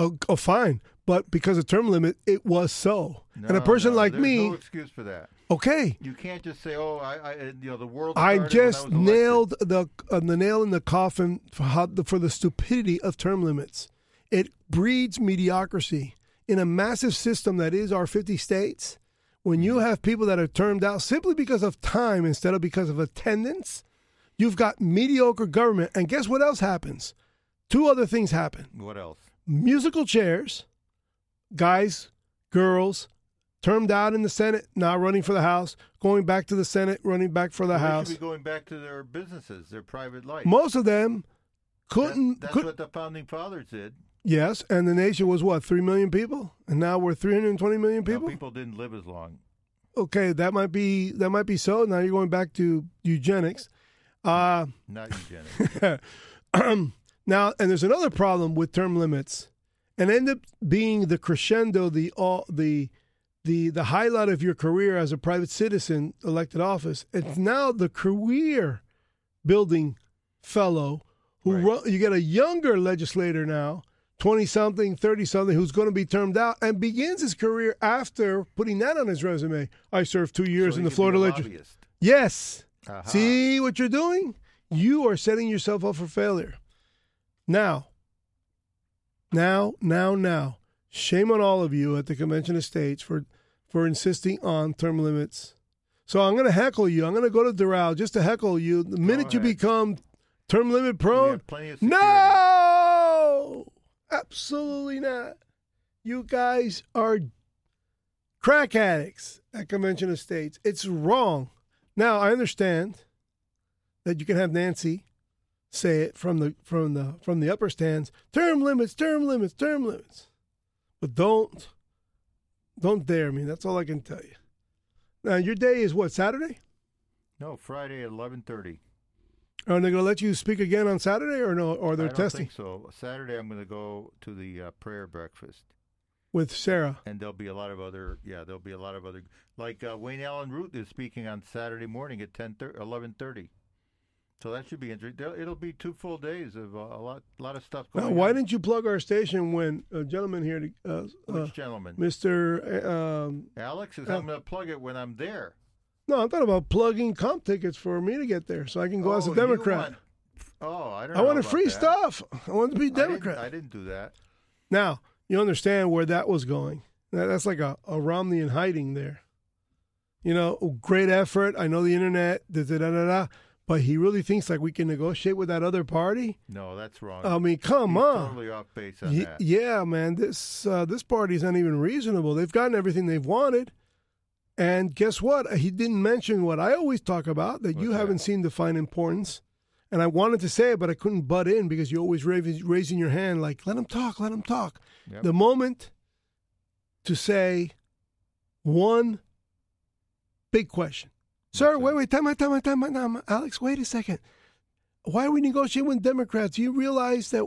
Oh, oh, fine, but because of term limit, it was so. and a person no, like me, no excuse for that. okay, You can't just say, "Oh, I, I you know, the world." I just elected." nailed the uh, the nail in the coffin for, how, for the stupidity of term limits. It breeds mediocrity in a massive system that is our 50 states. When you have people that are termed out simply because of time instead of because of attendance, you've got mediocre government. And guess what else happens? Two other things happen What else? Musical chairs, guys, girls, termed out in the Senate, now running for the House, going back to the Senate, running back for the Well, House. should be going back to their businesses, their private life. Most of them couldn't. that's could, what the founding fathers did. Yes, and the nation was what three million people, and now we're three hundred and twenty million people. people didn't live as long. Okay, that might be that might be so. Now you're going back to eugenics. Uh, Not eugenics. now, and there's another problem with term limits, and end up being the crescendo, the all the the the highlight of your career as a private citizen elected office. It's now the career building fellow who Right. ru- you get a younger legislator now. 20 something, 30 something, who's going to be termed out and begins his career after putting that on his resume. I served two years So in the Florida legislature. Yes. Aha. See what you're doing? You are setting yourself up for failure. Now, now, now, now, shame on all of you at the Convention of States for, for insisting on term limits. So I'm going to heckle you. I'm going to go to Doral just to heckle you. The minute you become term limit prone, have plenty of security. no, absolutely not. You guys are crack addicts at Convention of States. It's wrong. Now I understand that you can have Nancy say it from the from the from the upper stands. Term limits, term limits, term limits. But don't don't dare me. That's all I can tell you. Now your day is what Saturday? No, Friday at eleven thirty. Are they going to let you speak again on Saturday, or no? Or they're testing think so. Saturday, I'm going to go to the uh, prayer breakfast, with Sarah? and there'll be a lot of other. Yeah, there'll be a lot of other. Like uh, Wayne Allyn Root is speaking on Saturday morning at 10 11:30. So that should be interesting. It'll be two full days of uh, a lot, lot of stuff going Now, on. why didn't you plug our station when a gentleman here, uh, Which uh, gentleman? Mr. uh, Um, Alex is. uh, I'm going to plug it when I'm there. no, I'm talking about plugging comp tickets for me to get there, so I can go as a Oh, Democrat. want- oh, I don't. I know wanted free that. stuff. I wanted to be I didn't- Democrat. I didn't do that. Now you understand where that was going. That- That's like a, a Romney in hiding there. You know, great effort. I know the internet. Da, da, da, da, da, but he really thinks like we can negotiate with that other party. No, that's wrong. I mean, come He's on. Totally off base on Ye- that. yeah, man, this uh, this party's not even reasonable. They've gotten everything they've wanted, and guess what? He didn't mention what I always talk about that you that? haven't seen the fine importance. And I wanted to say it, but I couldn't butt in because you're always raising, raising your hand, like let him talk, let him talk. Yep. The moment to say one big question, sir. Wait, wait, time out, time out, time out, time out. Alex, wait a second. Why are we negotiating with Democrats? Do you realize that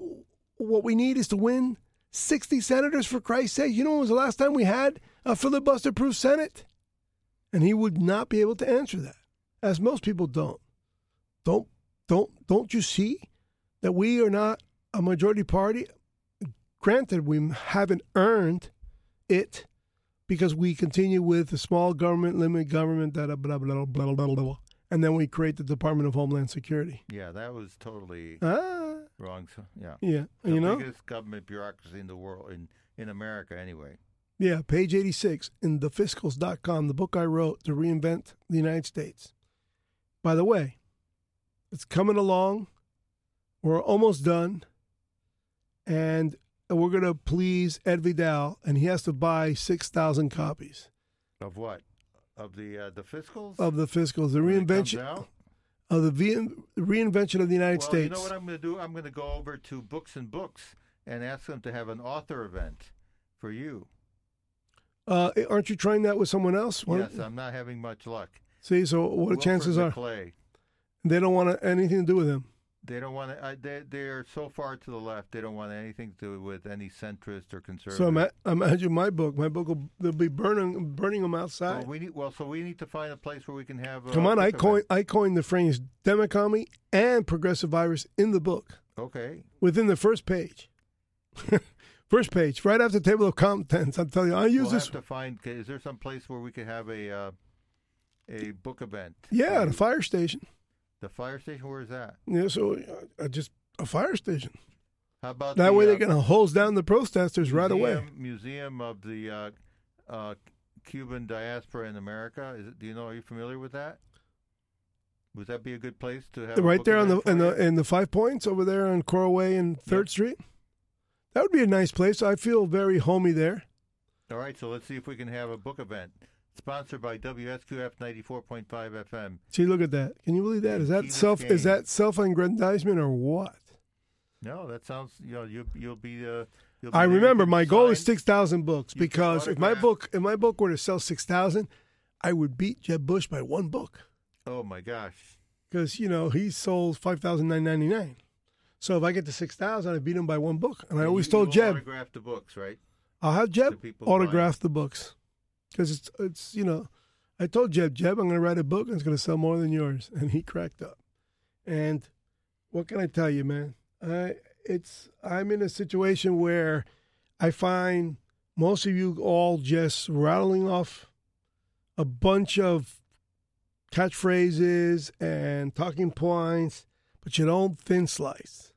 what we need is to win 60 senators for Christ's sake? You know when was the last time we had a filibuster proof Senate? And he would not be able to answer that, as most people don't. Don't don't don't you see that we are not a majority party? Granted, we haven't earned it because we continue with the small government, limited government, da da blah blah blah blah blah, blah, and then we create the Department of Homeland Security. Yeah, that was totally Ah, wrong. So, yeah, yeah, the you know, biggest government bureaucracy in the world, in in America, anyway. yeah. Page eighty-six in thefiscals.com, the book I wrote to reinvent the United States. By the way, it's coming along. We're almost done, and we're gonna please Ed Vidal, and he has to buy six thousand copies Of what? Of the uh, the fiscals of the Fiscals, the When it comes reinvention out? of the ve- reinvention of the United well, States. you know what I'm going to do? I'm going to go over to Books and Books and ask them to have an author event for you. Uh, aren't you trying that with someone else? Why yes, I'm not having much luck. See, so what the chances are McClay. they don't want anything to do with him. They don't want to. They they're so far to the left. They don't want anything to do with any centrist or conservative. So ima- imagine my book. My book will they'll be burning burning them outside. Well, we need. Well, so we need to find a place where we can have. A Come on, I coined. I coined the phrase democomy and progressive virus in the book Okay. within the first page. first page, right after the table of contents. I'm telling you, I use we'll this. have to find. Is there some place where we could have a uh, a book event? Yeah, at a fire station. The fire station. Where is that? Yeah, so uh, just a fire station. How about That the, way uh, going to hose down the protesters right away. museum- Museum of the uh, uh, Cuban diaspora in America. Is it, do you know? Are you familiar with that? Would that be a good place to have? right there on the in the in the Five Points over there on Coral Way and Third Street. That would be a nice place. I feel very homey there. All right, so let's see if we can have a book event sponsored by WSQF ninety four point five FM. See, look at that. Can you believe that? Is that self is that self aggrandizement or what? No, that sounds. You know, you you'll be. Uh, you'll be I remember my goal is six thousand books You can because if my autograph. book if my book were to sell six thousand, I would beat Jeb Bush by one book Oh my gosh! because you know he sold five thousand nine ninety nine. So if I get to six thousand, I beat him by one book. And I always you, told you Jeb autograph the books, right? I'll have Jeb the people autograph the books because it's it's you know I told Jeb Jeb I'm going to write a book and it's going to sell more than yours, and he cracked up. And what can I tell you, man? I it's I'm in a situation where I find most of you all just rattling off a bunch of catchphrases and talking points, but you don't thin slice.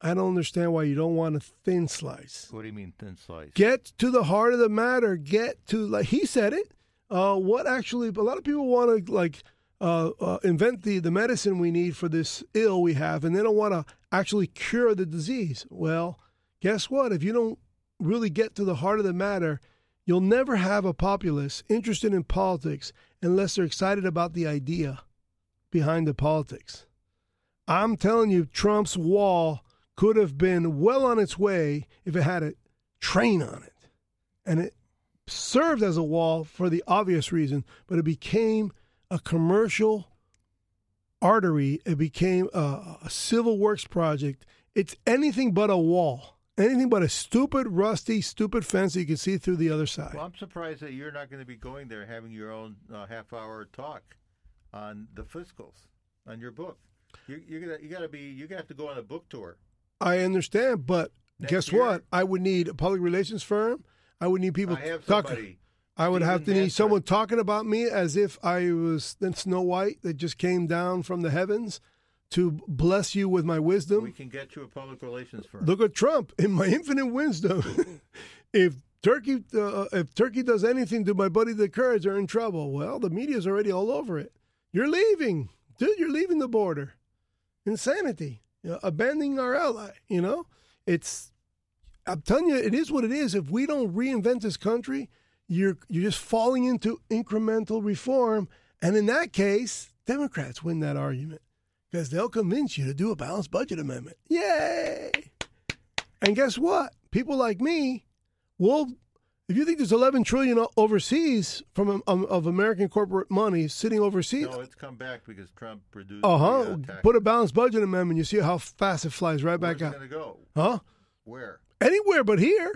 I don't understand why you don't want to thin slice. What do you mean thin slice? Get to the heart of the matter. Get to like he said it. Uh, what actually? A lot of people want to like uh, uh, invent the the medicine we need for this ill we have, and they don't want to actually cure the disease. Well, guess what? If you don't really get to the heart of the matter, you'll never have a populace interested in politics unless they're excited about the idea behind the politics. I'm telling you, Trump's wall could have been well on its way if it had a train on it. And it served as a wall for the obvious reason, but it became a commercial artery. It became a, a civil works project. It's anything but a wall, anything but a stupid, rusty, stupid fence that you can see through the other side. Well, I'm surprised that you're not going to be going there having your own uh, half-hour talk on the fiscals on your book. You you got you got to be you got to go on a book tour. I understand, but Next guess year- what? I would need a public relations firm. I would need people I talking. I would have to need someone talking about me as if I was the Snow White that just came down from the heavens to bless you with my wisdom. We can get you a public relations firm. Look at Trump in my infinite wisdom. if Turkey, uh, if Turkey does anything to my buddy the Kurds, they're in trouble. Well, the media's already all over it. You're leaving, dude. You're leaving the border. Insanity. You know, abandoning our ally. You know, it's. I'm telling you, it is what it is. If we don't reinvent this country, you're you're just falling into incremental reform, and in that case, Democrats win that argument because they'll convince you to do a balanced budget amendment. Yay! And guess what? People like me will. If you think there's 11 trillion overseas from um, of American corporate money sitting overseas, no, it's come back because Trump produced. uh the, huh. uh. Put a balanced budget amendment. You see how fast it flies right Where's back out. going to go? Huh? Where? Anywhere but here.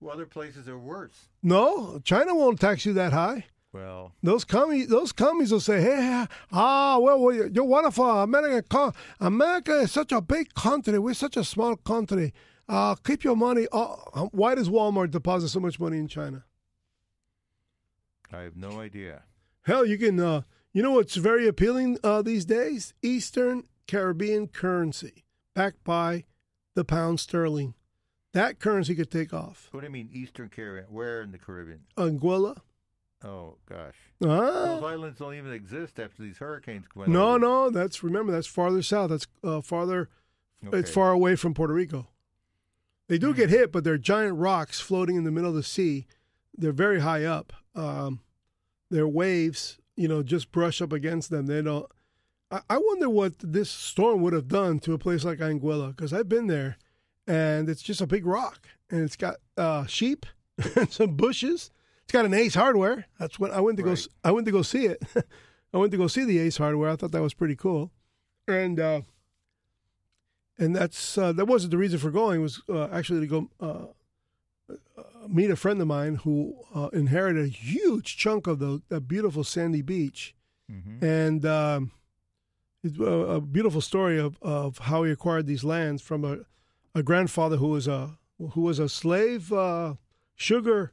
Well, other places are worse. No, China won't tax you that high. Well, Those commies, those commies will say, "Hey, ah, well, well you're wonderful. America? America is such a big country. We're such a small country. Uh, keep your money. Uh, why does Walmart deposit so much money in China? I have no idea. Hell, you can. Uh, you know what's very appealing uh, these days? Eastern Caribbean currency, backed by the pound sterling. That currency could take off. What do you mean Eastern Caribbean? Where in the Caribbean? Anguilla. Oh gosh, Ah. those islands don't even exist after these hurricanes went No, over. no, that's remember that's farther south. That's uh, farther. It's far away from Puerto Rico. They do Hmm. get hit, but they're giant rocks floating in the middle of the sea. They're very high up. Um, their waves, you know, just brush up against them. They don't. I, I wonder what this storm would have done to a place like Anguilla because I've been there, and it's just a big rock, and it's got uh, sheep and some bushes. It's got an Ace Hardware. That's what I went to go. Right. s- I went to go see it. I went to go see the Ace Hardware. I thought that was pretty cool, and uh, and that's uh, that wasn't the reason for going. It was uh, actually to go uh, uh, meet a friend of mine who uh, inherited a huge chunk of the that beautiful sandy beach, Mhm. and um, it's a, a beautiful story of, of how he acquired these lands from a, a grandfather who was a who was a slave uh, sugar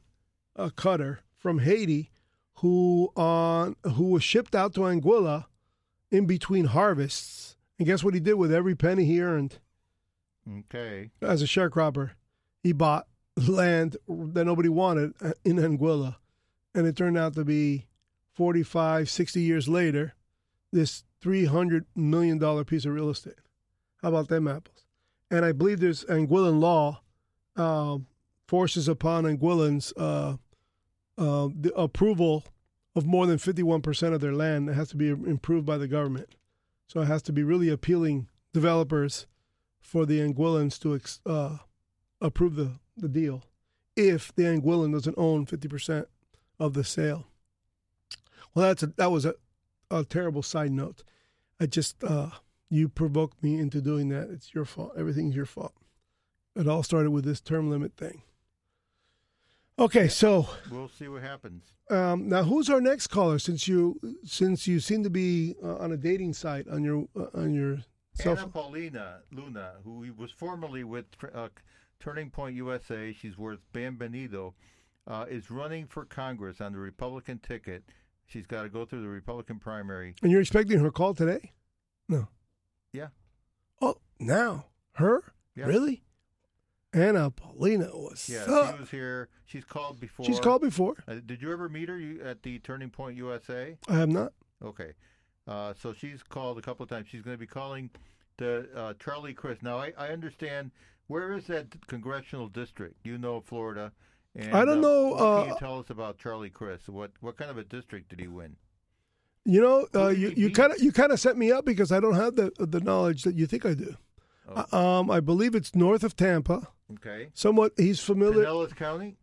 uh, cutter from Haiti, who on who was shipped out to Anguilla in between harvests. And guess what he did with every penny he earned Okay. as a sharecropper? He bought land that nobody wanted uh, in Anguilla. And it turned out to be 45, 60 years later, this $300 million piece of real estate. How about them apples? And I believe there's Anguillan law um, forces upon Anguillans uh, uh, the approval of more than 51% of their land that has to be improved by the government. So it has to be really appealing developers for the Anguillans to uh, approve the, the deal if the Anguillan doesn't own 50% of the sale. Well, that's a, that was a, a terrible side note. I just, uh, you provoked me into doing that. It's your fault. Everything's your fault. It all started with this term limit thing. Okay, so We'll see what happens. um, now who's our next caller? Since you since you seem to be uh, on a dating site on your uh, on your cell Anna. Paulina Luna, who was formerly with uh, Turning Point USA, she's with Bienvenido, uh, is running for Congress on the Republican ticket. She's got to go through the Republican primary. And you're expecting her call today? No. Yeah. Oh, now her? Yeah. Really? Anna Paulina was. Yeah, so- she was here. She's called before. She's called before. Uh, did you ever meet her you, at the Turning Point USA? I have not. Okay. Uh, so she's called a couple of times. She's going to be calling the uh, Charlie Crist. Now, I, I understand. Where is that congressional district? You know Florida. And, I don't know, What can uh, you tell us about Charlie Crist? What what kind of a district did he win? You know, uh, you you kind of you kind of set me up because I don't have the the knowledge that you think I do. Oh. Uh, Um, I believe it's north of Tampa. Okay. Somewhat, he's familiar. Pinellas County.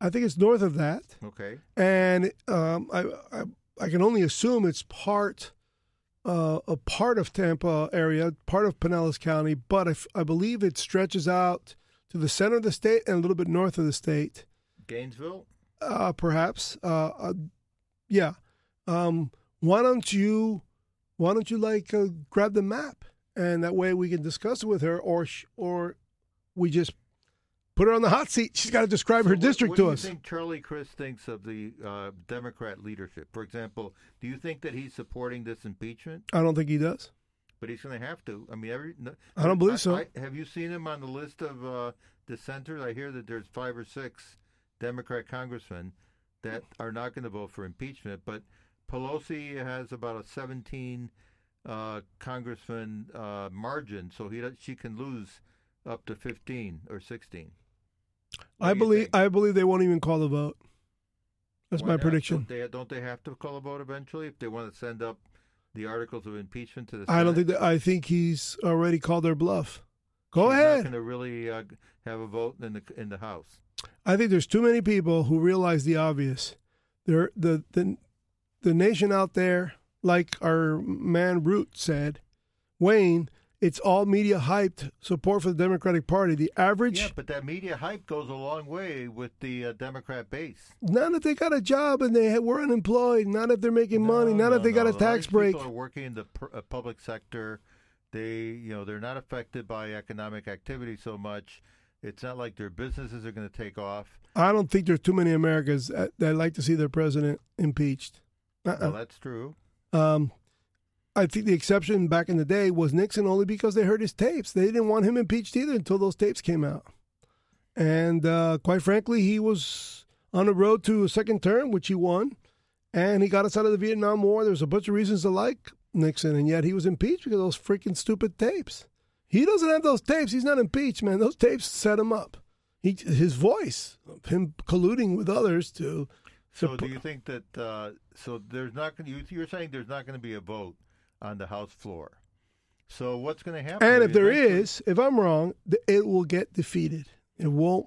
I think it's north of that. Okay. and um, I, I I can only assume it's part uh, a part of Tampa area, part of Pinellas County, but i believe it stretches out to the center of the state and a little bit north of the state, Gainesville. uh, perhaps. Uh, uh, yeah. Um, why don't you why don't you like uh, grab the map and that way we can discuss it with her, or sh- or we just put her on the hot seat. She's got to describe So her what- district what to do you us. think Charlie Crist thinks of the uh, Democrat leadership? For example, do you think that he's supporting this impeachment? I don't think he does. But he's going to have to. I mean, every. No, I don't believe so. have you seen him on the list of uh, dissenters? I hear that there's five or six Democrat congressmen that are not going to vote for impeachment. But Pelosi has about a 17 uh, congressman uh, margin, so he she can lose up to 15 or 16. What I believe? I believe they won't even call the vote. That's Why my not? prediction. Don't they, don't they have to call a vote eventually if they want to send up the articles of impeachment to the? I don't think that. I think he's already called their bluff. Go She's ahead. Not going to really uh, have a vote in the in the House. I think there's too many people who realize the obvious. There, the the the nation out there, like our man Root said, Wayne. It's all media hyped support for the Democratic Party. The average, Yeah, but that media hype goes a long way with the uh, Democrat base. not if they got a job and they were unemployed, not if they're making money, No, not no, if they got a tax break. People are working in the uh, public sector. They, you know, they're not affected by economic activity so much. It's not like their businesses are going to take off. I don't think there's too many Americans that, that like to see their president impeached. Uh-uh. Well, that's true. Um, I think the exception back in the day was Nixon only because they heard his tapes. They didn't want him impeached either until those tapes came out. And uh, quite frankly, he was on the road to a second term, which he won. And he got us out of the Vietnam War. There was a bunch of reasons to like Nixon, and yet he was impeached because of those freaking stupid tapes. He doesn't have those tapes. He's not impeached, man. Those tapes set him up. He, his voice, him colluding with others to. So, to do you think that? Uh, so there's not going. You, you're saying there's not going to be a vote on the House floor. So what's going to happen? And if there is, if I'm wrong, it will get defeated. It won't.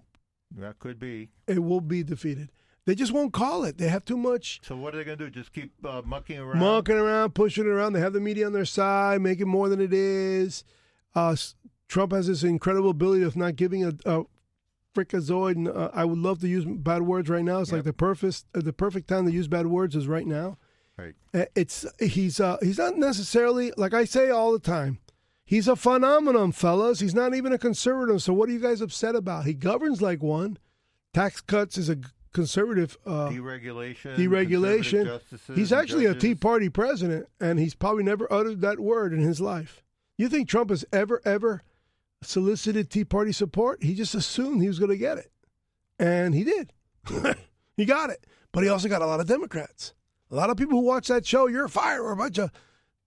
that could be. It will be defeated. They just won't call it. They have too much So what are they going to do? Just keep uh, mucking around? mucking around, pushing it around. They have the media on their side, making more than it is. Uh, Trump has this incredible ability of not giving a, a frickazoid. And, uh, I would love to use bad words right now. It's like the perfect uh, the perfect time to use bad words is right now. Right. Uh, It's he's uh, he's not necessarily like I say all the time. He's a phenomenon, fellas. He's not even a conservative. So what are you guys upset about? He governs like one. Tax cuts is a conservative. Uh, Deregulation. deregulation. he's actually a Tea. Party president, and he's probably never uttered that word in his life. You think Trump has ever, ever solicited Tea Party support? He just assumed he was going to get it, and he did. he got it, but he also got a lot of Democrats. A lot of people who watch that show, you're fired, are a bunch of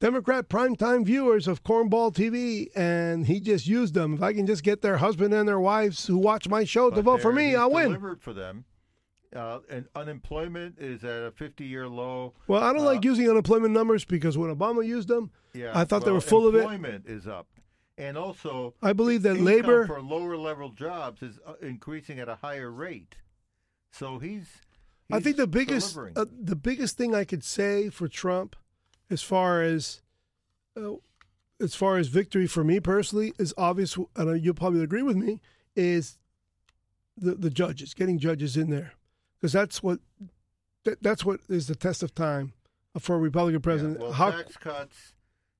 Democrat primetime viewers of Cornball TV, and he just used them. If I can just get their husband and their wives who watch my show to vote for me, I'll win. Delivered for them. Uh, and unemployment is at a 50-year low. Well, I don't Uh, like using unemployment numbers because when Obama used them, Yeah, I thought they were full of it. Employment is up, and also I believe that labor. for lower level jobs is uh, increasing at a higher rate. So he's. I think the biggest uh, the biggest thing I could say for Trump, as far as uh, as far as victory for me personally, is obvious, and you'll probably agree with me, is the the judges getting judges in there because that's what that, that's what is the test of time for a Republican Yeah, president. well, How tax cuts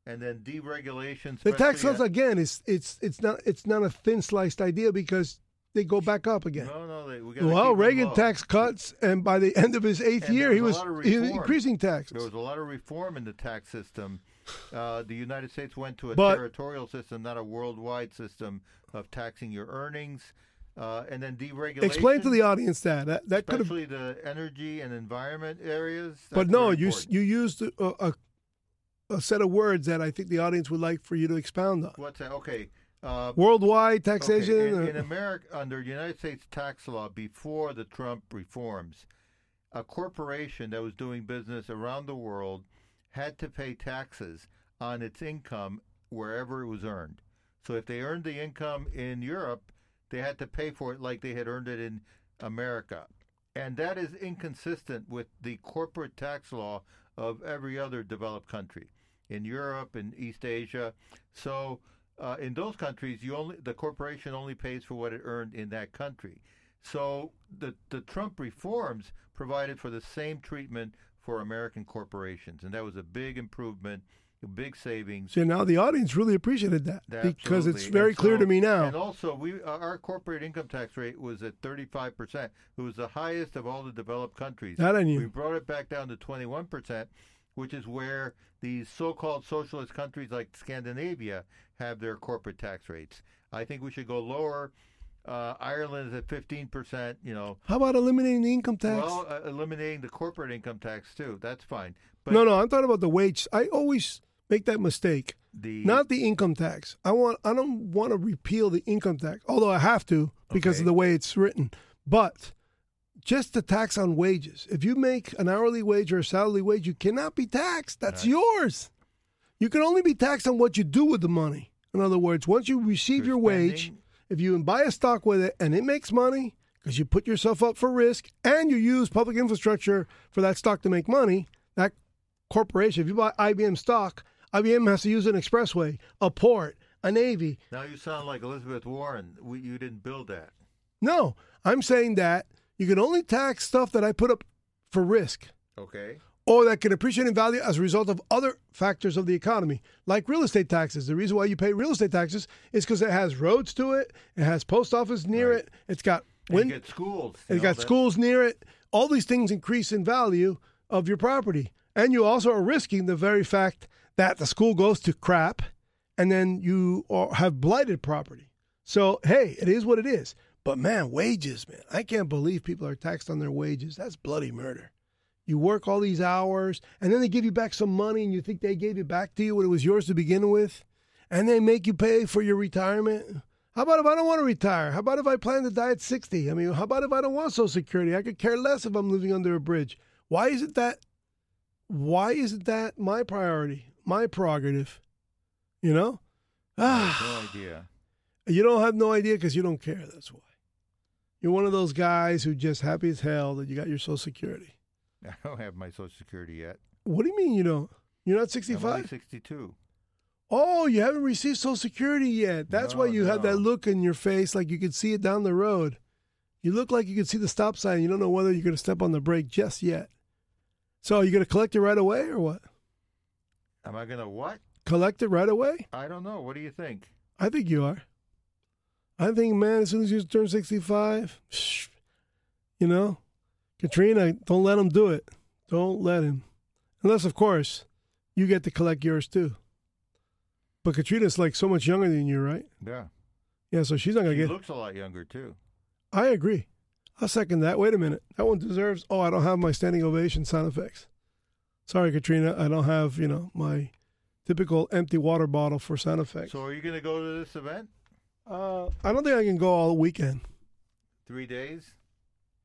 and then deregulation. the tax cuts again is it's it's not it's not a thin sliced idea because they go back up again. No, no, they, we Well, Reagan tax cuts, and by the end of his eighth And year, there he was was a lot of he was increasing taxes. There was a lot of reform in the tax system. Uh, the United States went to a But- territorial system, not a worldwide system of taxing your earnings, uh, and then deregulation. Explain to the audience that that, that could have. especially the energy and environment areas. But no, you important. you used a, a a set of words that I think the audience would like for you to expound on. What's that? Okay. Uh, Worldwide okay, taxation. in, uh, in America, under United States tax law, before the Trump reforms, a corporation that was doing business around the world had to pay taxes on its income wherever it was earned. So if they earned the income in Europe, they had to pay for it like they had earned it in America. And that is inconsistent with the corporate tax law of every other developed country in Europe and East Asia. So uh, in those countries, you only the corporation only pays for what it earned in that country. So the the Trump reforms provided for the same treatment for American corporations, and that was a big improvement, a big savings. so now the audience really appreciated that because it's very And clear to me now. And also, we uh, our corporate income tax rate was at 35 percent. It was the highest of all the developed countries. That I We brought it back down to 21 percent, which is where these so-called socialist countries like Scandinavia have their corporate tax rates. I think we should go lower. Uh, Ireland is at 15 percent. You know, How about eliminating the income tax? well, uh, eliminating the corporate income tax too. That's fine. But no, no, I'm talking about the wage. I always make that mistake. the Not the income tax. I want. I don't want to repeal the income tax, although I have to because Okay. of the way it's written. But just the tax on wages. If you make an hourly wage or a salary wage, you cannot be taxed. That's Right. yours. You can only be taxed on what you do with the money. In other words, once you receive You're your wage, if you buy a stock with it and it makes money because you put yourself up for risk and you use public infrastructure for that stock to make money, that corporation, if you buy IBM stock, IBM has to use an expressway, a port, a navy. now you sound like Elizabeth Warren. We, you didn't build that. No, I'm saying that you can only tax stuff that I put up for risk Okay. or that can appreciate in value as a result of other factors of the economy, like real estate taxes. The reason why you pay real estate taxes is because it has roads to it, it has post office near Right. it, it's got wind, schools. it's got that- schools near it. All these things increase in value of your property, and you also are risking the very fact that the school goes to crap, and then you are, have blighted property. So hey, it is what it is. But man, wages, man, I can't believe people are taxed on their wages. That's bloody murder. You work all these hours, and then they give you back some money, and you think they gave it back to you when it was yours to begin with, and they make you pay for your retirement. How about if I don't want to retire? How about if I plan to die at 60? I mean, how about if I don't want Social Security? I could care less if I'm living under a bridge. Why is it that? Why isn't that my priority, my prerogative? You know? Ah, no idea. you don't have no idea because you don't care. That's why. You're one of those guys who just happy as hell that you got your Social Security. I don't have my Social Security yet. What do you mean you don't? You're not I'm 65? 62. Oh, you haven't received Social Security yet. That's No, why you have that look in your face like you could see it down the road. You look like you could see the stop sign. You don't know whether you're going to step on the brake just yet. So, are you going to collect it right away or what? Am I going to what? Collect it right away? I don't know. What do you think? I think you are. I think, man, as soon as you turn 65, shh, you know, Katrina, don't let him do it. Don't let him. Unless, of course, you get to collect yours too. But Katrina's like so much younger than you, right? Yeah. Yeah, so she's not going She to get. looks a lot younger, too. I agree. I'll second that. Wait a minute. That one deserves. Oh, I don't have my standing ovation sound effects. Sorry, Katrina. I don't have, you know, my typical empty water bottle for sound effects. So are you going to go to this event? Uh, I don't think I can go all weekend. Three days?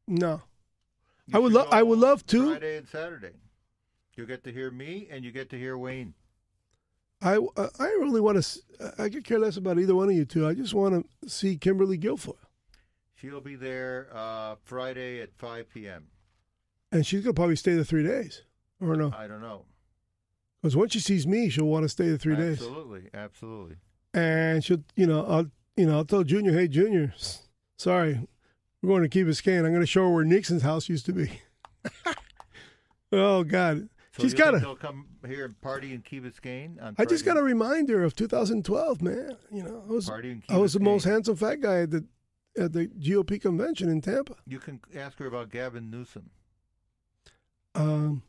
No. You I would should lo- I would love to. Friday and Saturday. You get to hear me and you get to hear Wayne. I, I really want to. I could care less about either one of you two. I just want to see Kimberly Guilfoyle, She'll be there uh, Friday at 5 p.m. and she's gonna probably stay the three days, or no? I don't know. Because once she sees me, she'll want to stay the three days, Absolutely, absolutely. and she'll, you know, I'll, you know, I'll tell Junior, hey, Junior, sorry, we're going to Key scan. I'm going to show her where Nixon's house used to be. oh God, So she's got to. They'll come here and party in Key Biscayne I just got a reminder of 2012, man. You know, I was I was the most handsome fat guy at the at the GOP convention in Tampa. You can ask her about Gavin Newsom. Um,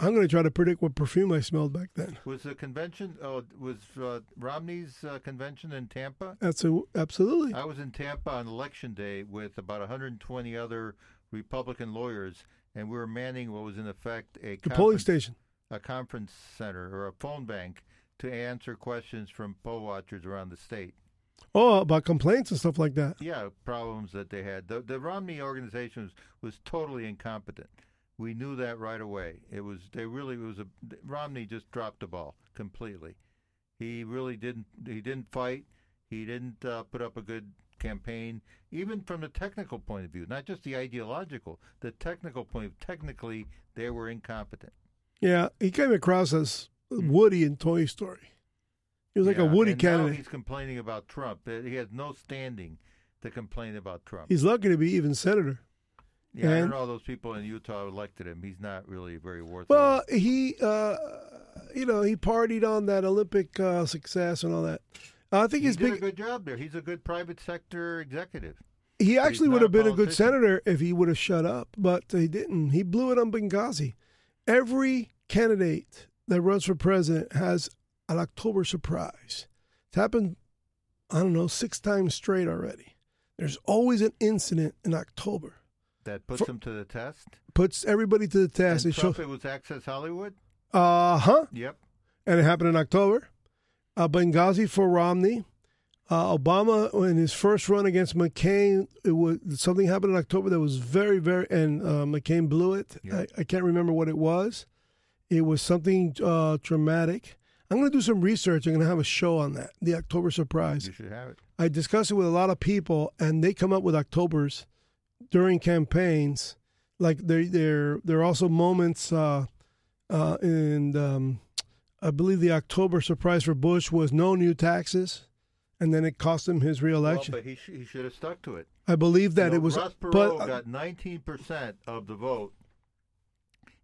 I'm going to try to predict what perfume I smelled back then. Was the convention? Oh, was uh, Romney's uh, convention in Tampa? That's a, absolutely. I was in Tampa on election day with about 120 other Republican lawyers, and we were manning what was in effect a the polling station. a conference center or a phone bank to answer questions from poll watchers around the state. Oh, about complaints and stuff like that. Yeah, problems that they had. The, the Romney organization was, was totally incompetent. We knew that right away. It was they really it was a Romney just dropped the ball completely. He really didn't he didn't fight. He didn't uh, put up a good campaign, even from the technical point of view, not just the ideological. The technical point. Of, technically, they were incompetent. Yeah, he came across as Woody in Toy Story. He was like a Woody and now he's complaining about Trump. He has no standing to complain about Trump. He's lucky to be even senator. Yeah, I And- don't know those people in Utah elected him. He's not really very worth. Well, he, uh, you know, he partied on that Olympic uh, success and all that. I think he his did a good job there. He's a good private sector executive. He actually would have been a good senator if he would have shut up, but he didn't. He blew it on Benghazi. Every candidate that runs for president has an October surprise. It's happened, I don't know, six times straight already. There's always an incident in October. That puts For- him to the test. Puts everybody to the test. and It Trump, shows, it was Access Hollywood. uh huh. Yep. and it happened in October. Uh, Benghazi for Romney. Uh, Obama, in his first run against McCain, it was something happened in October that was very, very, and uh, McCain blew it. I, I can't remember what it was. It was something uh, dramatic. I'm going to do some research. I'm going to have a show on that, the October surprise. You should have it. I discuss it with a lot of people, and they come up with Octobers during campaigns. Like there, there, there are also moments, uh, uh, and um, I believe the October surprise for Bush was no new taxes, and then it cost him his Well, reelection. but he, sh- he should have stuck to it. I believe that You know, it was, Ross Perot but uh, got 19% of the vote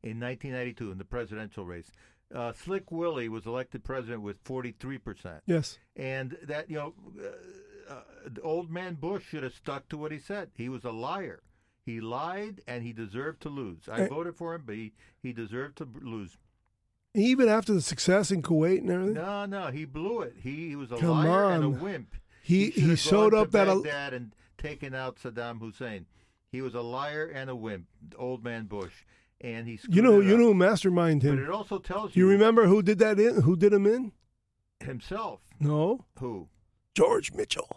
in 1992 in the presidential race. Uh, Slick Willie was elected president with 43%. yes, And that, you know, uh, uh, old man Bush should have stuck to what he said. He was a liar. He lied and he deserved to lose. I Eh. voted for him, but he, he deserved to lose. even after the success in Kuwait and everything, No, no, he blew it. He, he was a Come liar and a wimp. he he have showed up that a, Baghdad and taken out Saddam Hussein. He was a liar and a wimp, old man Bush, and he. you know you up. know who mastermind him But it also tells You you, remember who did that in? Who did him in? himself No, who George Mitchell.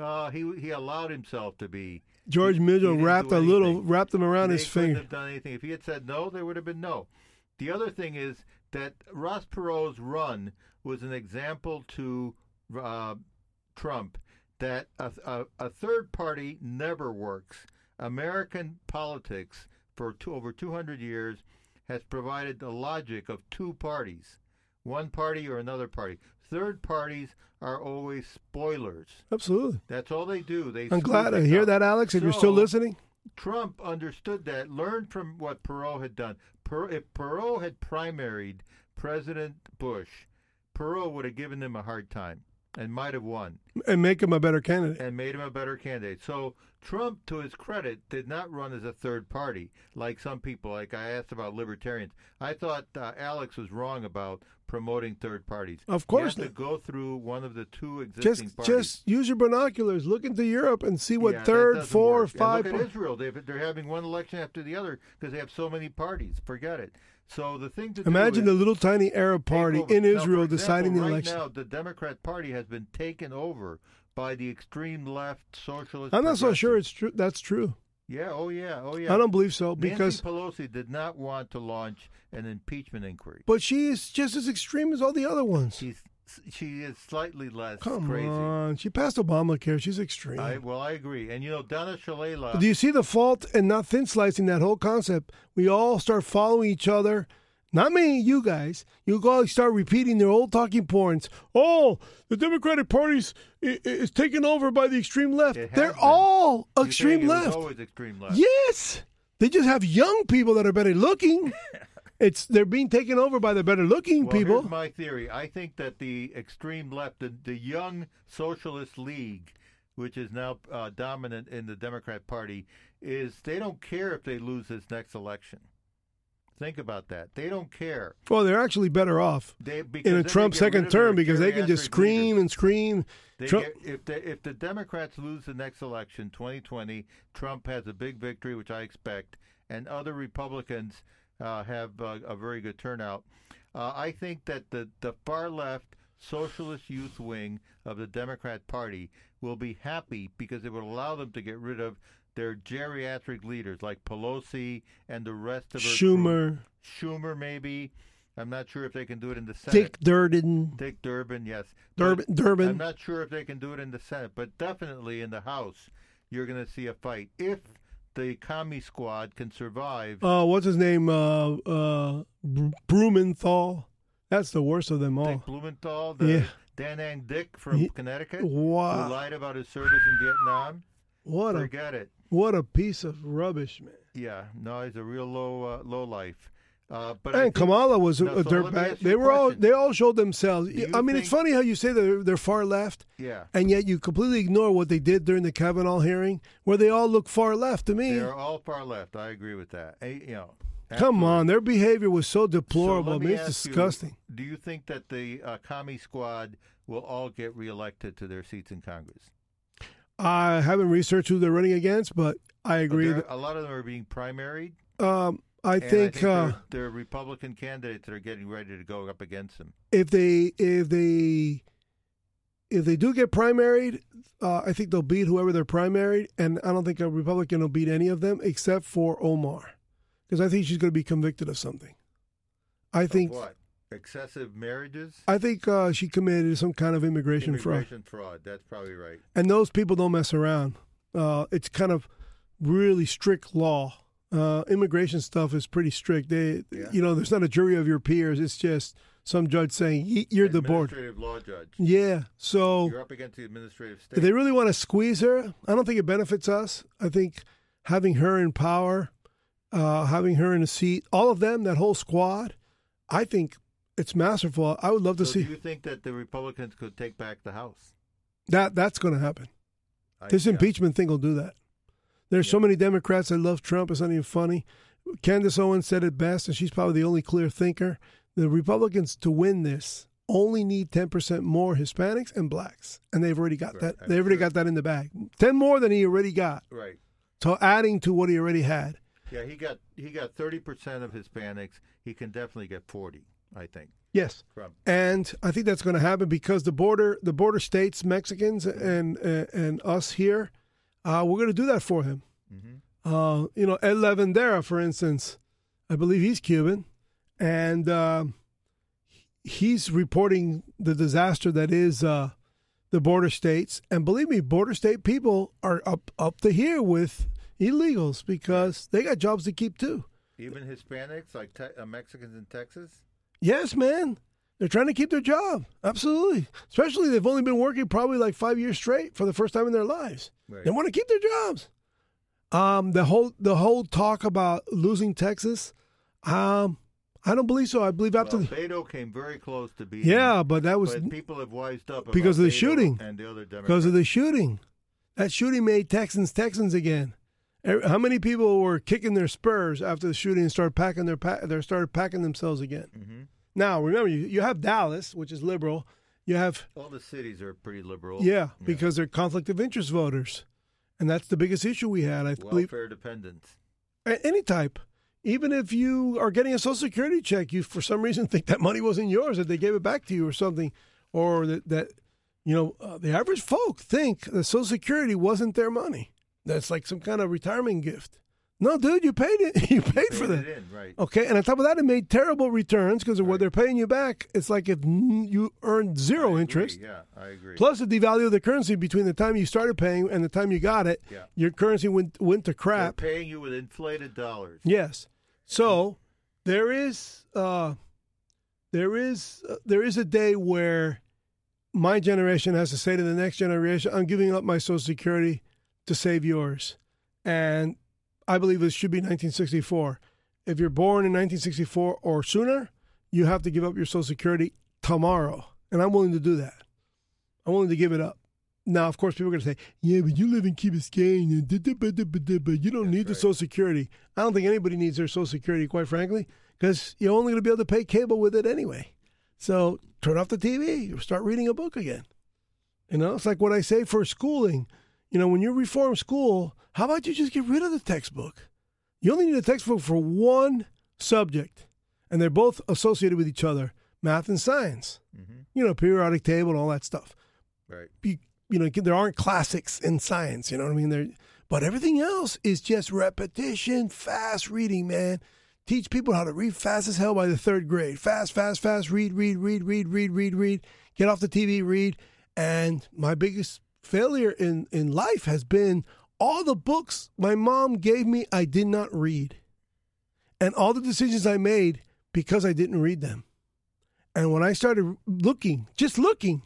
uh, he he allowed himself to be. George He- he Mitchell wrapped do a little, wrapped him around they his finger. have done anything. If he had said no, there would have been no. The other thing is that Ross Perot's run was an example to uh, Trump that a, a, a third party never works. American politics for two, over 200 years has provided the logic of two parties, one party or another party. Third parties are always spoilers. Absolutely. That's all they do. They I'm glad to hear that, Alex. If you're still listening, Trump understood that, learned from what Perot had done. Per, if Perot had primaried President Bush, Perot would have given him a hard time and might have won and make him a better candidate. and made him a better candidate. So Trump, to his credit, did not run as a third party like some people. Like I asked about libertarians, I thought uh, Alex was wrong about promoting third parties. Of course you have to go through one of the two existing Just, parties. just use your binoculars. Look into Europe and see what Yeah, third, four, work. And five. Look at Israel. They've, they're having one election after the other because they have so many parties. Forget it. So the thing to Imagine the little tiny Arab party over. in Now, Israel example, deciding the right election. now, the Democrat Party has been taken over by the extreme left socialist. I'm not so sure it's true. That's true. Yeah. Oh yeah. Oh yeah. I don't believe so because, Nancy Pelosi did not want to launch an impeachment inquiry. but she is just as extreme as all the other ones. She's she is slightly less Come crazy. on, she passed Obamacare. She's extreme. I, well, I agree. And you know, Donna Shalala. Do you see the fault in not thin slicing that whole concept? We all start following each other. Not me, you guys. You all start repeating their old talking points. Oh, the Democratic Party's is taken over by the extreme left. They're been. all You're extreme saying it was left. always extreme left. Yes, they just have young people that are better looking. it's they're being taken over by the better looking Well, people. here's my theory. I think that the extreme left, the, the young Socialist League, which is now uh, dominant in the Democrat Party, is they don't care if they lose this next election. Think about that. They don't care. well, they're actually better off They in a Trump second term because they can just scream leaders. and scream. They Trump- get, if the if the Democrats lose the next election, 2020, Trump has a big victory, which I expect, and other Republicans uh, have uh, a very good turnout. Uh, I think that the the far left socialist youth wing of the Democrat Party will be happy because it would allow them to get rid of their geriatric leaders like Pelosi and the rest of her. Schumer, Schumer, maybe. I'm not sure if they can do it in the Senate. Dick Durden, Dick Durbin, yes. Durbin, But Durbin. I'm not sure if they can do it in the Senate, but definitely in the House, you're going to see a fight. If the commie squad can survive, uh, what's his name? Uh, uh, Blumenthal. That's the worst of them all. Dick Blumenthal, the Yeah. Danang Dick from He- Connecticut, who Wow, lied about his service in Vietnam, what a forget it. What a piece of rubbish, man. Yeah, no, he's a real low uh, low life. Uh, but And think- Kamala was a, No, a so dirtbag. They were all they all showed themselves. Do I mean, it's funny how you say they're they're far left, yeah, and yet you completely ignore what they did during the Kavanaugh hearing, where they all look far left to me. they're all far left. I agree with that. Eh, you know, Come on, their behavior was so So deplorable. let I mean, it's ask you, disgusting. do you think that the uh, commie squad will all get reelected to their seats in Congress? I haven't researched who they're running against, but I agree. There- a lot of them are being primaried. um, I and think, I uh, they're, they're Republican candidates that are getting ready to go up against them. if they if they if they do get primaried, uh, I think they'll beat whoever they're primaried, and I don't think a Republican will beat any of them except for Omar, because I think she's going to be convicted of something. I Of think what? Excessive marriages? I think uh, she committed some kind of immigration, fraud, Immigration fraud. That's probably right. and those people don't mess around. Uh, it's kind of really strict law. Uh, immigration stuff is pretty strict. They, Yeah. you know, there's not a jury of your peers. It's just some judge saying "Ye- you're the board. Administrative law judge. Yeah. So You're up against the administrative state. they really want to squeeze her, I don't think it benefits us. I think having her in power, uh, having her in a seat, all of them, that whole squad, I think it's masterful. I would love to so see do you think that the Republicans could take back the House? that. That's going to happen. I- This yeah. impeachment thing will do that. There's so many Democrats that love Trump. It's not even funny. Candace Owens said it best, and she's probably the only clear thinker. The Republicans to win this only need 10% more Hispanics and blacks, and they've already got Right. that. They've already got that in the bag. 10 more than he already got. Right. So adding to what he already had. Yeah, he got he got thirty percent of Hispanics. He can definitely get forty. I think. Yes. From And I think that's going to happen because the border, the border states, Mexicans and and, and us here, uh, we're going to do that for him. Mhm. Uh, you know, Ed Lavandera, for instance, I believe he's Cuban, and um he's reporting the disaster that is uh, the border states. And believe me, border state people are up up to here with illegals because they got jobs to keep too. even Hispanics, like te- uh, Mexicans in Texas. Yes, man. They're trying to keep their job. Absolutely. Especially they've only been working probably like five years straight for the first time in their lives. Right. They want to keep their jobs. Um, the whole the whole talk about losing Texas, um, I don't believe so. I believe after well, the Beto came very close to being. yeah, but that was but people have wised up because of the Beto shooting. and the other Democrats. because of the shooting. That shooting made Texans Texans again. How many people were kicking their spurs after the shooting and started packing their pa- they started packing themselves again? hmm Now remember, you, you have Dallas, which is liberal. You have All the cities are pretty liberal. yeah, because they're conflict of interest voters, and that's the biggest issue we had. I believe welfare dependence. A- any type. Even if you are getting a social security check, you for some reason think that money wasn't yours, that they gave it back to you or something, or that, that you know, uh, the average folk think that social security wasn't their money. That's like some kind of retirement gift. No, dude, you paid it. You paid for Paid that. it in, right? Okay, and on top of that, it made terrible returns because of what they're paying you back. It's like if you earned zero interest. Yeah, I agree. Plus the devalue of the currency between the time you started paying and the time you got it. Yeah. Your currency went went to They're crap. paying you with inflated dollars. Yes. So there is uh, there is uh, there is a day where my generation has to say to the next generation, "I'm giving up my Social Security to save yours," and I believe it should be 1964. If you're born in 1964 or sooner, you have to give up your Social Security tomorrow, and I'm willing to do that. I'm willing to give it up. Now, of course, people are going to say, "Yeah, but you live in Key Biscayne, you don't need the. Social Security." I don't think anybody needs their Social Security, quite frankly, because you're only going to be able to pay cable with it anyway. So turn off the TV, start reading a book again. You know, it's like what I say for schooling. You know, when you reform school, how about you just get rid of the textbook? You only need a textbook for one subject, and they're both associated with each other math and science. hmm You know, periodic table and all that stuff. Right. You, you know, there aren't classics in science, you know what I mean? There, but everything else is just repetition, fast reading, man. Teach people how to read fast as hell by the third grade. Fast, fast, fast, read, read, read, read, read, read, read. Get off the TV, read. And my biggest failure in, in life has been all the books my mom gave me, I did not read. And all the decisions I made because I didn't read them. And when I started looking, just looking,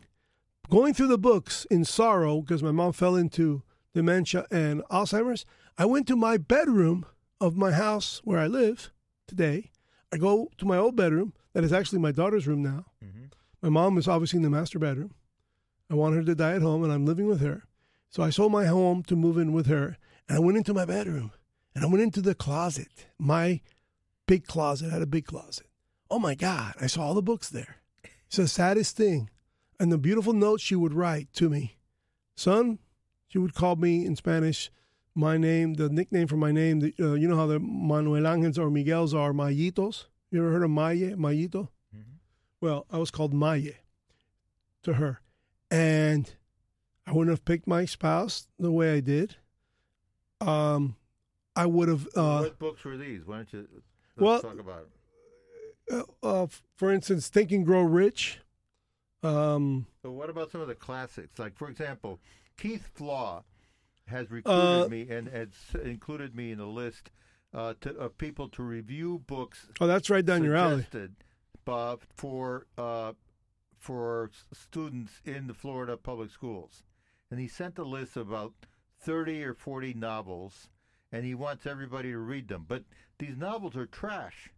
going through the books in sorrow because my mom fell into dementia and Alzheimer's, I went to my bedroom of my house where I live today. I go to my old bedroom that is actually my daughter's room now. hmm My mom is obviously in the master bedroom. I want her to die at home, and I'm living with her. So I sold my home to move in with her, and I went into my bedroom, and I went into the closet, my big closet. I had a big closet. Oh my God! I saw all the books there. It's the saddest thing, and the beautiful notes she would write to me, son. She would call me in Spanish. My name, the nickname for my name. The, uh, you know how the Manuel Angels or Miguel's are Mayitos. You ever heard of Maye, Mayito? Well, I was called Maye to her. And I wouldn't have picked my spouse the way I did. Um, I would have, uh, what books were these? Why don't you let's well- talk about it? uh, uh, for instance, Think and Grow Rich. Um, So what about some of the classics? Like, for example, Keith Flaugh has recruited Uh, me and has included me in a list uh, to, of people to review books oh, that's right down your alley. uh, for uh, for students in the Florida public schools, and he sent a list of about thirty or forty novels, and he wants everybody to read them. But these novels are trash.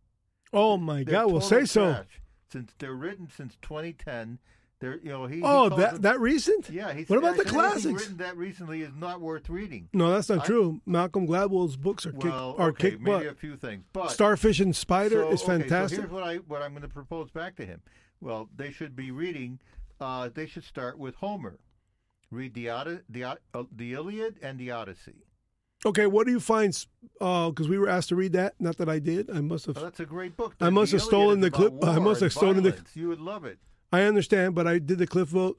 Oh my They're God! Well, say so. trash. Since they're written since 2010, they're you know he. he Oh, calls that them- that recent? yeah. He What about said, the classics? written that recently is not worth reading. No, that's not I- true. Malcolm Gladwell's books are kick Well, are okay, kick maybe butt. a few things, but Starfish and Spider so, is okay, fantastic. so here's what I what I'm going to propose back to him. Well, they should be reading. Uh, they should start with Homer. Read the Od- the uh, the Iliad and the Odyssey. okay, what do you find? Because we were asked to read that. Not that I did. I must have. Oh, that's a great book. I must the have stolen the clip- I must have stolen the- violence. You would love it. I understand, but I did the cliff vote.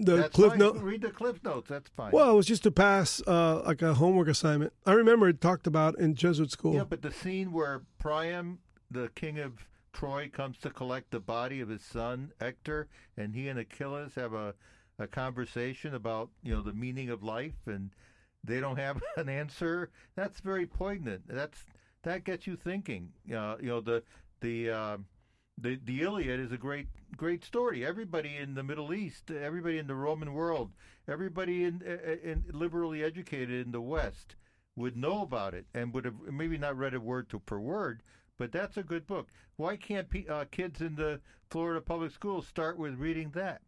The That's cliff fine. note. Read the cliff notes. That's fine. Well, it was just to pass uh, like a homework assignment. I remember it talked about in Jesuit school. Yeah, but the scene where Priam, the king of Troy, comes to collect the body of his son Hector, and he and Achilles have a, a conversation about you know the meaning of life, and they don't have an answer. That's very poignant. That's that gets you thinking. Uh, you know the the. Uh, the, the Iliad is a great great story. Everybody in the Middle East, everybody in the Roman world, everybody in, in liberally educated in the West would know about it and would have maybe not read it word to per word, but that's a good book. Why can't pe- uh, kids in the Florida public schools start with reading that?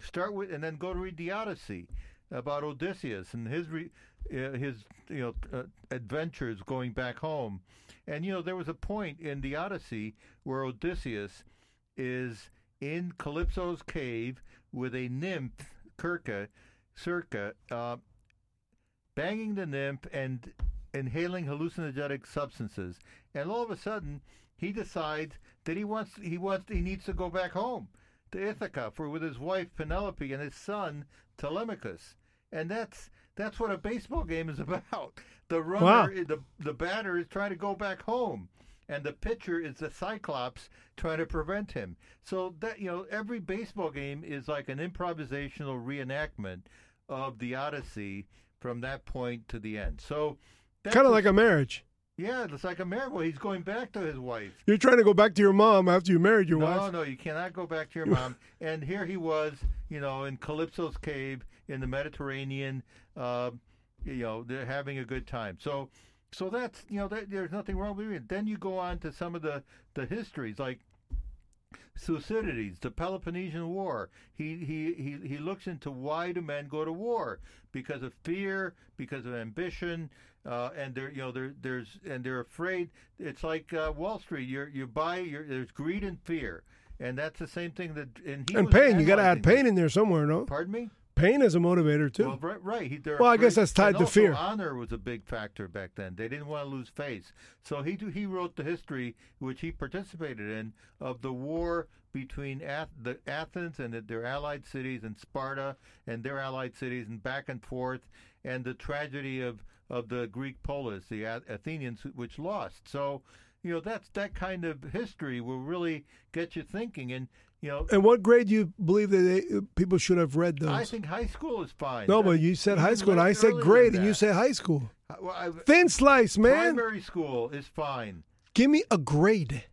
Start with and then go to read the Odyssey about Odysseus and his re- uh, his you know uh, adventures going back home. And you know there was a point in the Odyssey where Odysseus is in Calypso's cave with a nymph, Circe, Circe, uh, banging the nymph and inhaling hallucinogenic substances. And all of a sudden, he decides that he wants he wants he needs to go back home to Ithaca for with his wife Penelope and his son Telemachus. and that's that's what a baseball game is about. The runner, Wow. the the batter is trying to go back home, and the pitcher is the Cyclops trying to prevent him. So that you know, every baseball game is like an improvisational reenactment of the Odyssey from that point to the end. So Kind of like a marriage. Yeah, it's like a miracle. He's going back to his wife. You're trying to go back to your mom after you married your No, wife. no, no, you cannot go back to your mom. and here he was, you know, in Calypso's cave in the Mediterranean, uh, you know, they're having a good time. So, so that's you know, that, there's nothing wrong with it. Then you go on to some of the the histories, like Thucydides, the Peloponnesian War. He he he he looks into why do men go to war because of fear, because of ambition, uh, and they're you know they're there's and they're afraid. It's like uh, Wall Street. You you buy there's greed and fear, and that's the same thing that and he and pain. You got to add pain in there somewhere, no? Pardon me. Pain is a motivator too. Well, right, right. He, Well, I guess that's tied to fear. Honor was a big factor back then. They didn't want to lose face, so he he wrote the history, which he participated in, of the war between Ath- the Athens and their allied cities and Sparta and their allied cities, and back and forth, and the tragedy of of the Greek polis, the Athenians, which lost. So. You know that's that kind of history will really get you thinking, and you know and what grade do you believe that they, people should have read those? I think high school is fine. no, but you said high school, and I said grade, and you said high school. Uh, Well, I, Thin slice, man. Primary school is fine. Give me a grade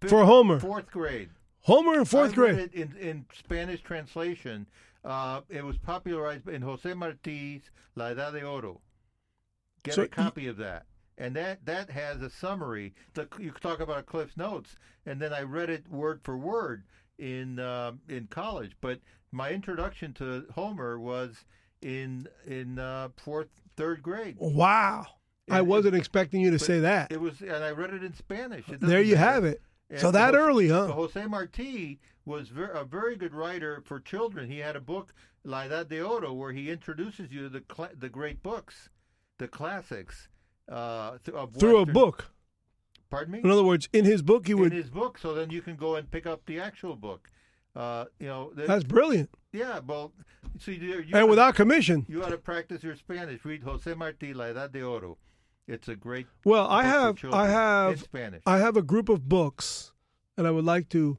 Fifth- for Homer. Fourth grade. Homer in fourth grade. in, in Spanish translation. Uh, it was popularized in Jose Martí's La Edad de Oro. Get So a y- copy of that. And that, that has a summary. The, you talk about Cliff's Notes, and then I read it word for word in uh, in college. But my introduction to Homer was in in uh, fourth, third grade. Wow. I wasn't expecting you to say that. It was, and I read it in Spanish. It There you matter. have it. So that Jose- early, huh? Jose Marti was ver- a very good writer for children. He had a book, La Edad de Oro, where he introduces you to the the great books, the classics. Uh, th- Through a book. Pardon me? In other words, in his book, he would in his book, so then you can go and pick up the actual book. Uh, you know, the- That's brilliant. yeah. Well, so you, you And without commission. you ought to practice your Spanish. Read Jose Marti, La Edad de Oro. It's a great. Well, I book for have, children I in have, Spanish. I have a group of books, and I would like to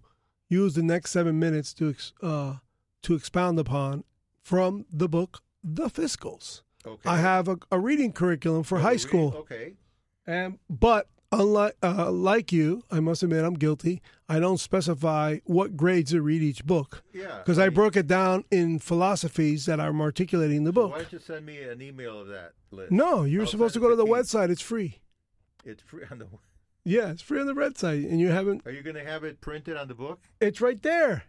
use the next seven minutes to ex- uh, to expound upon from the book The Fiscals. Okay. I have a, a reading curriculum for Oh, high school, Okay. and but unlike uh, like you, I must admit I'm guilty. I don't specify what grades to read each book Yeah. because I mean, broke it down in philosophies that I'm articulating in the so Why don't you send me an email of that list? No, you're I'll supposed to go to the website. It's free. It's free on the. Yeah, it's free on the website, and you haven't. Are you going to have it printed on the book? It's right there.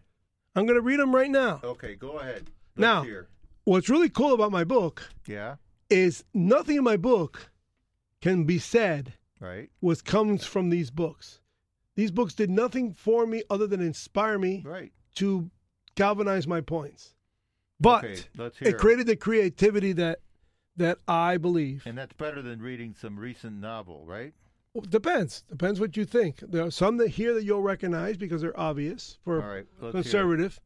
I'm going to read them right now. Okay, go ahead. Let's Now- hear. What's really cool about my book Yeah. is nothing in my book can be said Right. was comes from these books. These books did nothing for me other than inspire me Right. to galvanize my points. But okay, it created the creativity that that I believe. and that's better than reading some recent novel, right? Well, depends. Depends what you think. There are some that here that you'll recognize because they're obvious for right. Conservative.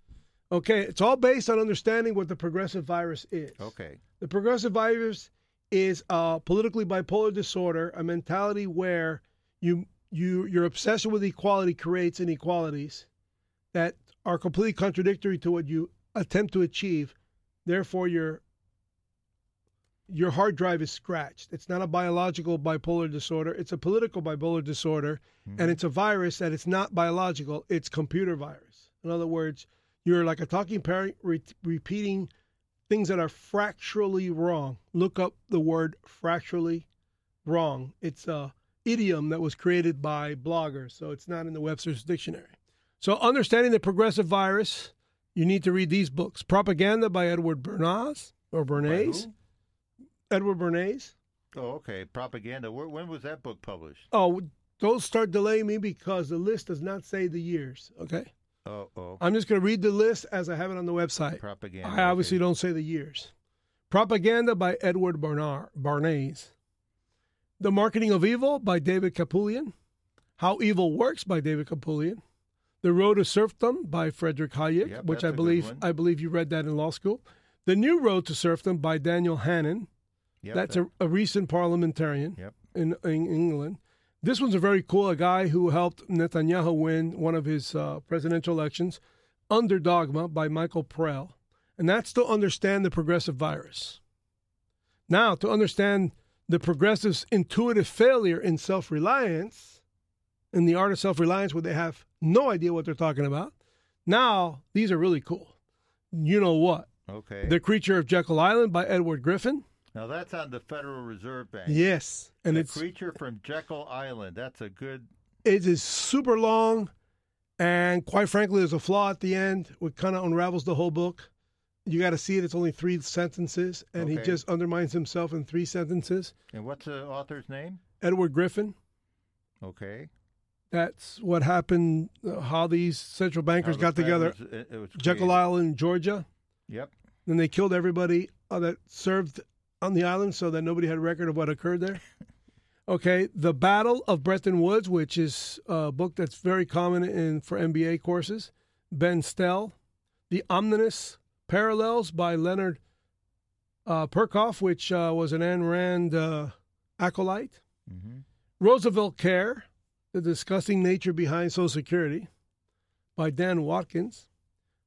Okay, it's all based on understanding what the progressive virus is. Okay. The progressive virus is a politically bipolar disorder, a mentality where you you your obsession with equality creates inequalities that are completely contradictory to what you attempt to achieve. Therefore, your your hard drive is scratched. It's not a biological bipolar disorder. It's a political bipolar disorder, and mm-hmm. it's a virus that it's not biological. It's computer virus. In other words, you're like a talking parrot re- repeating things that are factually wrong. Look up the word factually wrong. It's a idiom that was created by bloggers, so it's not in the Webster's dictionary. So understanding the progressive virus, you need to read these books. Propaganda by Edward Bernays or Bernays. Edward Bernays. Oh, okay. Propaganda. Where, when was that book published? Oh, don't start delaying me because the list does not say the years. Okay. Oh, oh. I'm just going to read the list as I have it on the website. Propaganda. I obviously okay. don't say the years. Propaganda by Edward Barnard, Barnes. The Marketing of Evil by David Kupelian. How Evil Works by David Kupelian. The Road to Serfdom by Frederick Hayek, Yep, which I believe. I believe you read that in law school. The New Road to Serfdom by Daniel Hannan. Yep, That's that- a, a recent parliamentarian Yep. in, in England. This one's a very cool a guy who helped Netanyahu win one of his uh, presidential elections, Under Dogma by Michael Prell. And that's to understand the progressive virus. Now, to understand the progressives' intuitive failure in self reliance, in the art of self reliance, where they have no idea what they're talking about, now these are really cool. You know what? Okay. The Creature of Jekyll Island by Edward Griffin. Now that's on the Federal Reserve Bank. Yes. And the it's creature from Jekyll Island. That's a good. it is super long and quite frankly there's a flaw at the end which kind of unravels the whole book you got to see it it's only three sentences and he just undermines himself in three sentences And what's the author's name? edward griffin Okay. that's what happened uh, how these central bankers the got together was- it- it was jekyll island georgia Yep. then they killed everybody uh, that served on the island so that nobody had a record of what occurred there Okay, The Battle of Bretton Woods, which is a book that's very common in for MBA courses. Benn Steil. The Ominous Parallels by Leonard uh, Peikoff, which uh, was an Ayn Rand uh, acolyte. hmm Roosevelt Care, The Disgusting Nature Behind Social Security by Dan Watkins.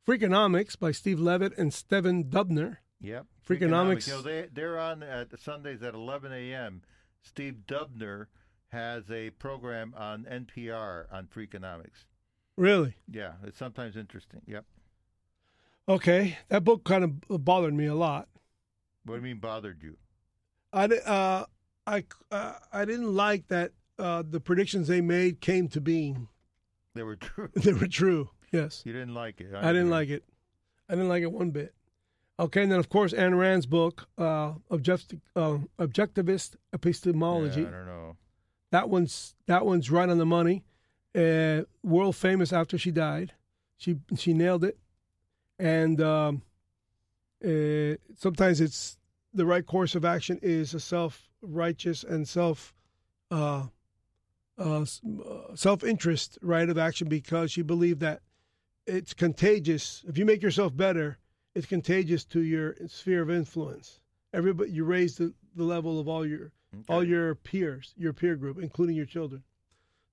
Freakonomics by Steve Levitt and Stephen Dubner. Yep. Freakonomics. You know, they they're on at Sundays at 11 a.m. Steve Dubner has a program on NPR on Freakonomics. Really? Yeah, it's sometimes interesting. Yep. Okay, that book kind of bothered me a lot. What do you mean bothered you? I uh, I uh, I didn't like that uh, the predictions they made came to being. They were true. They were true. Yes, You didn't like it. I didn't agree. like it. I didn't like it one bit. Okay, and then of course Ayn Rand's book, uh, Object, uh, Objectivist Epistemology. Yeah, I don't know. That one's that one's right on the money. Uh, world famous after she died. She she nailed it. And um, uh, sometimes it's the right course of action is a self righteous and self uh, uh, self interest right of action because she believed that it's contagious. If you make yourself better, it's contagious to your sphere of influence. Everybody, you raise the, the level of all your all your peers, your peer group, including your children.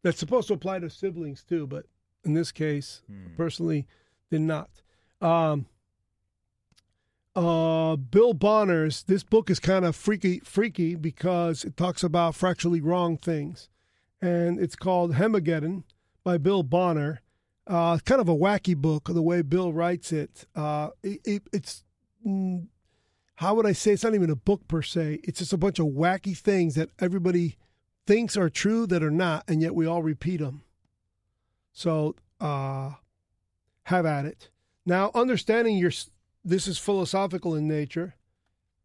That's supposed to apply to siblings too, but in this case, Hmm. personally, did not. Um, uh, Bill Bonner's this book is kind of freaky, freaky because it talks about fractally wrong things, and it's called Hormegeddon by Bill Bonner. Uh, kind of a wacky book the way Bill writes it. Uh, it, it it's mm, how would I say it's not even a book per se. It's just a bunch of wacky things that everybody thinks are true that are not, and yet we all repeat them. So uh, have at it. Now, understanding your this is philosophical in nature.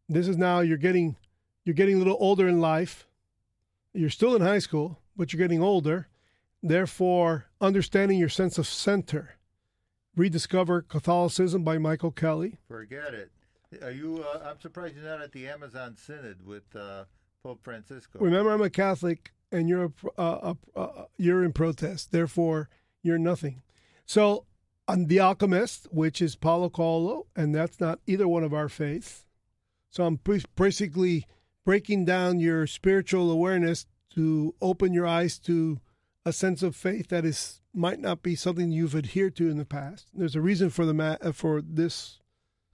This is now you're getting you're getting a little older in life. You're still in high school, but you're getting older. Therefore, understanding your sense of center. Rediscover Catholicism by Michael Kelly. Forget it. Are you? Uh, I'm surprised you're not at the Amazon Synod with uh, Pope Francisco. Remember, I'm a Catholic, and you're a, uh, uh, you're in protest. Therefore, you're nothing. So, on The Alchemist, which is Paulo Coelho, and that's not either one of our faiths. So, I'm bas- basically breaking down your spiritual awareness to open your eyes to a sense of faith that is might not be something you've adhered to in the past. There's a reason for the ma- uh, for this.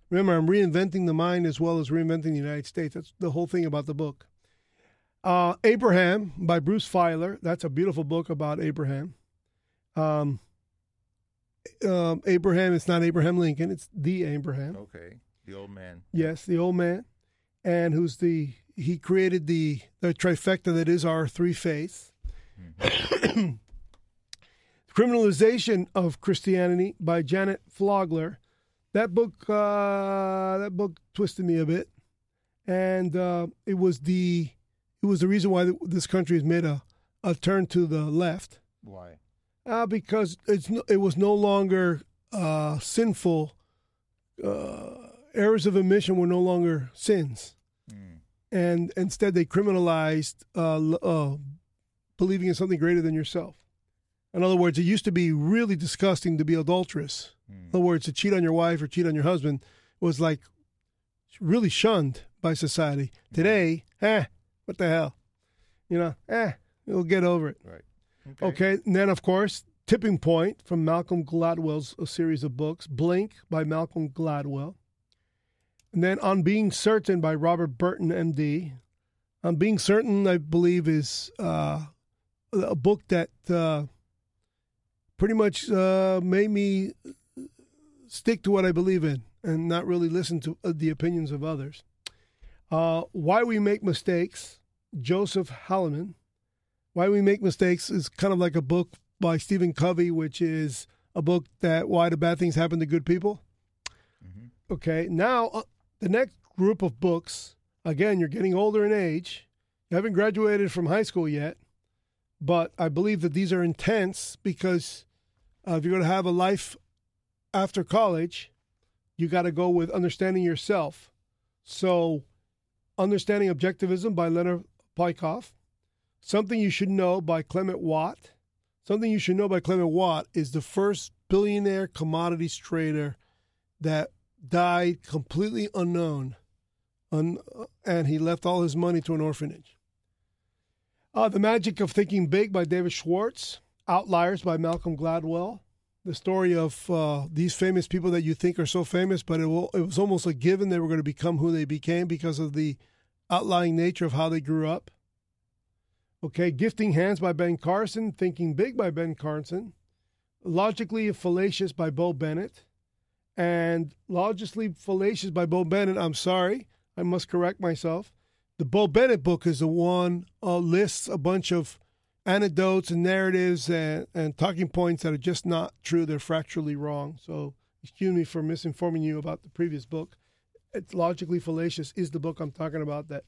Remember, I'm reinventing the mind as well as reinventing the United States. That's the whole thing about the book. Uh, Abraham by Bruce Feiler. That's a beautiful book about Abraham. Um, um, Abraham, it's not Abraham Lincoln, it's the Abraham. Okay, the old man. Yes, the old man, and who's the he created the the trifecta that is our three faiths. Criminalization of Christianity by Janet Folger. That book, uh, that book twisted me a bit, and uh, it was the it was the reason why this country has made a, a turn to the left. Why? Uh, because it's it was no longer uh, sinful. Uh, errors of omission were no longer sins, Mm. and instead they criminalized uh, uh, believing in something greater than yourself. In other words, it used to be really disgusting to be adulterous. In Mm. other words, to cheat on your wife or cheat on your husband was like really shunned by society. Today, eh, what the hell? You know, eh, we'll get over it. Right. Okay. And then, of course, Tipping Point from Malcolm Gladwell's a series of books. Blink by Malcolm Gladwell. And then On Being Certain by Robert Burton, MD. On Being Certain, I believe, is uh, a book that uh, pretty much uh, made me stick to what I believe in and not really listen to uh, the opinions of others. Uh, Why We Make Mistakes, Joseph Hallinan. Why We Make Mistakes is kind of like a book by Stephen Covey, which is a book that why do bad things happen to good people. Mm-hmm. Okay, now uh, the next group of books. Again, you're getting older in age. You haven't graduated from high school yet, but I believe that these are intense because uh, if you're going to have a life after college, you got to go with understanding yourself. So, Understanding Objectivism by Leonard Peikoff, Something You Should Know by Clement Watt. Something You Should Know by Clement Watt is the first billionaire commodities trader that died completely unknown, un- and he left all his money to an orphanage. Uh, the Magic of Thinking Big by David Schwartz. Outliers by Malcolm Gladwell the story of uh, these famous people that you think are so famous, but it, will, it was almost a given they were going to become who they became because of the outlying nature of how they grew up. Okay, Gifting Hands by Ben Carson, Thinking Big by Ben Carson, Logically Fallacious by Bo Bennett, and Logically Fallacious by Bo Bennett. I'm sorry, I must correct myself. The Bo Bennett book is the one uh, lists a bunch of anecdotes and narratives and, and talking points that are just not true. They're factually wrong. So excuse me for misinforming you about the previous book. It's logically fallacious is the book I'm talking about that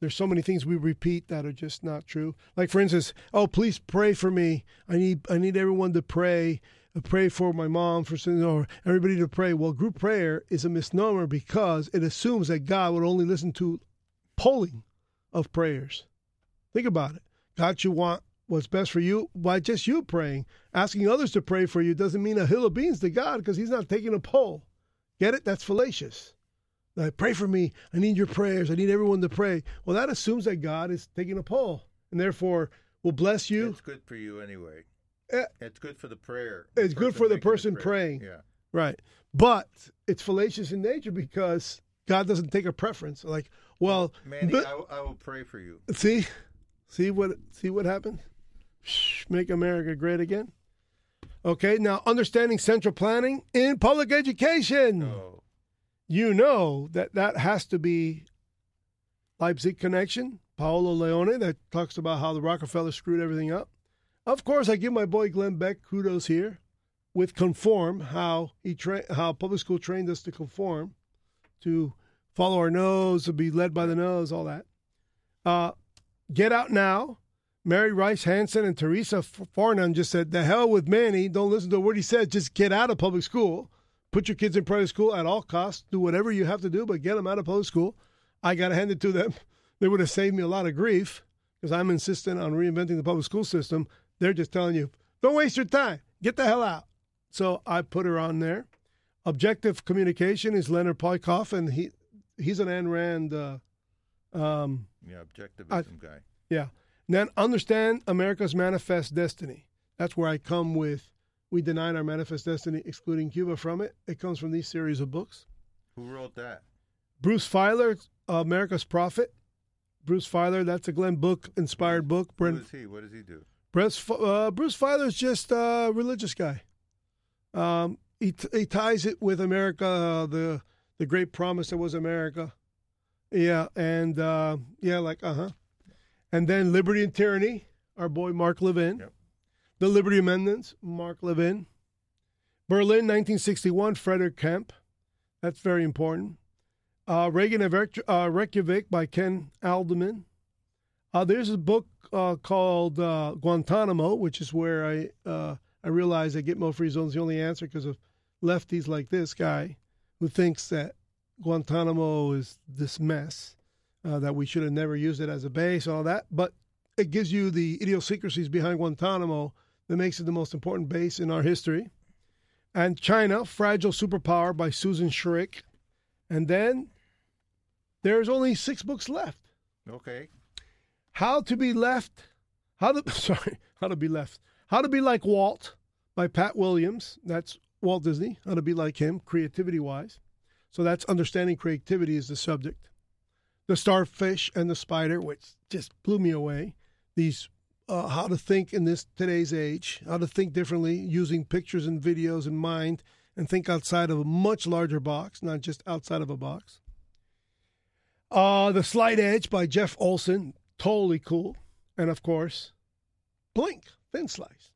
there's so many things we repeat that are just not true. Like for instance, oh please pray for me. I need I need everyone to pray. Uh, pray for my mom for or everybody to pray. Well, group prayer is a misnomer because it assumes that God would only listen to polling of prayers. Think about it. God you want what's best for you by just you praying. Asking others to pray for you doesn't mean a hill of beans to God because He's not taking a poll. Get it? That's fallacious. Like, pray for me. I need your prayers. I need everyone to pray. Well, that assumes that God is taking a poll and therefore will bless you. It's good for you anyway. Eh, it's good for the prayer. It's good for the person prayer. praying. Yeah. Right. But it's fallacious in nature because God doesn't take a preference. Like, well, Manny, but- I, will- will pray for you. see, see what see what happened. Make America great again. Okay, now understanding central planning in public education. Oh, You know that that has to be Leipzig connection. Paolo Lionni that talks about how the Rockefeller screwed everything up. Of course, I give my boy Glenn Beck kudos here with conform how he tra- how public school trained us to conform, to follow our nose, to be led by the nose, all that. Uh, Get Out Now. Mary Rice Hasson and Teresa Farnan just said, "The hell with Manny. Don't listen to what he says. Just get out of public school. Put your kids in private school at all costs. Do whatever you have to do, but get them out of public school." I got to hand it to them. They would have saved me a lot of grief because I'm insistent on reinventing the public school system. They're just telling you, don't waste your time. Get the hell out. So I put her on there. Objective communication is Leonard Peikoff, and he he's an Ayn Rand. Uh, um, yeah, objectivism guy. yeah. Then understand America's manifest destiny. That's where I come with. We denied our manifest destiny, excluding Cuba from it. It comes from these series of books. Who wrote that? Bruce Feiler, America's Prophet. Bruce Feiler, that's a Glenn Book inspired book. Brent, is he? What does he do? Bruce, uh, Bruce Feiler's just a religious guy. Um, he, t- he ties it with America, uh, the the great promise that was America. Yeah, and uh, yeah, like uh huh. And then Liberty and Tyranny, our boy Mark Levin. Yep. The Liberty Amendments, Mark Levin. Berlin, 1961, Frederick Kempe. That's very important. Uh, Reagan of uh, Reykjavik by Ken Adelman. Uh, there's a book uh, called uh, Guantanamo, which is where I uh, I realize that Gitmo Free Zone is the only answer because of lefties like this guy who thinks that Guantanamo is this mess, uh, that we should have never used it as a base, all that. But it gives you the idiosyncrasies behind Guantanamo that makes it the most important base in our history. And China, Fragile Superpower by Susan Shirk. And then There's only six books left. Okay. How to be left. How to sorry. How to be left. How to be like Walt by Pat Williams. That's Walt Disney. How to be like him, creativity wise. So that's understanding creativity is the subject. The starfish and the spider, which just blew me away. These uh, how to think in this today's age, how to think differently using pictures and videos in mind, and think outside of a much larger box, not just outside of a box. Uh, the Slight Edge by Jeff Olson, totally cool, and of course, Blink Thin Slice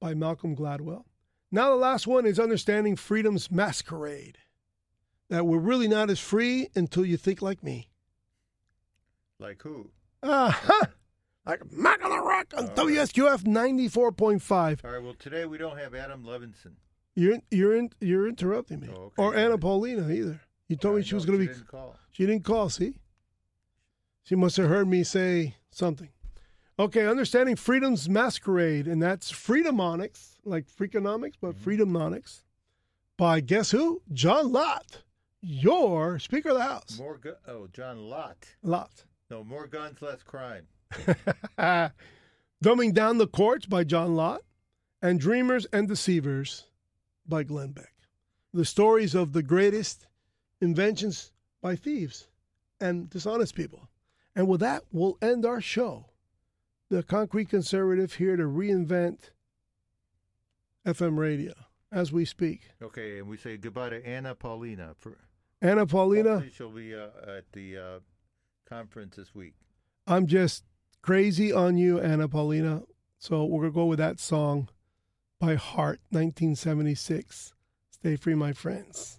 by Malcolm Gladwell. Now the last one is Understanding Freedom's Masquerade. That we're really not as free until you think like me. Like who? Uh-huh. Like Mac on the Rock on All. WSQF 94.5. All right. Well, today we don't have Adam Levinson. You're you're in, you're interrupting me. Oh, okay. Or Anna. Paulina either. You told me she was going to be Didn't call. She didn't call, see? She must have heard me say something. Okay, understanding freedom's masquerade, and that's Freedomonics, like Freakonomics, but Mm-hmm. Freedomonics, by guess who? John Lott, your Speaker of the House. More gu- Oh, John Lott. Lott. No, more guns, less crime. Dumbing Down the Courts by John Lott, and Dreamers and Deceivers by Glenn Beck. The stories of the greatest inventions by thieves and dishonest people. And with that, we'll end our show. The Concrete Conservative here to reinvent FM radio as we speak. Okay, and we say goodbye to Anna Paulina. For, Anna Paulina, hopefully she'll be uh, at the uh, conference this week. I'm just crazy on you, Anna Paulina. So we're going to go with that song by Heart, 1976. Stay free, my friends.